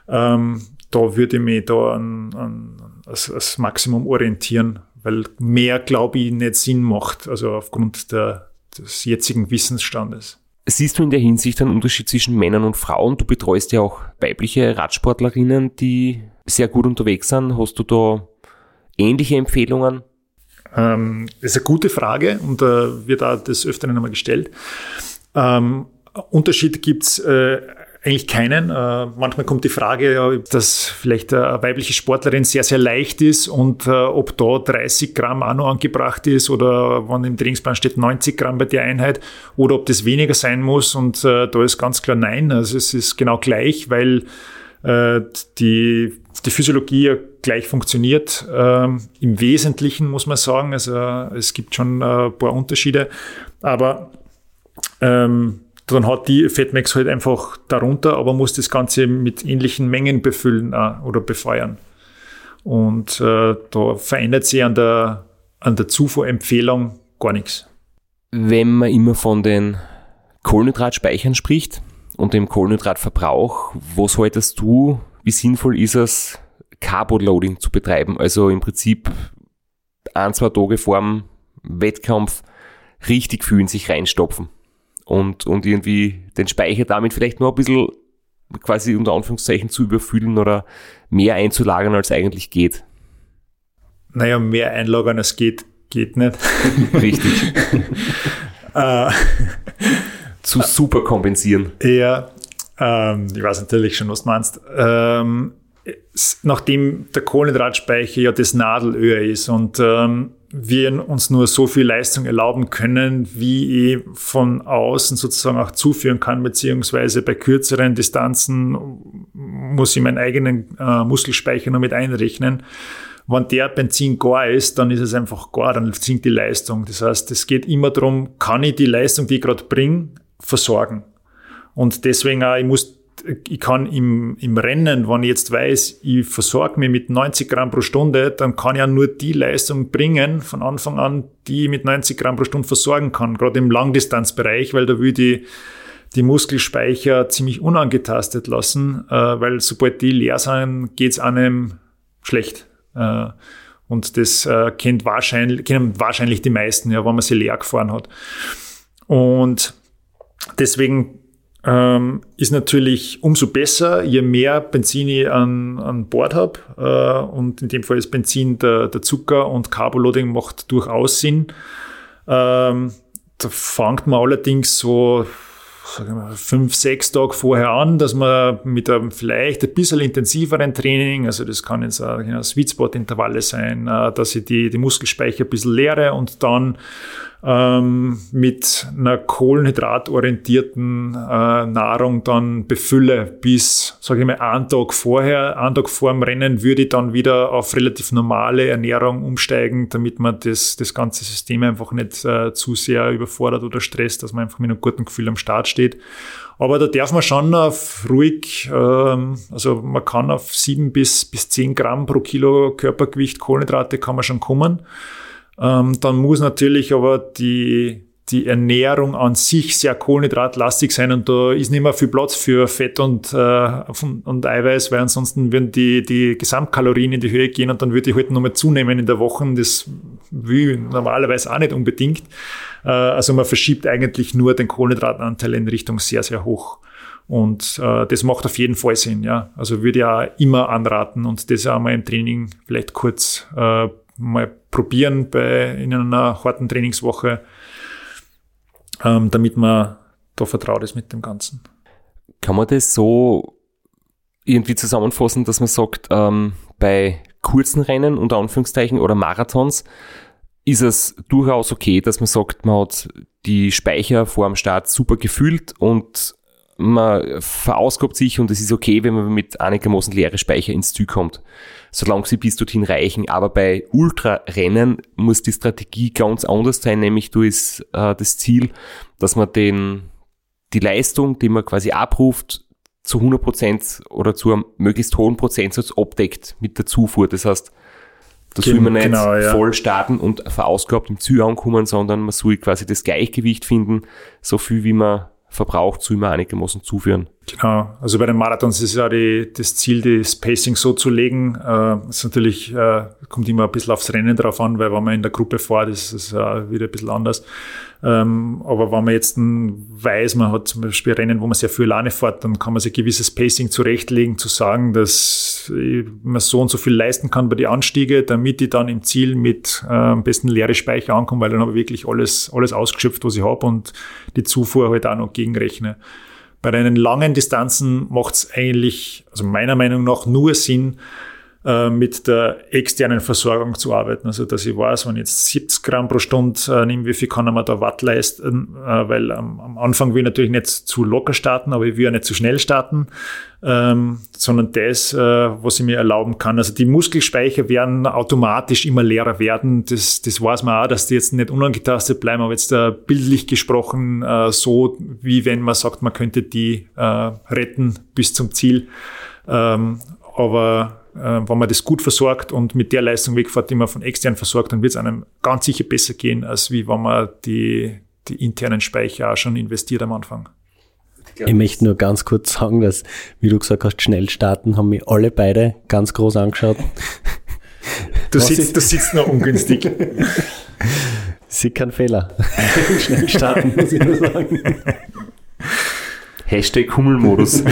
[SPEAKER 4] ähm, da würde ich mich da an, an, als, als Maximum orientieren, weil mehr, glaube ich, nicht Sinn macht, also aufgrund der, des jetzigen Wissensstandes.
[SPEAKER 1] Siehst du in der Hinsicht einen Unterschied zwischen Männern und Frauen? Du betreust ja auch weibliche Radsportlerinnen, die sehr gut unterwegs sind. Hast du da ähnliche Empfehlungen?
[SPEAKER 4] Ähm, das ist eine gute Frage und äh, wird da des Öfteren einmal gestellt. Ähm, Unterschied gibt's äh, eigentlich keinen. Äh, manchmal kommt die Frage, dass vielleicht eine weibliche Sportlerin sehr, sehr leicht ist und äh, ob da 30 Gramm noch angebracht ist oder wann im Trainingsplan steht 90 Gramm bei der Einheit oder ob das weniger sein muss. Und äh, da ist ganz klar nein. Also es ist genau gleich, weil äh, die, die Physiologie ja gleich funktioniert. Ähm, Im Wesentlichen muss man sagen, also es gibt schon ein paar Unterschiede, aber ähm, dann hat die Fatmax halt einfach darunter, aber muss das Ganze mit ähnlichen Mengen befüllen äh, oder befeuern. Und äh, da verändert sich an der, an der Zufuhrempfehlung gar nichts.
[SPEAKER 1] Wenn man immer von den Kohlenhydratspeichern spricht und dem Kohlenhydratverbrauch, was haltest du, wie sinnvoll ist es, Carbo-Loading zu betreiben? Also im Prinzip ein, zwei Tage vor dem Wettkampf richtig fühlen, sich reinstopfen und, und irgendwie den Speicher damit vielleicht nur ein bisschen quasi unter Anführungszeichen zu überfüllen oder mehr einzulagern, als eigentlich geht.
[SPEAKER 4] Naja, mehr einlagern als geht, geht nicht. (laughs)
[SPEAKER 1] Richtig. (laughs) äh, zu super kompensieren.
[SPEAKER 4] Ja, ähm, ich weiß natürlich schon, was du meinst. Ähm, nachdem der Kohlenhydratspeicher ja das Nadelöhr ist und ähm, wir uns nur so viel Leistung erlauben können, wie ich von außen sozusagen auch zuführen kann, beziehungsweise bei kürzeren Distanzen muss ich meinen eigenen äh, Muskelspeicher noch mit einrechnen. Wenn der Benzin gar ist, dann ist es einfach gar, dann sinkt die Leistung. Das heißt, es geht immer darum, kann ich die Leistung, die ich gerade bringe, versorgen. Und deswegen auch, ich muss ich kann im, im Rennen, wenn ich jetzt weiß, ich versorge mich mit 90 Gramm pro Stunde, dann kann ich ja nur die Leistung bringen von Anfang an, die ich mit 90 Gramm pro Stunde versorgen kann, gerade im Langdistanzbereich, weil da will die, die Muskelspeicher ziemlich unangetastet lassen, äh, weil sobald die leer sind, geht's einem schlecht. Äh, und das äh, kennt wahrscheinlich, kennen wahrscheinlich die meisten, ja, wenn man sie leer gefahren hat. Und deswegen ähm, ist natürlich umso besser, je mehr Benzin ich an, an Bord habe. Äh, und in dem Fall ist Benzin der, der Zucker und Carboloading macht durchaus Sinn. Ähm, da fängt man allerdings so wir, fünf, sechs Tage vorher an, dass man mit einem vielleicht ein bisschen intensiveren Training, also das kann jetzt auch genau, Sweet Spot Intervalle sein, äh, dass ich die, die Muskelspeicher ein bisschen leere und dann ähm, mit einer kohlenhydratorientierten äh, Nahrung dann befülle bis, sage ich mal, einen Tag vorher, einen Tag vor dem Rennen würde ich dann wieder auf relativ normale Ernährung umsteigen, damit man das, das ganze System einfach nicht äh, zu sehr überfordert oder stresst, dass man einfach mit einem guten Gefühl am Start steht. Aber da darf man schon auf ruhig, ähm, also man kann auf sieben bis, bis zehn Gramm pro Kilo Körpergewicht Kohlenhydrate kann man schon kommen. Ähm, dann muss natürlich aber die, die Ernährung an sich sehr kohlenhydratlastig sein und da ist nicht mehr viel Platz für Fett und, äh, und Eiweiß, weil ansonsten würden die, die Gesamtkalorien in die Höhe gehen und dann würde ich halt nochmal zunehmen in der Woche. Das will ich normalerweise auch nicht unbedingt. Äh, also man verschiebt eigentlich nur den Kohlenhydratanteil in Richtung sehr, sehr hoch. Und äh, das macht auf jeden Fall Sinn, ja. Also würde ich auch immer anraten und das auch mal im Training vielleicht kurz äh, mal probieren bei, in einer harten Trainingswoche, ähm, damit man da vertraut ist mit dem Ganzen.
[SPEAKER 1] Kann man das so irgendwie zusammenfassen, dass man sagt, ähm, bei kurzen Rennen unter Anführungszeichen oder Marathons ist es durchaus okay, dass man sagt, man hat die Speicher vor dem Start super gefüllt und man verausgabt sich und es ist okay, wenn man mit einigermaßen leere Speicher ins Ziel kommt, solange sie bis dorthin reichen. Aber bei Ultrarennen muss die Strategie ganz anders sein, nämlich du ist äh, das Ziel, dass man den, die Leistung, die man quasi abruft, zu 100 Prozent oder zu einem möglichst hohen Prozentsatz abdeckt mit der Zufuhr. Das heißt, da soll man nicht genau, ja. voll starten und verausgabt im Ziel ankommen, sondern man soll quasi das Gleichgewicht finden, so viel wie man verbraucht, soll man einigermaßen zuführen.
[SPEAKER 4] Genau, also bei den Marathons ist ja die, das Ziel, das Pacing so zu legen. Äh, ist natürlich, äh, kommt immer ein bisschen aufs Rennen drauf an, weil wenn man in der Gruppe fährt, ist es äh, wieder ein bisschen anders. Ähm, aber wenn man jetzt weiß, man hat zum Beispiel Rennen, wo man sehr viel alleine fährt, dann kann man sich ein gewisses Pacing zurechtlegen, zu sagen, dass man so und so viel leisten kann bei den Anstiege, damit ich dann im Ziel mit äh, am besten leere Speicher ankomme, weil dann habe ich wirklich alles, alles ausgeschöpft, was ich habe und die Zufuhr halt auch noch gegenrechne. Bei den langen Distanzen macht es eigentlich, also meiner Meinung nach, nur Sinn, äh, mit der externen Versorgung zu arbeiten. Also dass ich weiß, wenn ich jetzt 70 Gramm pro Stunde äh, nehme, wie viel kann man da Watt leisten, äh, weil ähm, am Anfang will ich natürlich nicht zu locker starten, aber ich will ja nicht zu schnell starten, ähm, sondern das, äh, was ich mir erlauben kann. Also die Muskelspeicher werden automatisch immer leerer werden. Das, das weiß man auch, dass die jetzt nicht unangetastet bleiben, aber jetzt äh, bildlich gesprochen so, wie wenn man sagt, man könnte die retten bis zum Ziel. Ähm, aber wenn man das gut versorgt und mit der Leistung wegfährt, die man von extern versorgt, dann wird es einem ganz sicher besser gehen, als wie wenn man die, die internen Speicher auch schon investiert am Anfang.
[SPEAKER 6] Ich möchte nur ganz kurz sagen, dass, wie du gesagt hast, schnell starten, haben mich alle beide ganz groß angeschaut. (laughs)
[SPEAKER 4] Du sitzt, du sitzt noch ungünstig. (laughs)
[SPEAKER 6] Sie kein Fehler. (laughs) schnell starten, muss ich nur sagen.
[SPEAKER 1] Hashtag Hummelmodus.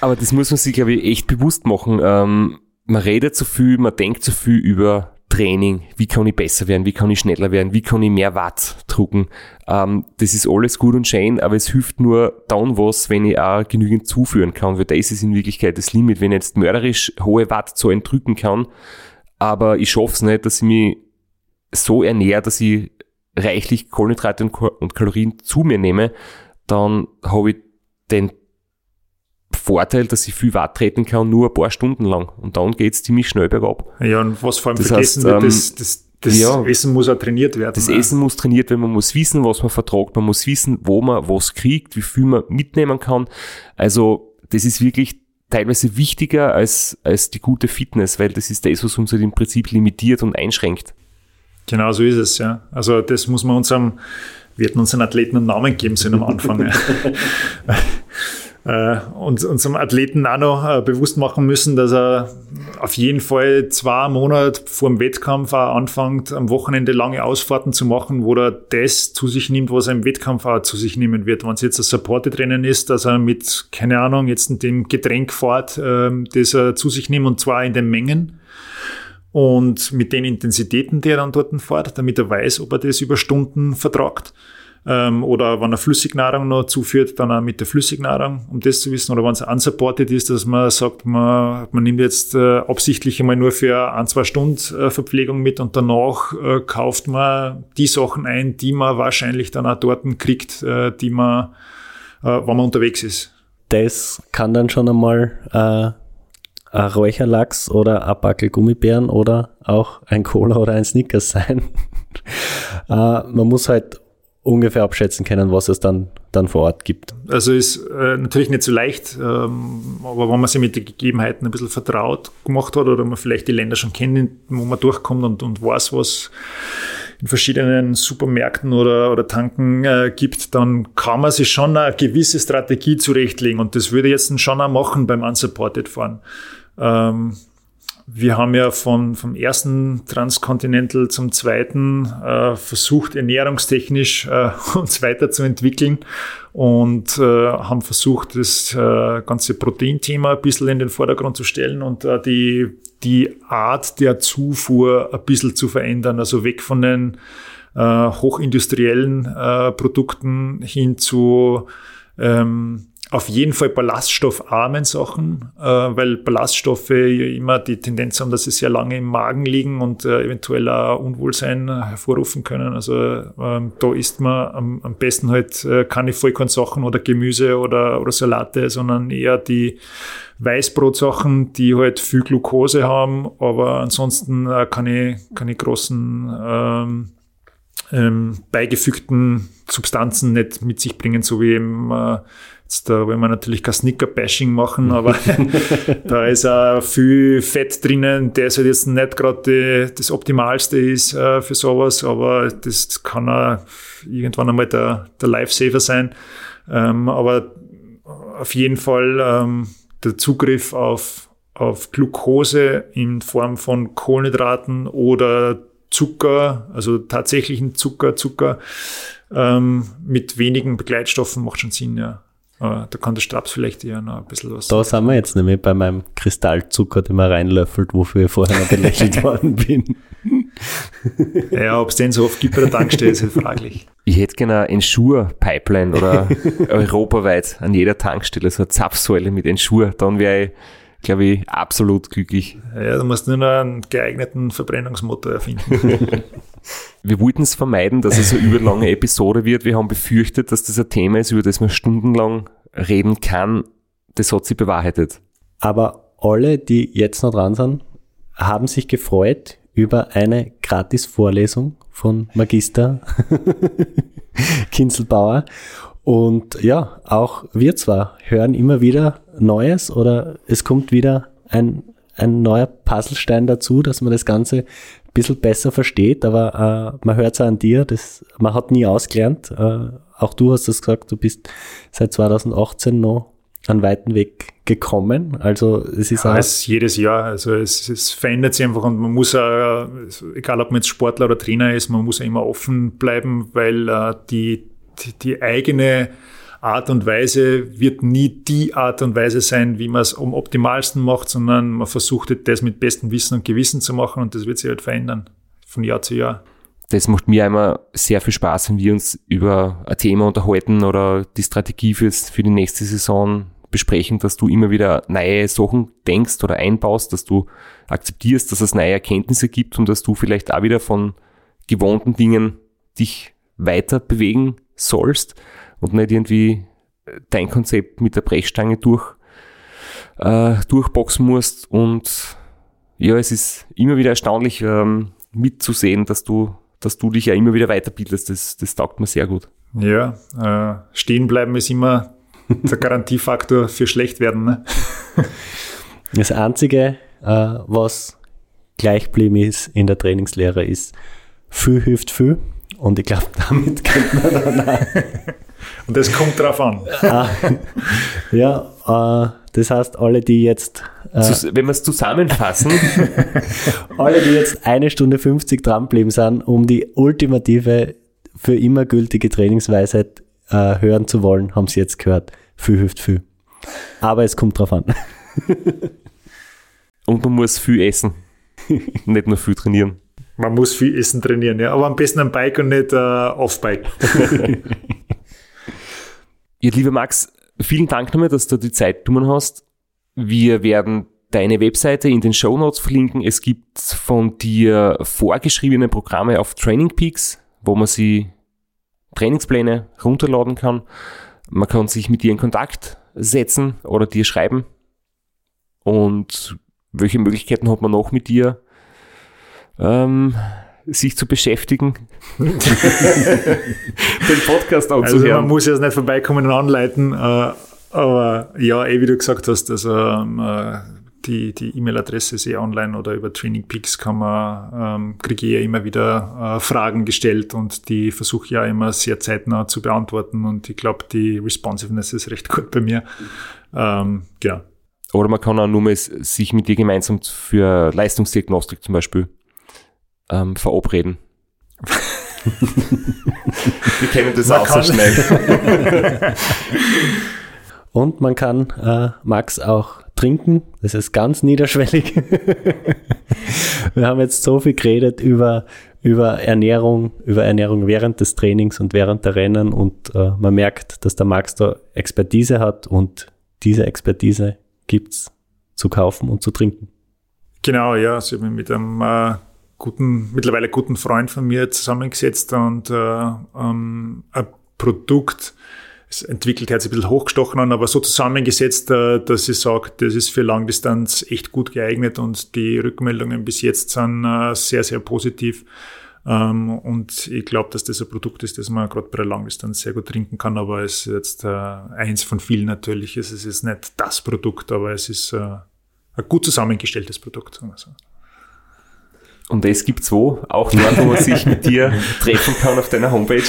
[SPEAKER 1] Aber das muss man sich, glaube ich, echt bewusst machen. Ähm, man redet zu viel, man denkt zu viel über Training. Wie kann ich besser werden? Wie kann ich schneller werden? Wie kann ich mehr Watt drucken? Ähm, das ist alles gut und schön, aber es hilft nur dann was, wenn ich auch genügend zuführen kann, weil da ist es in Wirklichkeit das Limit. Wenn ich jetzt mörderisch hohe Wattzahlen drücken kann, aber ich schaffe es nicht, dass ich mich so ernähre, dass ich reichlich Kohlenhydrate und Kalorien zu mir nehme, dann habe ich den Vorteil, dass ich viel Watt treten kann, nur ein paar Stunden lang. Und dann geht's ziemlich schnell bergab.
[SPEAKER 4] Ja, und was vor allem
[SPEAKER 1] Das
[SPEAKER 4] vergessen
[SPEAKER 1] heißt,
[SPEAKER 4] wird,
[SPEAKER 1] ähm,
[SPEAKER 4] das, das, das
[SPEAKER 1] ja.
[SPEAKER 4] Essen muss auch trainiert werden.
[SPEAKER 1] Das
[SPEAKER 4] ne?
[SPEAKER 1] Essen muss trainiert werden, man muss wissen, was man vertragt, man muss wissen, wo man was kriegt, wie viel man mitnehmen kann. Also das ist wirklich teilweise wichtiger als, als die gute Fitness, weil das ist das, was uns halt im Prinzip limitiert und einschränkt.
[SPEAKER 4] Genau so ist es, ja. Also das muss man unserem, wir hätten unseren Athleten einen Namen geben sollen am Anfang. (laughs) Äh, und unserem Athleten auch noch äh, bewusst machen müssen, dass er auf jeden Fall zwei Monate vor dem Wettkampf auch anfängt, am Wochenende lange Ausfahrten zu machen, wo er das zu sich nimmt, was er im Wettkampf auch zu sich nehmen wird. Wenn es jetzt ein Supported-Rennen ist, dass er mit, keine Ahnung, jetzt dem Getränk fährt, ähm, das er zu sich nimmt und zwar in den Mengen und mit den Intensitäten, die er dann dort fährt, damit er weiß, ob er das über Stunden vertragt. Ähm, oder wenn er Flüssignahrung noch zuführt, dann auch mit der Flüssignahrung, um das zu wissen. Oder wenn es unsupported ist, dass man sagt, man, man nimmt jetzt äh, absichtlich einmal nur für ein, zwei Stunden äh, Verpflegung mit und danach äh, kauft man die Sachen ein, die man wahrscheinlich dann auch dort kriegt, äh, die man, äh, wenn man unterwegs ist.
[SPEAKER 6] Das kann dann schon einmal äh, ein Räucherlachs oder ein Backel Gummibären oder auch ein Cola oder ein Snickers sein. (laughs) äh, man muss halt ungefähr abschätzen können, was es dann, dann vor Ort gibt.
[SPEAKER 4] Also ist äh, natürlich nicht so leicht, ähm, aber wenn man sich mit den Gegebenheiten ein bisschen vertraut gemacht hat oder man vielleicht die Länder schon kennt, wo man durchkommt und, und weiß, was in verschiedenen Supermärkten oder, oder Tanken äh, gibt, dann kann man sich schon eine gewisse Strategie zurechtlegen und das würde ich jetzt schon auch machen beim Unsupported Fahren. Ähm, wir haben ja von, vom ersten Transcontinental zum zweiten äh, versucht, ernährungstechnisch äh, (laughs) uns weiterzuentwickeln und äh, haben versucht, das äh, ganze Proteinthema ein bisschen in den Vordergrund zu stellen und äh, die, die Art der Zufuhr ein bisschen zu verändern, also weg von den äh, hochindustriellen äh, Produkten hin zu ähm, auf jeden Fall ballaststoffarmen Sachen, äh, weil Ballaststoffe ja immer die Tendenz haben, dass sie sehr lange im Magen liegen und äh, eventuell auch Unwohlsein hervorrufen können. Also ähm, da isst man am, am besten halt äh, keine Vollkornsachen oder Gemüse oder, oder Salate, sondern eher die Weißbrotsachen, die halt viel Glucose haben, aber ansonsten äh, keine, keine großen ähm, ähm, beigefügten Substanzen nicht mit sich bringen, so wie eben äh, Jetzt, da wollen wir natürlich kein Snicker-Bashing machen, (laughs) aber da ist auch viel Fett drinnen, der halt jetzt nicht gerade das Optimalste ist äh, für sowas, aber das kann auch irgendwann einmal der, der Lifesaver sein. Ähm, aber auf jeden Fall ähm, der Zugriff auf, auf Glucose in Form von Kohlenhydraten oder Zucker, also tatsächlichen Zucker, Zucker ähm, mit wenigen Begleitstoffen macht schon Sinn, ja. Aber da kann der Straps vielleicht eher noch ein bisschen was.
[SPEAKER 6] Da sind wir jetzt nämlich bei meinem Kristallzucker, den man reinlöffelt, wofür ich vorher noch belächelt (laughs) worden bin.
[SPEAKER 4] Ja, ob es den so oft gibt bei der Tankstelle, ist halt fraglich.
[SPEAKER 1] Ich hätte gerne eine Ensure-Pipeline oder (laughs) europaweit an jeder Tankstelle so eine Zapfsäule mit Ensure. Dann wäre ich glaube ich, absolut glücklich.
[SPEAKER 4] Ja, du musst nur noch einen geeigneten Verbrennungsmotor erfinden. (laughs)
[SPEAKER 1] Wir wollten es vermeiden, dass es eine überlange Episode wird. Wir haben befürchtet, dass das ein Thema ist, über das man stundenlang reden kann. Das hat sich bewahrheitet.
[SPEAKER 6] Aber alle, die jetzt noch dran sind, haben sich gefreut über eine Gratis-Vorlesung von Magister (laughs) Kinzelbauer. Und ja, auch wir zwar hören immer wieder Neues oder es kommt wieder ein, ein neuer Puzzlestein dazu, dass man das Ganze ein bisschen besser versteht, aber äh, man hört es auch an dir, das, man hat nie ausgelernt. Äh, auch du hast es gesagt, du bist seit 2018 noch einen weiten Weg gekommen. Also es ist
[SPEAKER 4] Ja,
[SPEAKER 6] auch,
[SPEAKER 4] es jedes Jahr. Also es, es verändert sich einfach und man muss, äh, egal ob man jetzt Sportler oder Trainer ist, man muss ja immer offen bleiben, weil äh, die, die, eigene Art und Weise wird nie die Art und Weise sein, wie man es am optimalsten macht, sondern man versucht halt das mit bestem Wissen und Gewissen zu machen und das wird sich halt verändern von Jahr zu Jahr.
[SPEAKER 1] Das macht mir immer sehr viel Spaß, wenn wir uns über ein Thema unterhalten oder die Strategie fürs, für die nächste Saison besprechen, dass du immer wieder neue Sachen denkst oder einbaust, dass du akzeptierst, dass es neue Erkenntnisse gibt und dass du vielleicht auch wieder von gewohnten Dingen dich weiter bewegen sollst und nicht irgendwie dein Konzept mit der Brechstange durch, äh, durchboxen musst. Und ja, es ist immer wieder erstaunlich ähm, mitzusehen, dass du, dass du dich ja immer wieder weiterbildest. Das, das taugt mir sehr gut.
[SPEAKER 4] Ja, äh, stehen bleiben ist immer der Garantiefaktor für schlecht werden. Ne? (laughs)
[SPEAKER 6] das Einzige, äh, was gleich geblieben ist in der Trainingslehre, ist viel hilft viel. Und ich glaube, (laughs) damit kennt man dann auch (laughs)
[SPEAKER 4] Und das kommt drauf an.
[SPEAKER 6] Ah, (laughs) ja, äh, das heißt, alle, die jetzt, äh,
[SPEAKER 1] Wenn wir es zusammenfassen,
[SPEAKER 6] alle, die jetzt eine Stunde 50 dranbleiben sind, um die ultimative, für immer gültige Trainingsweisheit äh, hören zu wollen, haben sie jetzt gehört. Viel hilft viel. Aber es kommt drauf an.
[SPEAKER 1] und man muss viel essen, nicht nur viel trainieren.
[SPEAKER 4] Man muss viel Essen trainieren, ja. Aber am besten am Bike und nicht äh, off-Bike. (laughs)
[SPEAKER 1] Ja, lieber Max, vielen Dank nochmal, dass du die Zeit genommen hast. Wir werden deine Webseite in den Show Notes verlinken. Es gibt von dir vorgeschriebene Programme auf Training Peaks, wo man sie Trainingspläne runterladen kann. Man kann sich mit dir in Kontakt setzen oder dir schreiben. Und welche Möglichkeiten hat man noch mit dir, ähm, sich zu beschäftigen, (laughs) den Podcast
[SPEAKER 4] Also
[SPEAKER 1] anzuhören?
[SPEAKER 4] man muss jetzt nicht vorbeikommen und anleiten. Äh, aber ja, eh wie du gesagt hast, also ähm, äh, die die E-Mail-Adresse ist eh online oder über Training Peaks kann man, ähm, kriege ich ja immer wieder äh, Fragen gestellt und die versuche ich ja immer sehr zeitnah zu beantworten und ich glaube, die Responsiveness ist recht gut bei mir. Ähm, genau.
[SPEAKER 1] Oder man kann auch nur mal sich mit dir gemeinsam für Leistungsdiagnostik zum Beispiel ähm, verabreden. (laughs) Wir kennen das
[SPEAKER 4] Man
[SPEAKER 1] auch so
[SPEAKER 4] kann-
[SPEAKER 1] schnell. (laughs)
[SPEAKER 6] Und man kann äh, Max auch trinken. Das ist ganz niederschwellig. (laughs) Wir haben jetzt so viel geredet über, über Ernährung, über Ernährung während des Trainings und während der Rennen und äh, man merkt, dass der Max da Expertise hat und diese Expertise gibt's zu kaufen und zu trinken.
[SPEAKER 4] Genau, ja. Also ich habe mich mit einem äh, guten, mittlerweile guten Freund von mir zusammengesetzt und äh, ähm, ein Produkt, es entwickelt hat sich ein bisschen hochgestochen an, aber so zusammengesetzt, äh, dass ich sage, das ist für Langdistanz echt gut geeignet und die Rückmeldungen bis jetzt sind äh, sehr, sehr positiv. Ähm, und ich glaube, dass das ein Produkt ist, das man gerade bei der Langdistanz sehr gut trinken kann, aber es ist jetzt äh, eins von vielen natürlich. Es ist nicht das Produkt, aber es ist äh, ein gut zusammengestelltes Produkt. sagen wir so.
[SPEAKER 1] Und das gibt's wo? Auch dort, wo man sich mit dir (laughs) treffen kann auf deiner Homepage.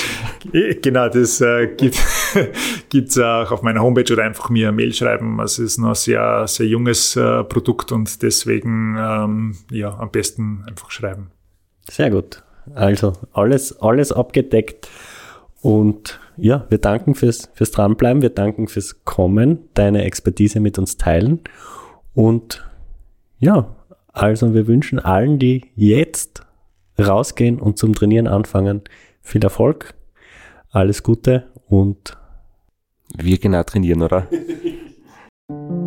[SPEAKER 4] Eh, Genau, das äh, gibt (laughs) gibt's auch auf meiner Homepage oder einfach mir eine Mail schreiben. Es ist noch ein sehr, sehr junges äh, Produkt und deswegen ähm, ja am besten einfach schreiben.
[SPEAKER 6] Sehr gut. Also alles, alles abgedeckt. Und ja, wir danken fürs, fürs Dranbleiben, wir danken fürs Kommen, deine Expertise mit uns teilen. Und ja, also wir wünschen allen, die jetzt rausgehen und zum Trainieren anfangen, viel Erfolg, alles Gute und
[SPEAKER 1] Wir genau trainieren, oder? (laughs)